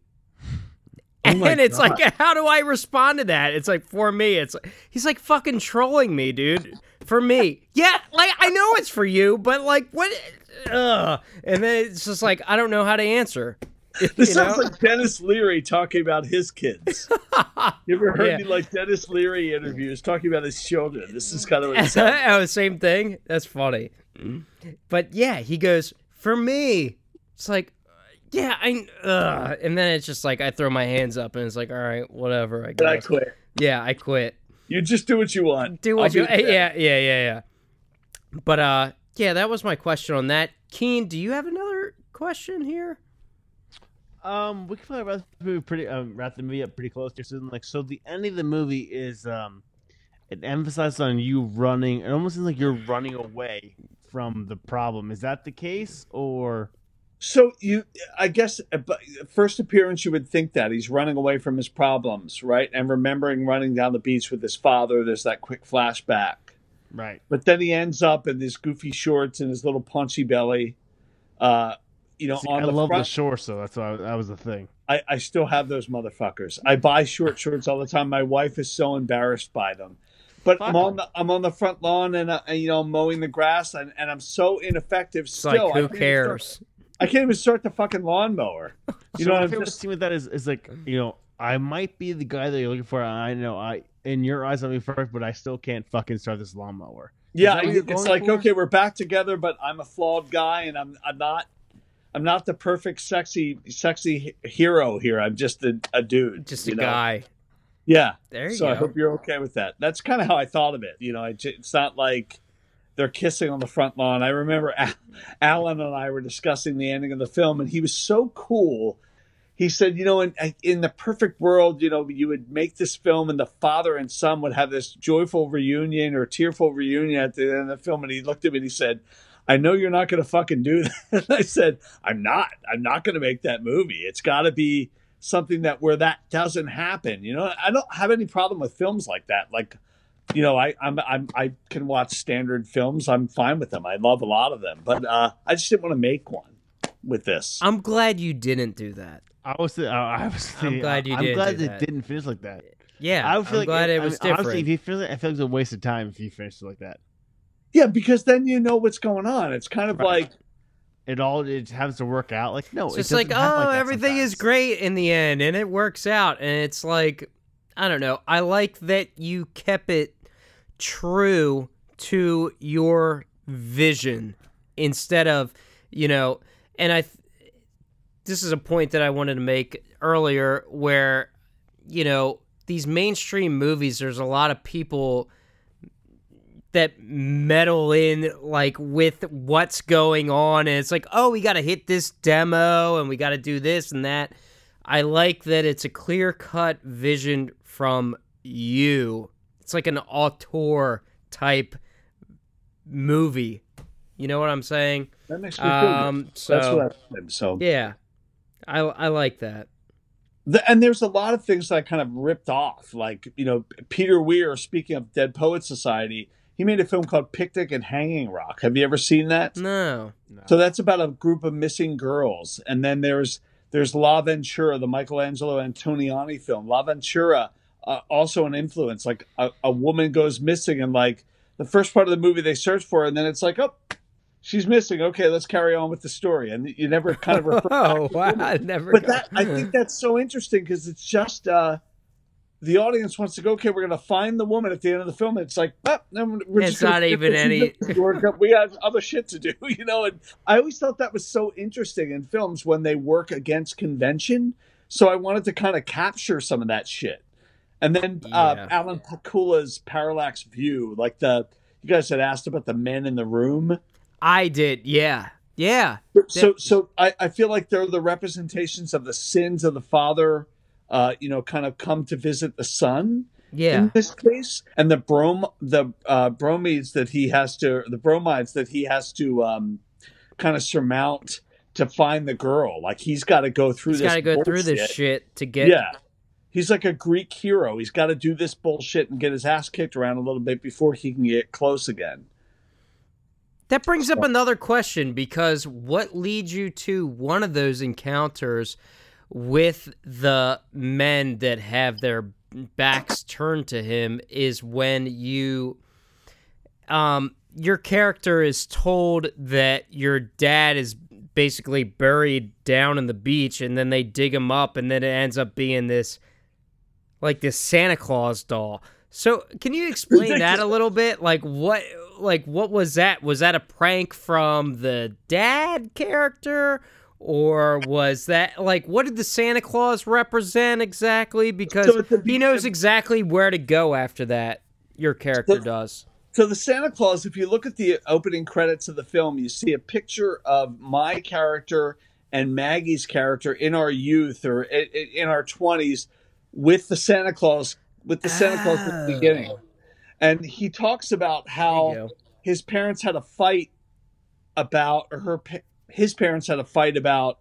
Oh and it's God. like, how do I respond to that? It's like for me, it's like, he's like fucking trolling me, dude. For me, yeah, like I know it's for you, but like what? Ugh. And then it's just like I don't know how to answer. *laughs* This you sounds know? like Denis Leary talking about his kids. *laughs* you ever heard Yeah. like Denis Leary interviews talking about his children? This is kind of what *laughs* oh, same thing. That's funny. But yeah, he goes for me. It's like, yeah, I. Ugh. And then it's just like I throw my hands up and it's like, all right, whatever. I And I quit. Yeah, I quit. You just do what you want. Do I'll what you. be there. Yeah, yeah, yeah, yeah. But uh, yeah, that was my question on that. Keane, do you have another question here? Um, we can probably wrap the movie pretty um, wrap the movie up pretty close here soon. Like, so the end of the movie is um, it emphasizes on you running. It almost seems like you're running away from the problem. Is that the case, or So you, I guess, uh, but first appearance, you would think that he's running away from his problems, right? And remembering running down the beach with his father. There's that quick flashback. right? But then he ends up in his goofy shorts and his little paunchy belly. Uh, you know, See, on I the love front, the shore, so that's why that was the thing. I, I still have those motherfuckers. I buy short shorts all the time. My wife is so embarrassed by them. But I'm Fuck on the I'm on the front lawn and, uh, and you know I'm mowing the grass and, and I'm so ineffective. It's Still, like, who can't even start- cares? I can't even start the fucking lawnmower. *laughs* You so know, my I'm favorite just scene with that is is like you know I might be the guy that you're looking for. I know I in your eyes I'm perfect, but I still can't fucking start this lawnmower. yeah. that what you're It's like for? okay, we're back together, but I'm a flawed guy and I'm I'm not I'm not the perfect sexy sexy hero here. I'm just a, a dude. Just a know? guy. Yeah. There you so go. I hope you're okay with that. That's kind of how I thought of it. You know, I it's not like they're kissing on the front lawn. I remember Al- Alan and I were discussing the ending of the film, and he was so cool. He said, you know, in in the perfect world, you know, you would make this film, and the father and son would have this joyful reunion or tearful reunion at the end of the film. And he looked at me and he said, "I know you're not going to fucking do that." *laughs* I said, "I'm not. I'm not going to make that movie. It's got to be." something that where that doesn't happen. You know, I don't have any problem with films like that. Like, you know, I I'm, I'm I can watch standard films. I'm fine with them. I love a lot of them, but uh, I just didn't want to make one with this. I'm glad you didn't do that. I was I I was I'm glad you I'm didn't glad do it that. didn't finish like that. Yeah, I would feel I'm like glad it, it I was mean, different. Honestly, if you feel it, I feel like it's a waste of time if you finished it like that. Yeah, because then you know what's going on. It's kind of Right. like It all it has to work out. Like no, it's it like, oh, like that everything is great in the end, and it works out, and it's like, I don't know. I like that you kept it true to your vision instead of, you know, and I. This is a point that I wanted to make earlier, where, you know, these mainstream movies. There's a lot of people that meddle in like with what's going on and it's like oh we got to hit this demo and we got to do this and that i like that it's a clear cut vision from you it's like an auteur type movie you know what i'm saying that makes me feel um good. so That's what I said. So yeah i i like that The, and there's a lot of things that I kind of ripped off. Like, you know, Peter Weir, speaking of Dead Poet Society, he made a film called Picnic at Hanging Rock. Have you ever seen that? No. So that's about a group of missing girls. And then there's there's L'Avventura, the Michelangelo Antonioni film. L'Avventura, uh, also an influence. Like a, a woman goes missing, and like the first part of the movie, they search for her, and then it's like, oh, she's missing. Okay, let's carry on with the story. And you never kind of *laughs* refer back Oh to the wow! woman. I never. But got- that I think that's so interesting because it's just uh, the audience wants to go. Okay, we're gonna find the woman at the end of the film. It's like, no, we're It's gonna not even any- *laughs* we have other shit to do, *laughs* you know. And I always thought that was so interesting in films when they work against convention. So I wanted to kind of capture some of that shit. And then uh, Alan Pakula's Parallax View, like the you guys had asked about the men in the room. I did. Yeah. Yeah. So, so I, I feel like they're the representations of the sins of the father, uh, you know, kind of come to visit the son. Yeah. in this case, and the brom, the uh, bromides that he has to, the bromides that he has to, um, kind of surmount to find the girl. Like he's got to go through He's this. got to go through this shit to get. Yeah. He's like a Greek hero. He's got to do this bullshit and get his ass kicked around a little bit before he can get close again. That brings up another question because what leads you to one of those encounters with the men that have their backs turned to him is when you um your character is told that your dad is basically buried down in the beach and then they dig him up and then it ends up being this like this Santa Claus doll. So, can you explain that a little bit? Like what like what was that? Was that a prank from the dad character or was that like what did the Santa Claus represent exactly because So the he knows exactly where to go after that. Your character So- does. So the Santa Claus, if you look at the opening credits of the film, you see a picture of my character and Maggie's character in our youth or in our twenties with the Santa Claus, with the Santa Claus at the Oh. beginning, and he talks about how his parents had a fight about, or her his parents had a fight about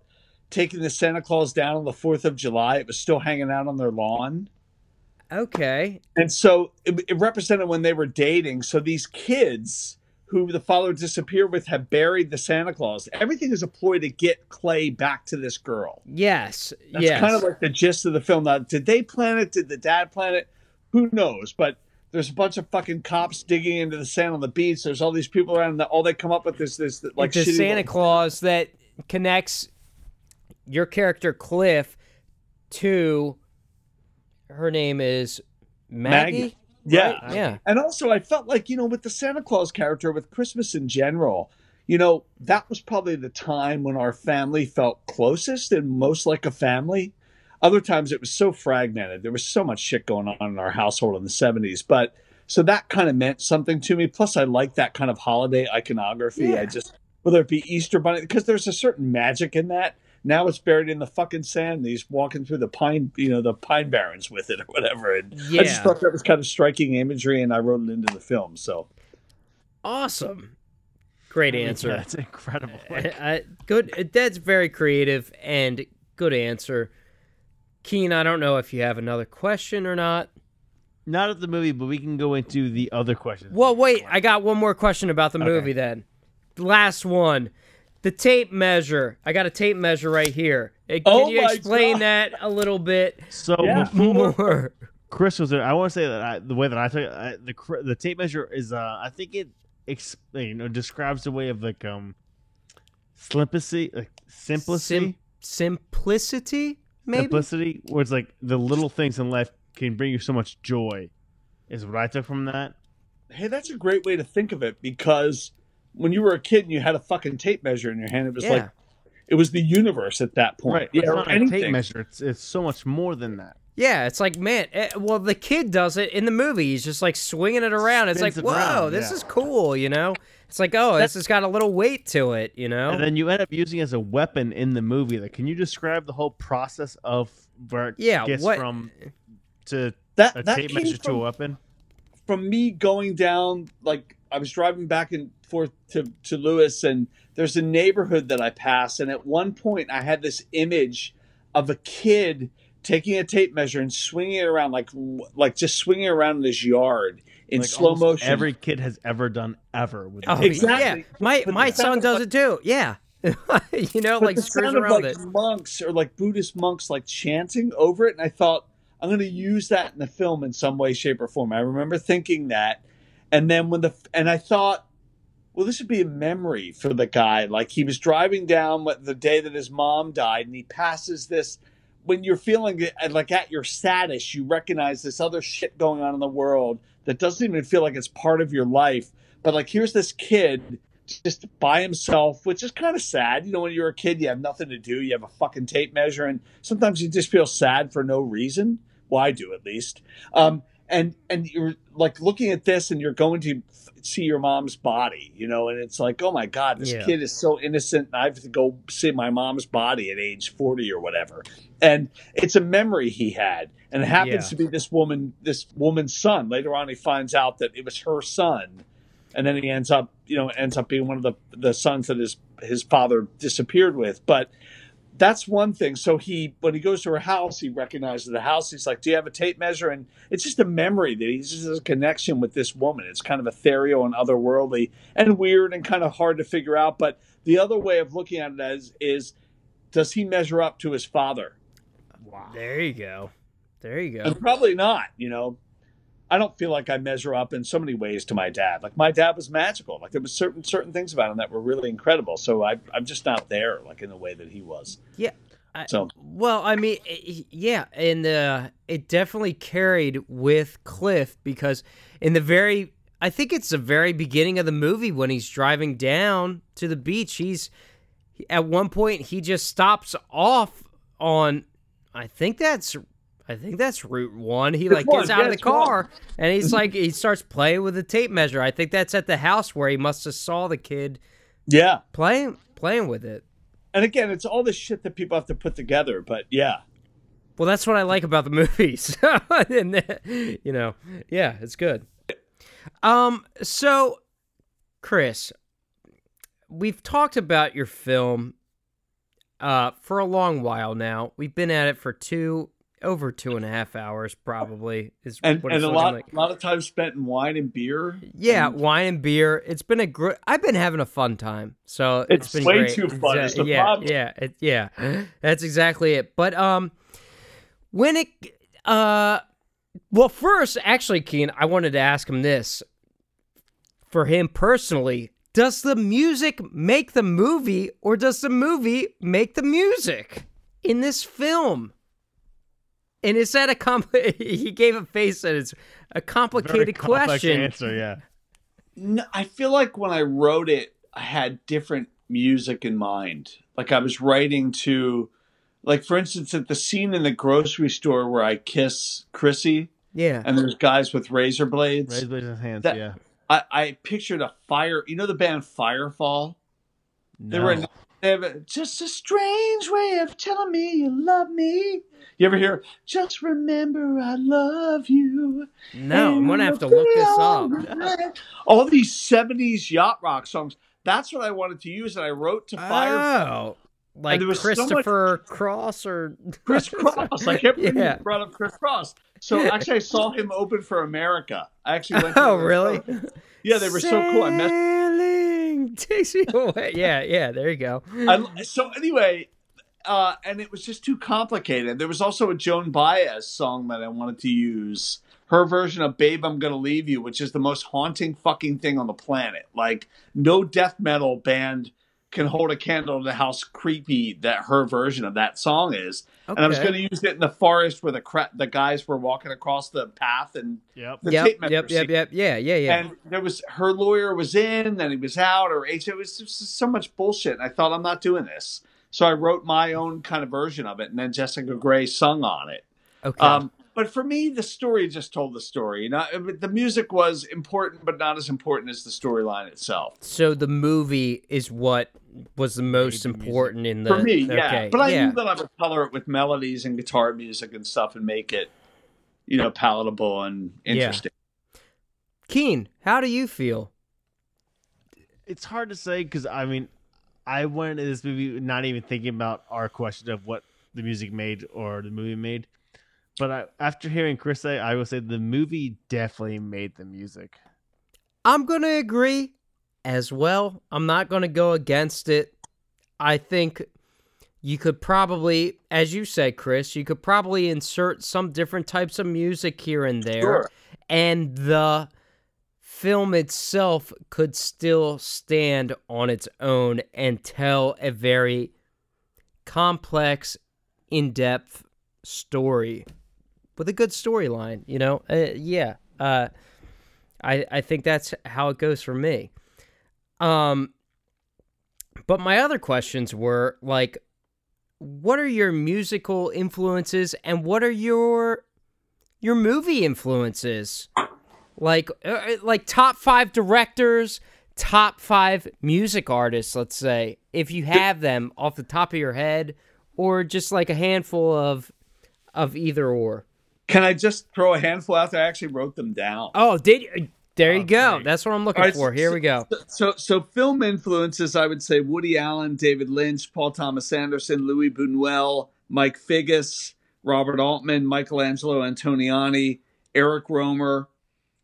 taking the Santa Claus down on the Fourth of July. It was still hanging out on their lawn. Okay. And so it, it represented when they were dating. So these kids who the father disappeared with have buried the Santa Claus. Everything is a ploy to get Clay back to this girl. Yes. That's yes. kind of like the gist of the film. Now, did they plan it? Did the dad plan it? Who knows? But there's a bunch of fucking cops digging into the sand on the beach. There's all these people around, and all they come up with is this like it's Santa little- Claus that connects your character Cliff to her name is Maggie. Maggie. Yeah. right? Yeah. And also, I felt like, you know, with the Santa Claus character, with Christmas in general, you know, that was probably the time when our family felt closest and most like a family. Other times it was so fragmented. There was so much shit going on in our household in the 70s. But so that kind of meant something to me. Plus, I like that kind of holiday iconography. Yeah. I just, whether it be Easter Bunny, because there's a certain magic in that. Now it's buried in the fucking sand. and He's walking through the pine, you know, the pine barrens with it or whatever. And I just thought that was kind of striking imagery, and I wrote it into the film. So Awesome. Great answer. Yeah, that's incredible. *laughs* Like, I, good. That's very creative and good answer. Keane, I don't know if you have another question or not. not at the movie, but we can go into the other questions. Well, wait, I got one more question about the Okay. movie then. Last one. The tape measure. I got a tape measure right here. Uh, Can Oh you explain God. that a little bit So *laughs* Yeah. before more? Chris was there, I want to say that I, the way that I took it, I, the the tape measure is, uh, I think it, ex- you know, describes the way of like um, simplicity, like simplicity, Sim- simplicity, maybe? simplicity, where it's like the little things in life can bring you so much joy, is what I took from that. hey, that's a great way to think of it because when you were a kid and you had a fucking tape measure in your hand, it was Yeah. like it was the universe at that point. Right, Yeah, it's or not a tape measure. It's it's so much more than that. Yeah, it's like, man, eh, well, the kid does it in the movie. He's just like swinging it around. It's like, it whoa, around, this yeah. is cool, you know? It's like, oh, this has got a little weight to it, you know? And then you end up using it as a weapon in the movie. Like, can you describe the whole process of where it Yeah, gets what- from to That a that tape came measure to a weapon? from me going down like I was driving back and forth to to Lewes, and there's a neighborhood that I pass, and at one point I had this image of a kid taking a tape measure and swinging it around like like just swinging around in his yard in Like slow motion. Every kid has ever done ever with. Oh, Exactly. Yeah, my But my son does of, it too. Yeah, *laughs* you know, like the screws around like it. monks or like Buddhist monks like chanting over it, and I thought I'm going to use that in the film in some way, shape, or form. I remember thinking that, and then when the and I thought, well, this would be a memory for the guy. Like he was driving down the day that his mom died, and he passes this. When you're feeling like at your saddest, you recognize this other shit going on in the world that doesn't even feel like it's part of your life. But like, here's this kid just by himself, which is kind of sad. You know, when you're a kid, you have nothing to do. You have a fucking tape measure, and sometimes you just feel sad for no reason. Well, I do at least. Um, and and you're like looking at this, and you're going to see your mom's body, you know, and it's like, oh my god, this Yeah. kid is so innocent. And I have to go see my mom's body at age forty or whatever. And it's a memory he had, and it happens Yeah. to be this woman, this woman's son. Later on, he finds out that it was her son and then he ends up you know ends up being one of the the sons that his his father disappeared with but that's one thing. So he when he goes to her house he recognizes the house. He's like do you have a tape measure? And it's just a memory that he just has a connection with this woman. It's kind of ethereal and otherworldly and weird and kind of hard to figure out. But the other way of looking at it is, is does he measure up to his father? There you go. There you go. and probably not you know i don't feel like i measure up in so many ways to my dad like my dad was magical like there was certain certain things about him that were really incredible so I, i'm just not there like in the way that he was Yeah. I- so Well, I mean, yeah, and uh, it definitely carried with Cliff because in the very, I think it's the very beginning of the movie when he's driving down to the beach. He's at one point he just stops off on, I think that's, I think that's Route One. He like gets out of the car and he's *laughs* like he starts playing with the tape measure. I think that's at the house where he must have saw the kid yeah playing playing with it. and again it's all the shit that people have to put together but yeah Well, that's what I like about the *laughs* movies. *laughs* and you know, yeah, it's good. Um, so Chris, we've talked about your film uh for a long while now. We've been at it for two over two and a half hours, probably is and what and it's a lot like. a lot of time spent in wine and beer Yeah, and wine and beer. It's been a great. I've been having a fun time. So It's it's been way great. too fun, the yeah, problem. yeah, it, yeah. That's exactly it. But um, when it uh, well, first, actually, Keane, I wanted to ask him this. For him personally, does the music make the movie, or does the movie make the music in this film? And is that a comp? *laughs* he gave a face that it's a Very complicated complex question. Answer, yeah. No, I feel like when I wrote it, I had different music in mind. Like I was writing to, like for instance, at the scene in the grocery store where I kiss Chrissy, Yeah. and there's guys with razor blades. Raise Blazing hands, That- yeah. I, I pictured a fire. You know the band Firefall. No. they have a- just a strange way of telling me you love me. You ever hear? Just remember I love you. No, I'm gonna have to look this up. All these '70s yacht rock songs. That's what I wanted to use, and I wrote to Firefall. Oh, like was so much- Christopher Cross or *laughs* Chris Cross. I can't Yeah. brought up Chris Cross. So actually, I saw him open for America. I actually went. To Oh, really? show. Yeah, they were so cool. I met Sailing *laughs* takes me away. Yeah, yeah. There you go. I, so anyway, uh, and it was just too complicated. There was also a Joan Baez song that I wanted to use. Her version of "Babe, I'm Gonna Leave You," which is the most haunting fucking thing on the planet. Like no death metal band can hold a candle to how creepy that her version of that song is. And I was going to use it in the forest where the cra- the guys were walking across the path and Yep. the Yep, tape measure yep, yep, yep. Yeah, yeah, yeah. And there was her lawyer was in, then he was out, or H. It was just so much bullshit. And I thought I'm not doing this, so I wrote my own kind of version of it, and then Jessica Gray sung on it. okay. Um, but for me, the story just told the story. You know, the music was important, but not as important as the storyline itself. so the movie is what was the most the music. important in the For me, yeah. But I yeah. knew that I would color it with melodies and guitar music and stuff, and make it, you know, palatable and Yeah. interesting. Keane, how do you feel? It's hard to say because I mean, I went into this movie not even thinking about our question of what the music made or the movie made. But I, after hearing Chris say, I will say the movie definitely made the music. I'm going to agree as well. I'm not going to go against it. I think you could probably, as you said, Chris, you could probably insert some different types of music here and there. Sure. And the film itself could still stand on its own and tell a very complex, in depth story with a good storyline. You know, uh, yeah. Uh, I I think that's how it goes for me. Um, but my other questions were like, what are your musical influences and what are your your movie influences? Like uh, like top five directors, top five music artists. Let's say if you have them off the top of your head, or just like a handful of of either or. Can I just throw a handful out there? I actually wrote them down. Oh, did you? There you Oh, go. great. That's what I'm looking right, for. Here we go. So, so film influences, I would say Woody Allen, David Lynch, Paul Thomas Anderson, Luis Buñuel, Mike Figgis, Robert Altman, Michelangelo Antonioni, Eric Rohmer.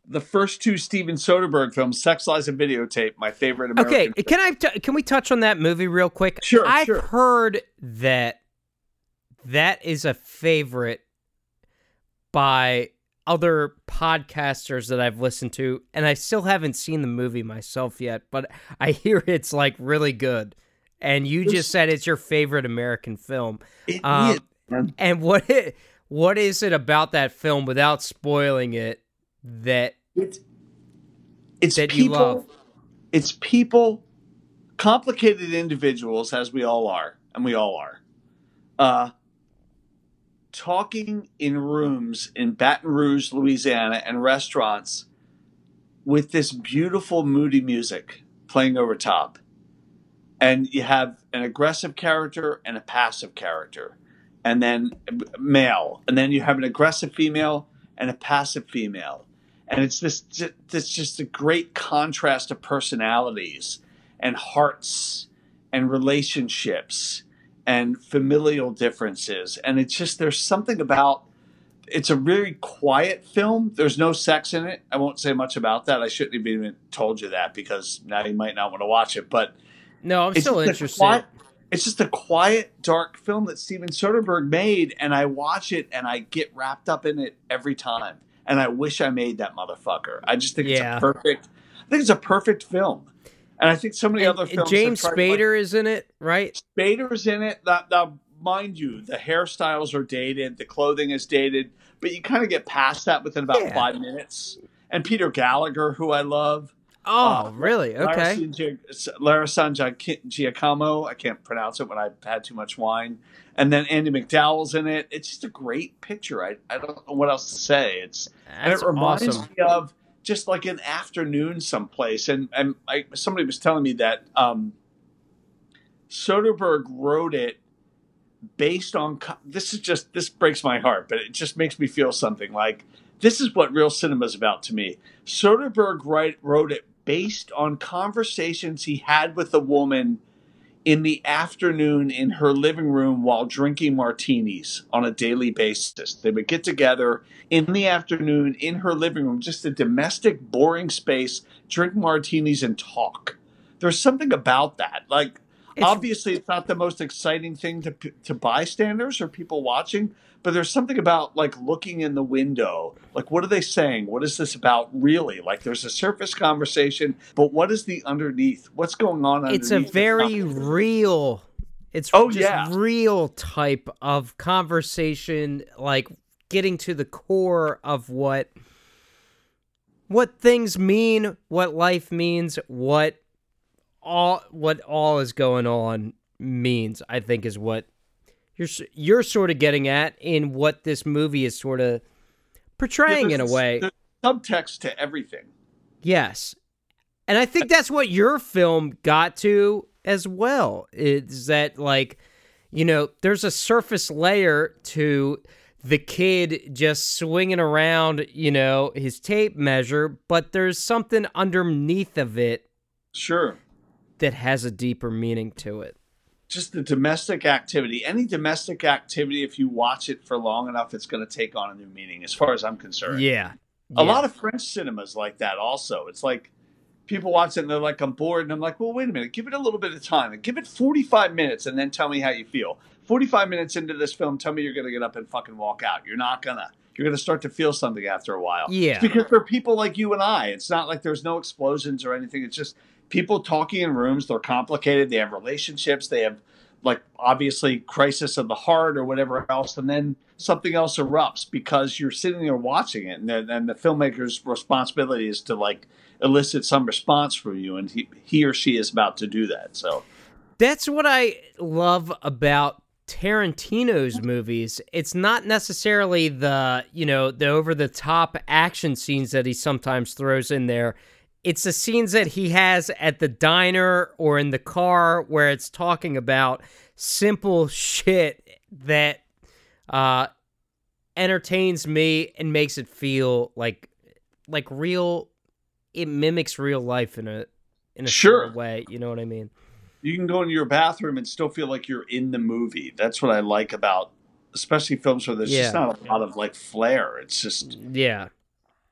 The first two Steven Soderbergh films, Sex Lies and Videotape, my favorite American. Okay, can I t- can we touch on that movie real quick? Sure, I've sure. heard that that is a favorite by other podcasters that I've listened to, and I still haven't seen the movie myself yet, but I hear it's like really good. And you just said it's your favorite American film. It Um, is. And what it, what is it about that film without spoiling it that It's, it's that you people. love? It's people, complicated individuals, as we all are, and we all are, uh, talking in rooms in Baton Rouge, Louisiana, and restaurants with this beautiful, moody music playing over top. And you have an aggressive character and a passive character, and then male, and then you have an aggressive female and a passive female and it's this it's just a great contrast of personalities and hearts and relationships and familial differences and it's just there's something about it's a really quiet film there's no sex in it i won't say much about that i shouldn't have even told you that because now you might not want to watch it but No, I'm still interested. quiet- it's just a quiet, dark film that Steven Soderbergh made, and I watch it and I get wrapped up in it every time. And I wish I made that motherfucker. I just think Yeah. it's a perfect. I think it's a perfect film, and I think so many And- other films. James to, like- Spader is in it, right? Spader's in it. Now, now, mind you, the hairstyles are dated, the clothing is dated, but you kind of get past that within about Yeah. five minutes. And Peter Gallagher, who I love. Oh, Uh, really? Okay. Lara San- Lara San Gia- Giacomo. I can't pronounce it when I've had too much wine. And then Andie MacDowell's in it. It's just a great picture. I, I don't know what else to say. It's and it reminds awesome. me of just like an afternoon someplace. And and I, somebody was telling me that um, Soderbergh wrote it based on this is just this breaks my heart, but it just makes me feel something like this is what real cinema is about to me. Soderbergh write, wrote it based on conversations he had with a woman in the afternoon in her living room while drinking martinis on a daily basis. They would get together in the afternoon in her living room, just a domestic, boring space, drink martinis and talk. There's something about that. Like, It's- obviously, it's not the most exciting thing to, to bystanders or people watching, but there's something about like looking in the window. Like, what are they saying? What is this about really? Like, there's a surface conversation, but what is the underneath? What's going on underneath? It's a very real. It's Oh, just yeah. real type of conversation, like getting to the core of what what things mean, what life means, what all what all is going on means. I think is what you're you're sort of getting at in what this movie is sort of portraying in a way. subtext to everything. Yes. And I think that's what your film got to as well. Is that like, you know, there's a surface layer to the kid just swinging around, you know, his tape measure, but there's something underneath of it Sure. That has a deeper meaning to it. just the domestic activity. Any domestic activity, if you watch it for long enough, it's going to take on a new meaning, as far as I'm concerned. Yeah. A lot of French cinemas like that. Also, it's like people watch it and they're like, "I'm bored," and I'm like, "Well, wait a minute. Give it a little bit of time. and Give it 45 minutes, and then tell me how you feel." 45 minutes into this film, tell me you're going to get up and fucking walk out. You're not gonna. You're going to start to feel something after a while. Yeah. It's because they're people like you and I. It's not like there's no explosions or anything. It's just people talking in rooms. They're complicated. They have relationships. They have like obviously crisis of the heart or whatever else, and then something else erupts because you're sitting there watching it, and then and the filmmaker's responsibility is to like elicit some response from you, and he, he or she is about to do that. So That's what I love about Tarantino's movies. It's not necessarily the, you know, the over the top action scenes that he sometimes throws in there. It's the scenes that he has at the diner or in the car where it's talking about simple shit that uh entertains me and makes it feel like like real it mimics real life in a in a Sure. way, you know what I mean? you can go into your bathroom and still feel like you're in the movie. That's what I like about, especially films where there's just not a lot of like flair. It's just Yeah.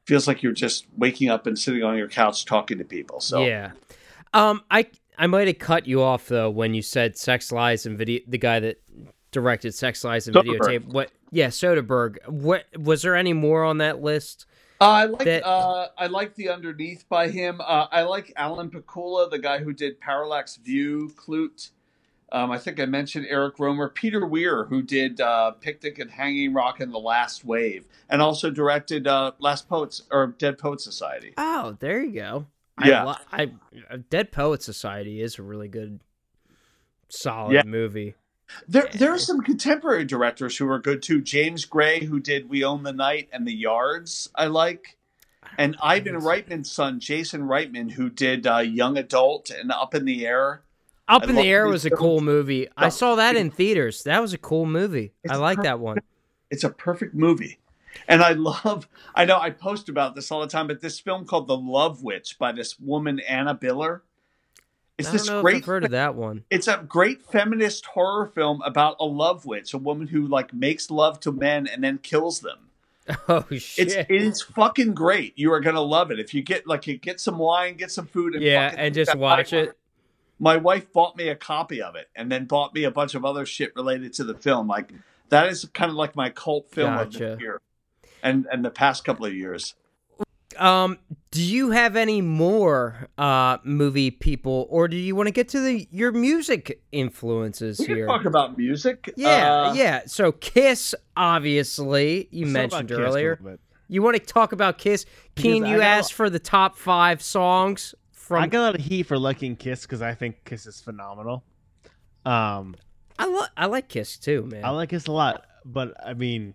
Feels like you're just waking up and sitting on your couch talking to people. So Yeah. Um, I I might have cut you off though when you said Sex Lies and video. The guy that directed Sex Lies and Soderbergh. videotape. What? Yeah, Soderbergh. What was there any more on that list? Uh, I like that- uh, I like the Underneath by him. Uh, I like Alan Pakula, the guy who did Parallax View, Klute. Um, I think I mentioned Eric Rohmer, Peter Weir, who did uh, Picnic at Hanging Rock and The Last Wave, and also directed uh, Last Poets or Dead Poet Society. Oh, there you go. Yeah. I, I Dead Poet Society is a really good, solid Yeah. movie. There, there are some contemporary directors who are good too. James Gray, who did We Own the Night and The Yards, I like. And Ivan Reitman's son, Jason Reitman, who did uh, Young Adult and Up in the Air. Up I in the Air was a cool movie. I saw that in theaters. That was a cool movie. It's I like per- that one. It's a perfect movie. And I love, I know I post about this all the time, but this film called The Love Witch by this woman, Anna Biller. It's this don't know if great I've heard of that one. it's a great feminist horror film about a love witch, a woman who like makes love to men and then kills them. *laughs* Oh It's shit! it's fucking great. You are gonna love it if you get like you get some wine, get some food, and yeah, and just watch it. My wife bought me a copy of it, and then bought me a bunch of other shit related to the film. Like that is kind of like my cult film of the year, and and the past couple of years. Um, do you have any more uh movie people, or do you want to get to the your music influences We can here? talk about music. Yeah, Uh, yeah. So Kiss, obviously, you Let's talk about mentioned earlier. You want to talk about Kiss? Keane, you got asked for the top five songs from. I got a lot of heat for liking Kiss because I think Kiss is phenomenal. Um, I, lo- I like Kiss too, man. I like Kiss a lot, but I mean,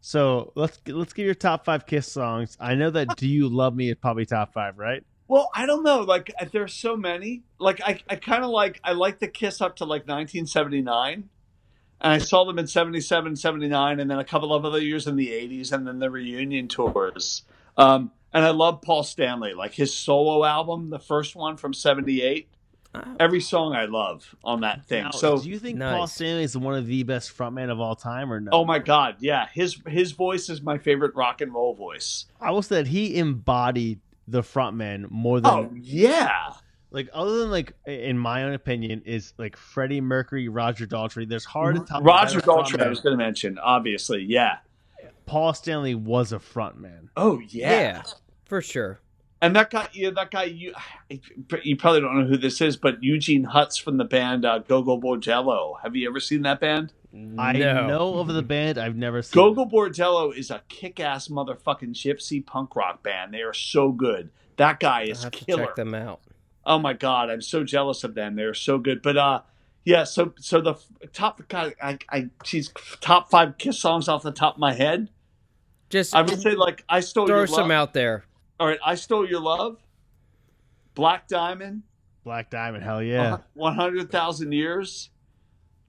so let's let's give your top five Kiss songs. I know that "Do You Love Me" is probably top five, right? Well, I don't know. Like, there's so many. Like, I, I kind of like, I like the Kiss up to like 1979. And I saw them in 77, 79, and then a couple of other years in the 80s, and then the reunion tours. Um, and I love Paul Stanley, like his solo album, the first one from 78. Oh. Every song I love on that thing. Now, so, do you think Paul Stanley is one of the best frontmen of all time, or no? oh my God, yeah. His, his voice is my favorite rock and roll voice. I will say that he embodied the frontman more than Oh, yeah. like other than like in my own opinion is like Freddie Mercury, Roger Daltrey. There's hard to top Roger better Daltrey, I was going to mention, obviously. Yeah. Paul Stanley was a frontman. Oh, yeah. For sure. And that guy, yeah, that guy, you, *sighs* you probably don't know who this is, but Eugene Hutz from the band uh, Gogol Bordello. Have you ever seen that band? I no. know of the band. I've never seen. Gogol Bordello is a kick-ass motherfucking gypsy punk rock band. They are so good. That guy I is have to killer. check them out. Oh my god, I'm so jealous of them. They're so good. But uh, yeah. So so the top guy, I, I she's top five Kiss songs off the top of my head. Just I would say like I stole throw your some love. out there. All right, I stole your love. Black Diamond. Black Diamond. Hell yeah. 100,000 Years.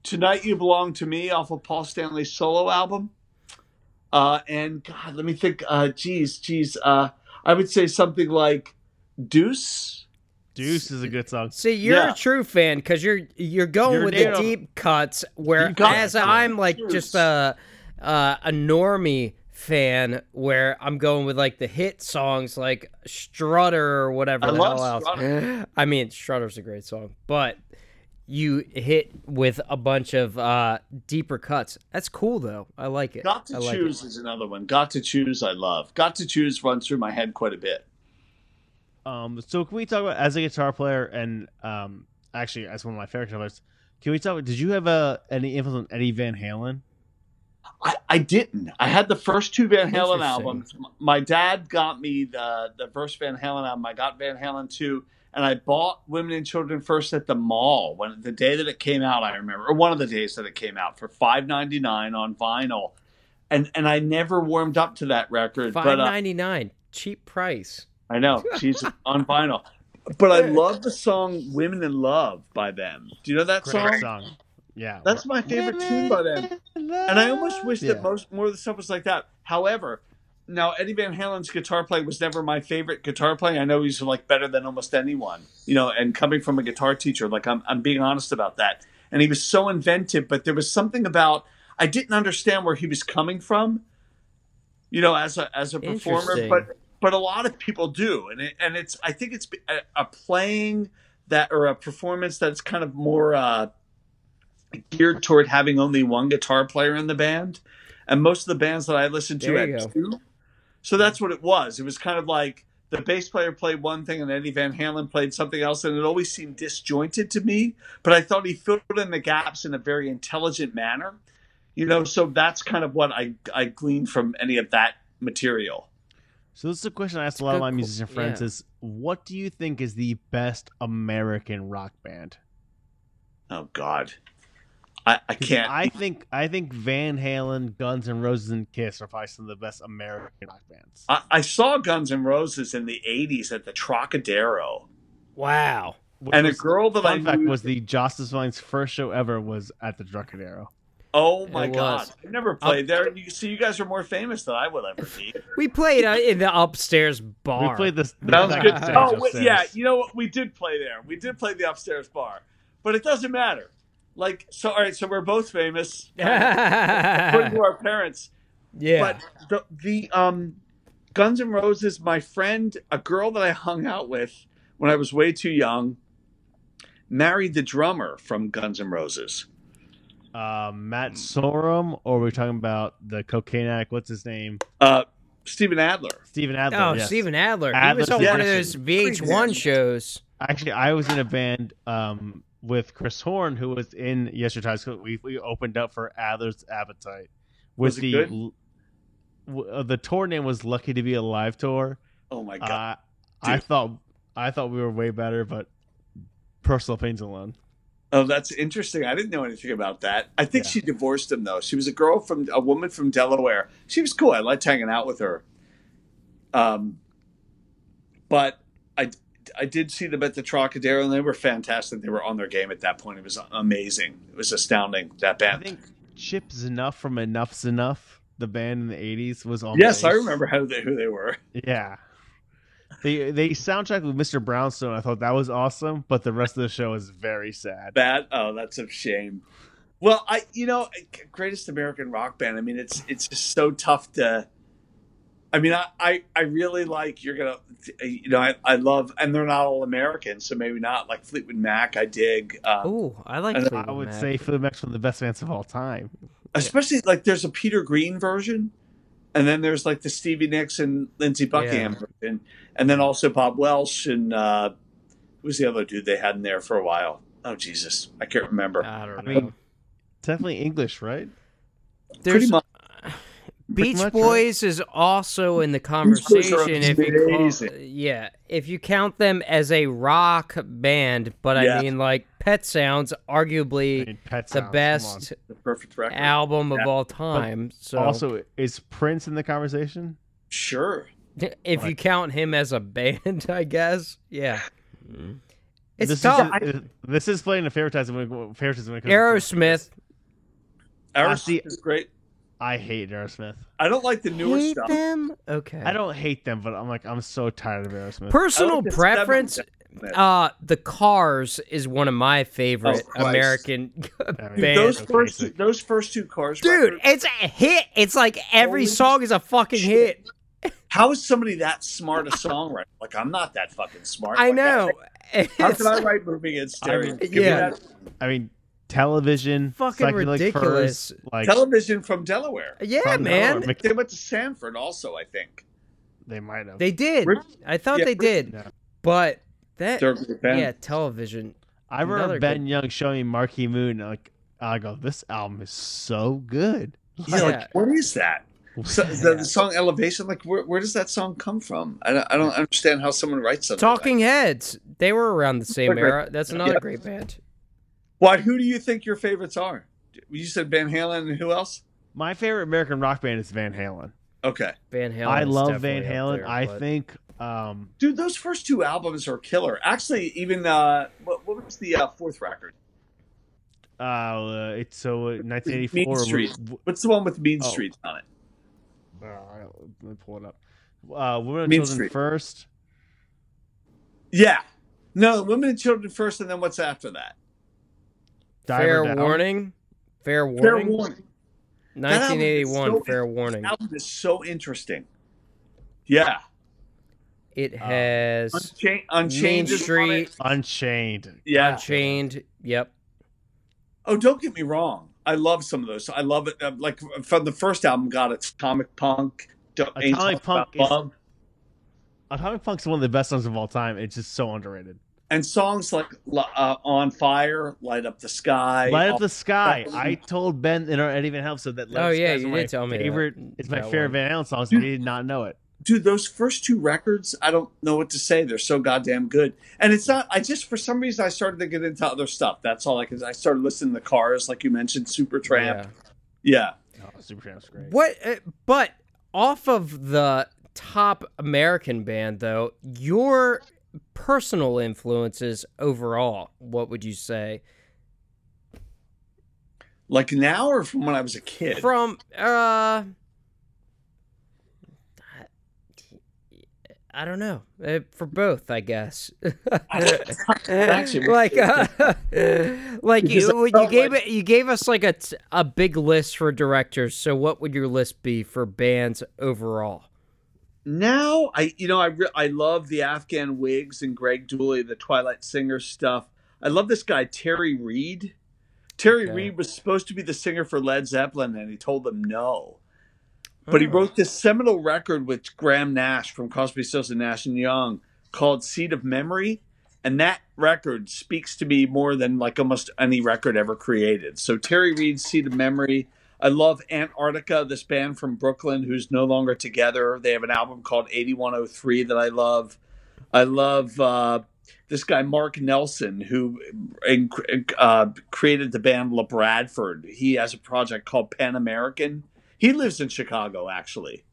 Tonight You Belong to Me off of Paul Stanley's solo album. Uh, and God, let me think. Uh, geez, geez. Uh, I would say something like Deuce. Deuce is a good song. See, you're Yeah. a true fan because you're you're going You're with the deep cuts, where Deep cuts, as yeah. I'm like Sure. just a uh, a normie fan, where I'm going with like the hit songs like Strutter or whatever I the love hell else. Strutter. I mean, Strutter's a great song, but you hit with a bunch of uh, deeper cuts. That's cool though. I like it. Got to I like choose is another one. Got to choose, I love. Got to choose runs through my head quite a bit. Um, so can we talk about as a guitar player and um, actually as one of my favorite guitarists? Can we talk? Did you have a any influence on Eddie Van Halen? I, I didn't. I had the first two Van Halen albums. My dad got me the the first Van Halen album. I got Van Halen two, and I bought Women and Children first at the mall when the day that it came out. I remember, or one of the days that it came out for five ninety nine on vinyl, and and I never warmed up to that record. Five but uh, ninety nine, cheap price. I know she's *laughs* on vinyl. But I love the song "Women in Love" by them. Do you know that Great song? song. Yeah, That's my favorite tune by them. And I almost wish Yeah. that most more of the stuff was like that. However, now Eddie Van Halen's guitar playing was never my favorite guitar playing. I know he's like better than almost anyone, you know. And coming from a guitar teacher, like I'm, I'm being honest about that. And he was so inventive, but there was something about I didn't understand where he was coming from, you know, as a as a performer. But but a lot of people do, and it, and it's I think it's a, a playing that or a performance that's kind of more. uh geared toward having only one guitar player in the band. And most of the bands that I listened to There had go. two. So that's what it was. It was kind of like the bass player played one thing and Eddie Van Halen played something else, and it always seemed disjointed to me. But I thought he filled in the gaps in a very intelligent manner. You know, so that's kind of what I I gleaned from any of that material. So this is a question I asked a lot of my musician friends: yeah. is what do you think is the best American rock band? Oh God, I, I 'Cause can't. I think I think Van Halen, Guns N' Roses, and Kiss are probably some of the best American rock bands. I, I saw Guns N' Roses in the '80s at the Trocadero, Wow. Which and a girl that I fact knew was the Justice Vine's first show ever was at the Trocadero. Oh my god! was. I never played there. You see, you guys are more famous than I will ever be. *laughs* We played uh, in the upstairs bar. We played this. the Sounds second good. Oh wait, yeah. You know what? We did play there. We did play the upstairs bar, but it doesn't matter. Like, so all right. So we're both famous *laughs* according to our parents. yeah. But the the um, Guns N' Roses. My friend, a girl that I hung out with when I was way too young, married the drummer from Guns N' Roses. Uh, Matt Sorum, or we're talking about the cocaine addict. What's his name? Uh, Steven Adler. Steven Adler. oh, yes. Steven Adler. he Adler's was on the one of those VH1 shows. Actually, I was in a band um, with Chris Horn, who was in Yesterday High School. We, we opened up for Adler's Appetite. With the good? w- uh, the tour name was Lucky to Be Alive tour. Oh my god! Uh, I thought I thought we were way better, but personal pains alone. Oh, that's interesting. I didn't know anything about that. I think Yeah. she divorced him though. She was a girl from a woman from Delaware. She was cool. I liked hanging out with her. Um, but I I did see them at the Trocadero, and they were fantastic. They were on their game at that point. It was amazing. It was astounding. That band. I think Chip Z'Nuff from Enuff Z'Nuff, the band in the '80s, was on. yes, I remember how they who they were. Yeah. They they soundtrack with Mr. Brownstone. I thought that was awesome, but the rest of the show is very sad. That oh, that's a shame. Well, I you know, greatest American rock band. I mean, it's it's just so tough to. I mean, I I, I really like you're gonna, you know, I, I love, and they're not all American, so maybe not like Fleetwood Mac. I dig, um, Ooh, I like And I Fleetwood I would Mac. say Fleetwood Mac's one of the best bands of all time. especially like there's a Peter Green version, and then there's like the Stevie Nicks and Lindsey Buckingham version, and then also Bob Welch and uh, who was the other dude they had in there for a while? Oh Jesus, I can't remember. I don't I mean, Definitely English, right? There's Pretty much. Beach much, right? Boys is also in the conversation. If you call, yeah, if you count them as a rock band, but Yeah. I mean, like Pet Sounds, I arguably mean, Pet the Sounds, best The perfect record. album of all time. So. Also, is Prince in the conversation? Sure. *laughs* if you count him as a band, *laughs* I guess, yeah, it's this tough. Is, uh, this is playing a favoritism when, favoritism when it comes to Prince. Aerosmith, Aerosmith see- is great. I hate Aerosmith. I don't like the newer hate stuff. them. Okay, I don't hate them, but I'm like I'm so tired of Aerosmith. Personal like preference. Uh, the Cars is one of my favorite Oh, Christ. American *laughs* Dude, bands. those first two, those first two cars, Dude, records, it's a hit. It's like every Holy song is a fucking shit. hit. how is somebody that smart a *laughs* songwriter? Like I'm not that fucking smart. I Like, know. How It's can I *laughs* write moving in stereo? mean, yeah. I mean, television, Fucking ridiculous. furs, like television from Delaware. yeah, from man. Delaware. They went to Sanford also, I think. they might have. They did. Rip- I thought yeah, they Rip- did. Yeah. But that They're a great band. yeah, television. I remember Another Ben good- Young showing me Marquee Moon. Like I go, this album is so good. Yeah, Yeah. like what is that? So, *laughs* the, the song Elevation, like where, where does that song come from? I don't, I don't understand how someone writes something. like Talking Heads. They were around the same era. That's another Yeah. great band. That. Why? Who do you think your favorites are? You said Van Halen and who else? My favorite American rock band is Van Halen. Okay, Van Halen. I love Van Halen. there, I but- think um, dude, those first two albums are killer. Actually, even uh, what, what was the uh, fourth record? uh, it's so uh, 1984. Mean Street. What's the one with Mean Oh. Streets on it? w- uh, let me pull it up. Uh, Women and Mean Children Street. first. Yeah, no, Women and Children first, and then what's after that? Diver Fair Down. warning. Fair warning. Fair warning. Warning. That album is 1981. so- fair warning. This album is so interesting. Yeah, It Uh, has Unchained, Unchained Main is on it. Street. Unchained. Yeah. Unchained. Yep. Oh, don't get me wrong. I love some of those. I love it. uh, Like from the first album, got it. Atomic Punk. Don't- Ain't Atomic Punk is- Atomic Punk's one of the best songs of all time. It's just so underrated. And songs like uh, "On Fire," "Light Up the Sky," Light up the sky. I told Ben in our Eddie Van Halen so that Light Up Oh the yeah, you did tell my me that. favorite. It's my That favorite one. Van Halen songs. and he did not know it. dude. Those first two records, I don't know what to say. They're so goddamn good. And it's not. I just for some reason I started to get into other stuff. That's all I could. I started listening to Cars, like you mentioned, Supertramp. Yeah. Yeah. Oh, Supertramp's great. What? Uh, but off of the top American band, though, your personal influences overall, what would you say? Like now, or from when I was a kid. From uh, I don't know. Uh, for both, I guess. *laughs* Actually, like, uh, *laughs* like you, you gave like- it. You gave us like a a big list for directors. So, what would your list be for bands overall? Now I you know I re- I love the Afghan Whigs and Greg Dulli, the Twilight Singer stuff. I love this guy Terry Reid. Terry Okay. Reid was supposed to be the singer for Led Zeppelin, and he told them no. But he Oh. wrote this seminal record with Graham Nash from Crosby, Stills and Nash and Young called "Seed of Memory," and that record speaks to me more than like almost any record ever created. So Terry Reid's "Seed of Memory." I love Antarctica, this band from Brooklyn who's no longer together. They have an album called 8103 that I love. I love uh, this guy, Mark Nelson, who uh, created the band Labradford. He has a project called Pan American. He lives in Chicago, actually.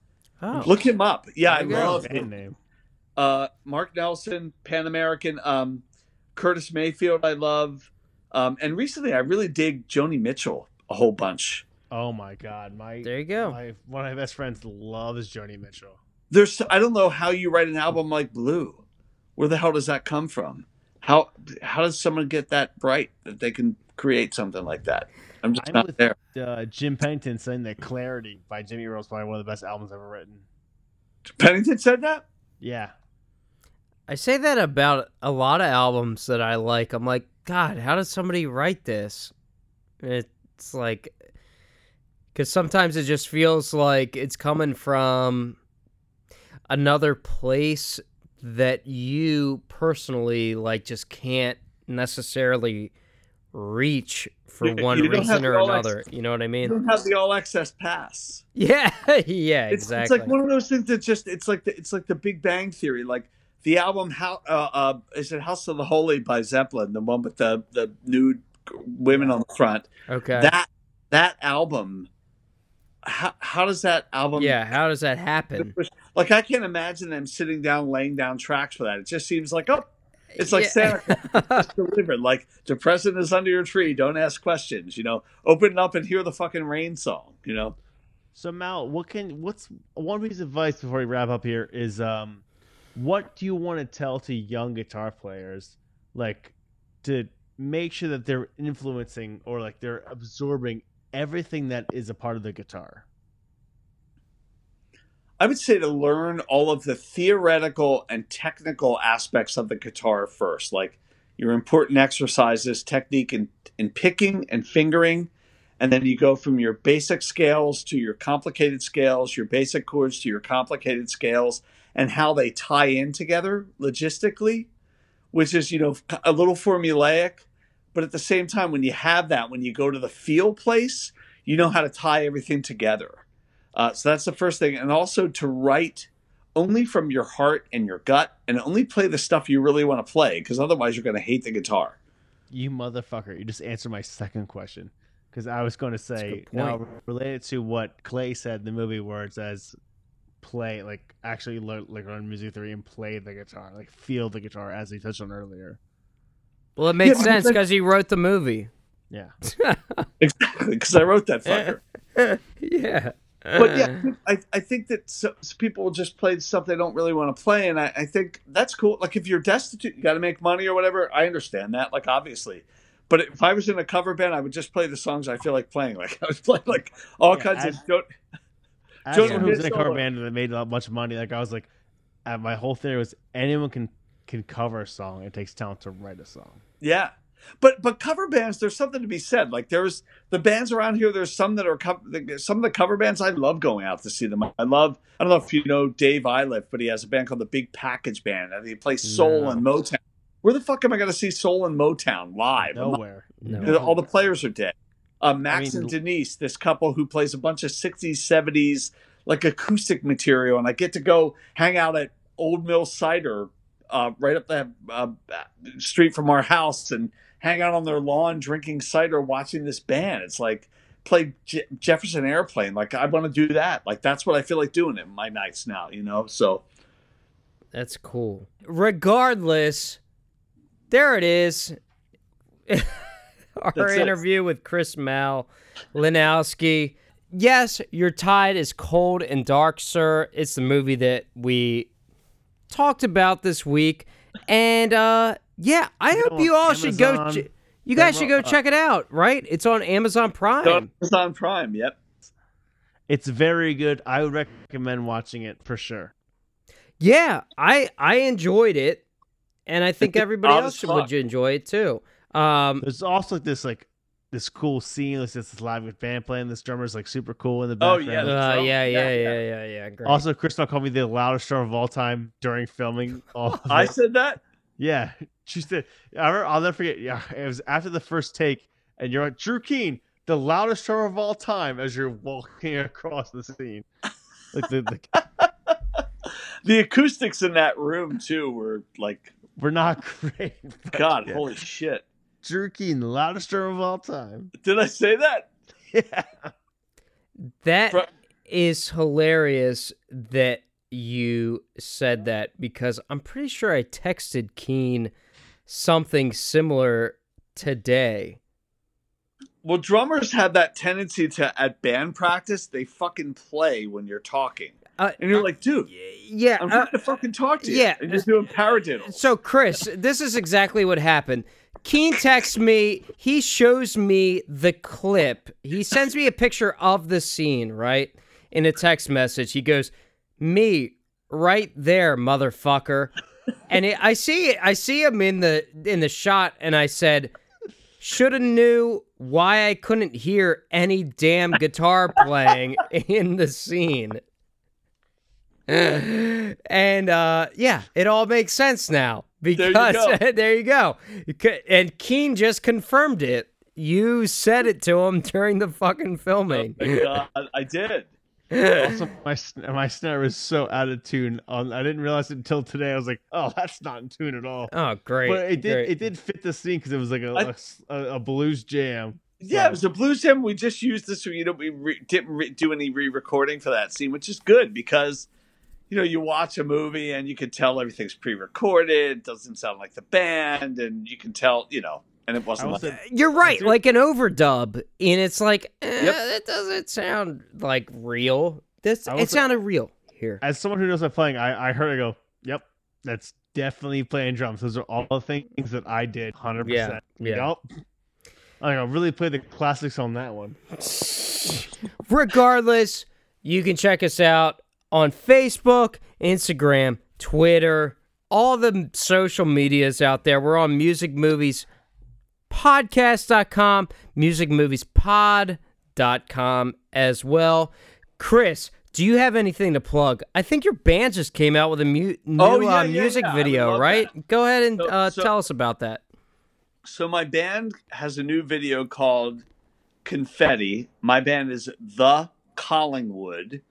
Oh. Look him up. Yeah, I There you love Band name. uh, Mark Nelson, Pan American, um, Curtis Mayfield. I love, um, and recently I really dig Joni Mitchell a whole bunch. Oh my god, my There you go. my one of my best friends loves Joni Mitchell. There's I don't know how you write an album like Blue. Where the hell does that come from? How how does someone get that bright that they can create something like that? I'm just I'm not with- there. Uh, Jim Pennington saying that "Clarity" by Jimmy Eat World is probably one of the best albums ever written. Pennington said that. Yeah, I say that about a lot of albums that I like. I'm like, God, how does somebody write this? It's like, because sometimes it just feels like it's coming from another place that you personally like just can't necessarily reach for You- one you reason or another. You know what I mean? You don't have the all access pass. *laughs* Yeah, yeah, It's, exactly. it's like one of those things that just it's like the, it's like the Big Bang Theory. Like the album how uh, uh is it House of the Holy by Zeppelin, the one with the the nude women on the front. okay. That that album. How, how does that album? yeah, how does that happen? Like I can't imagine them sitting down laying down tracks for that. It just seems like oh, it's like Yeah. Santa Claus *laughs* delivered. Like the present is under your tree. Don't ask questions. You know, open it up and hear the fucking rain song. You know. So Mal, what can what's one piece of advice before we wrap up here is um what do you want to tell to young guitar players, like to make sure that they're influencing or like they're absorbing everything that is a part of the guitar? I would say to learn all of the theoretical and technical aspects of the guitar first, like your important exercises, technique in, in picking and fingering. And then you go from your basic scales to your complicated scales, your basic chords to your complicated scales, and how they tie in together logistically, which is, you know, a little formulaic. But at the same time, when you have that, when you go to the feel place, you know how to tie everything together. Uh, so that's the first thing. And also to write only from your heart and your gut and only play the stuff you really want to play because otherwise you're going to hate the guitar. You motherfucker. You just answered my second question. Because I was going to say, now related to what Clay said in the movie where it says play, like actually learn, like on music theory and play the guitar, like feel the guitar as he touched on earlier. Well, it makes yeah, sense because he wrote the movie. Yeah. *laughs* exactly. Because I wrote that fucker. *laughs* yeah but yeah, I, I think that so, so people just play stuff they don't really want to play, and I, I think that's cool. Like if you're destitute, you got to make money or whatever. I understand that, like obviously. But if I was in a cover band, I would just play the songs I feel like playing. *laughs* Like I was playing like all yeah, kinds as, of. Don't, as someone who was in a cover band that made a bunch of money, like I was like, uh, my whole theory was anyone can can cover a song. It takes talent to write a song. Yeah, but but cover bands, there's something to be said. Like there's the bands around here. There's some that are co- some of the cover bands. I love going out to see them. I love. I don't know if you know Dave Iliff, but he has a band called the Big Package Band. and he plays soul no. and Motown. Where the fuck am I going to see soul and Motown live? Nowhere. No. All the players are dead. Uh, Max I mean, and Denise, this couple who plays a bunch of 60s, 70s like acoustic material, and I get to go hang out at Old Mill Cider uh, right up the uh, street from our house and hang out on their lawn drinking cider watching this band. It's like play Je- jefferson airplane. Like i want to do that. Like that's what i feel like doing in my nights now you know? So that's cool. Regardless there it is. *laughs* Our that's interview it. with chris mal linowski. Yes your tide is cold and dark sir. It's the movie that we talked about this week and uh yeah, I you hope you all Amazon, should go. Ch- you guys should go uh, check it out. Right? It's on Amazon Prime. Amazon Prime. Yep. It's very good. I would recommend watching it for sure. Yeah, I I enjoyed it, and I think everybody else would enjoy it too. Um, There's also this like this cool scene. It's just this live band playing. This drummer's like super cool in the background. Oh yeah, uh, yeah, yeah, yeah, yeah, yeah, yeah. Great. Also, Crystal called me the loudest drummer of all time during filming. *laughs* All I said that. Yeah, *laughs* she said. I'll never forget. Yeah, it was after the first take, and you're like Drew Keane, the loudest drummer of all time, as you're walking *laughs* across the scene. Like the the, the acoustics in that room too were like were not great. God, yeah. holy shit! Drew and the loudest drummer of all time. Did I say that? *laughs* Yeah. That is hilarious. That you said that because I'm pretty sure I texted Keane something similar today. Well, drummers have that tendency to at band practice they fucking play when you're talking. Uh, and you're uh, like, dude, yeah, I'm trying uh, to fucking talk to you. Yeah, and you're doing paradiddle. So, Chris, this is exactly what happened. Keane texts me. He shows me the clip. He sends me a picture of the scene, right? In a text message, he goes, me right there, motherfucker. and it, I see I see him in the in the shot, and I said, should have knew why I couldn't hear any damn guitar playing in the scene. and uh, yeah, it all makes sense now because there you, *laughs* there you go. And Keane just confirmed it. You said it to him *laughs* during the fucking oh, filming. Oh *laughs* I did also, my my snare was so out of tune. On I didn't realize it until today. I was like, "Oh, that's not in tune at all." Oh, great! But it did great. it did fit the scene because it was like a, I, a, a blues jam. Yeah, it was a blues jam. We just used this. You know, we re- didn't re- do any re-recording for that scene, which is good because you know you watch a movie and you can tell everything's pre-recorded. Doesn't sound like the band, and you can tell you know and it wasn't. Like, You're right, like an overdub, and it's like eh, yep. that doesn't sound like real. This it sounded real here. As someone who knows I'm playing, I I heard it go, "Yep, That's definitely playing drums. Those are all the things that I did. Hundred Yeah, percent. yeah. Yep. I will really play the classics on that one. Regardless, you can check us out on Facebook, Instagram, Twitter, all the social medias out there. We're on Music Movies podcast.com, musicmoviespod.com as well. Chris, do you have anything to plug? I think your band just came out with a mu- new Oh, yeah, uh, yeah, music yeah. Video, right? Go ahead and So- uh, so- tell us about that. So my band has a new video called Confetti. My band is The Collingwood.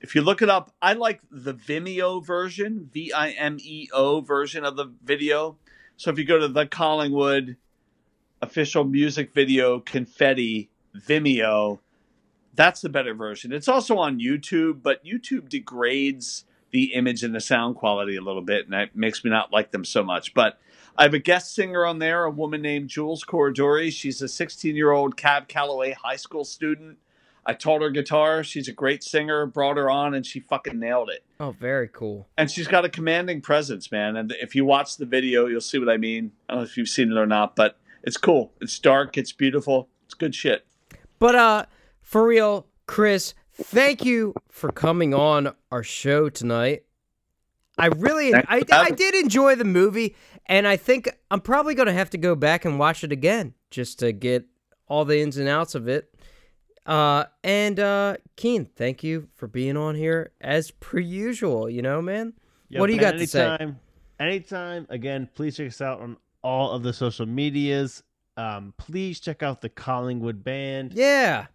If you look it up, I like the Vimeo version, V I M E O version of the video. So if you go to The Collingwood official music video Confetti Vimeo, that's the better version. It's also on YouTube, but YouTube degrades the image and the sound quality a little bit, and that makes me not like them so much. But I have a guest singer on there, a woman named Jules Corridori. She's a 16 year old Cab Calloway high school student. I taught her guitar. She's a great singer, brought her on, and she fucking nailed it. Oh, very cool. And she's got a commanding presence, man. And if you watch the video, you'll see what I mean. I don't know if you've seen it or not, but it's cool. It's dark, it's beautiful, it's good shit. But uh for real, Chris, thank you for coming on our show tonight. I really I, I did enjoy the movie and I think I'm probably going to have to go back and watch it again just to get all the ins and outs of it. Uh and uh Keane, thank you for being on here as per usual, you know, man. Yep, What do you and got to say? anytime, Anytime, again, please check us out on all of the social medias. Um, please check out the Collingwood Band. Yeah.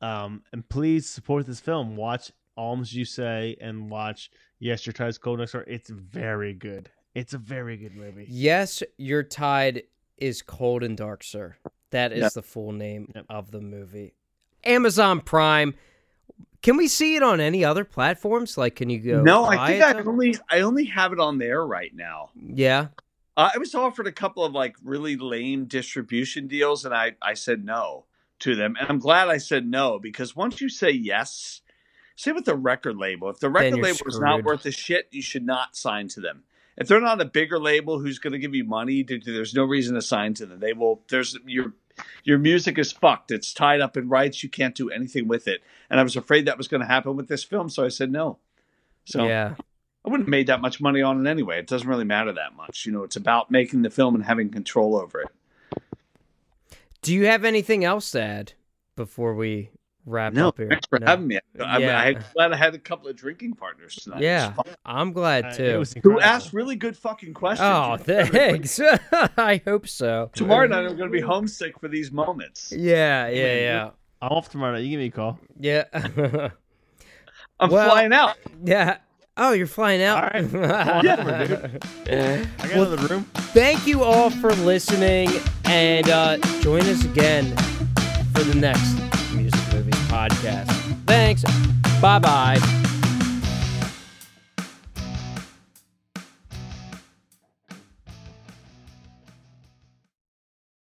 Um, and please support this film. Watch Alms You Say and watch Yes, Your Tide's Cold Next Door. It's very good. It's a very good movie. Yes, your tide is cold and dark, sir. That is Yep. the full name Yep. of the movie. Amazon Prime. Can we see it on any other platforms? Like, can you go? no, I think I only I only have it on there right now. Yeah. Uh, I was offered a couple of like really lame distribution deals, and I I said no to them, and I'm glad I said no because once you say yes, say with the record label, if the record you're label is not worth a shit, you should not sign to them. If they're not a bigger label who's going to give you money, there's no reason to sign to them. They will. There's your your music is fucked. It's tied up in rights. You can't do anything with it. And I was afraid that was going to happen with this film, so I said no. So Yeah. I wouldn't have made that much money on it anyway. It doesn't really matter that much. You know, it's about making the film and having control over it. Do you have anything else to add before we wrap No, up here? thanks for No? having me. I'm, Yeah. I'm glad I had a couple of drinking partners tonight. Yeah, It was fun. I'm glad Uh, too. was Who asked really good fucking questions. Oh, thanks. *laughs* I hope so. Tomorrow night I'm going to be homesick for these moments. Yeah, yeah, yeah, I'm off tomorrow night. You give me a call. yeah. I'm Well- flying out. yeah. Oh, you're flying out. All right. Come on over, dude. I got Well, another room. Thank you all for listening, and uh, join us again for the next Music Movies podcast. Thanks. Bye bye.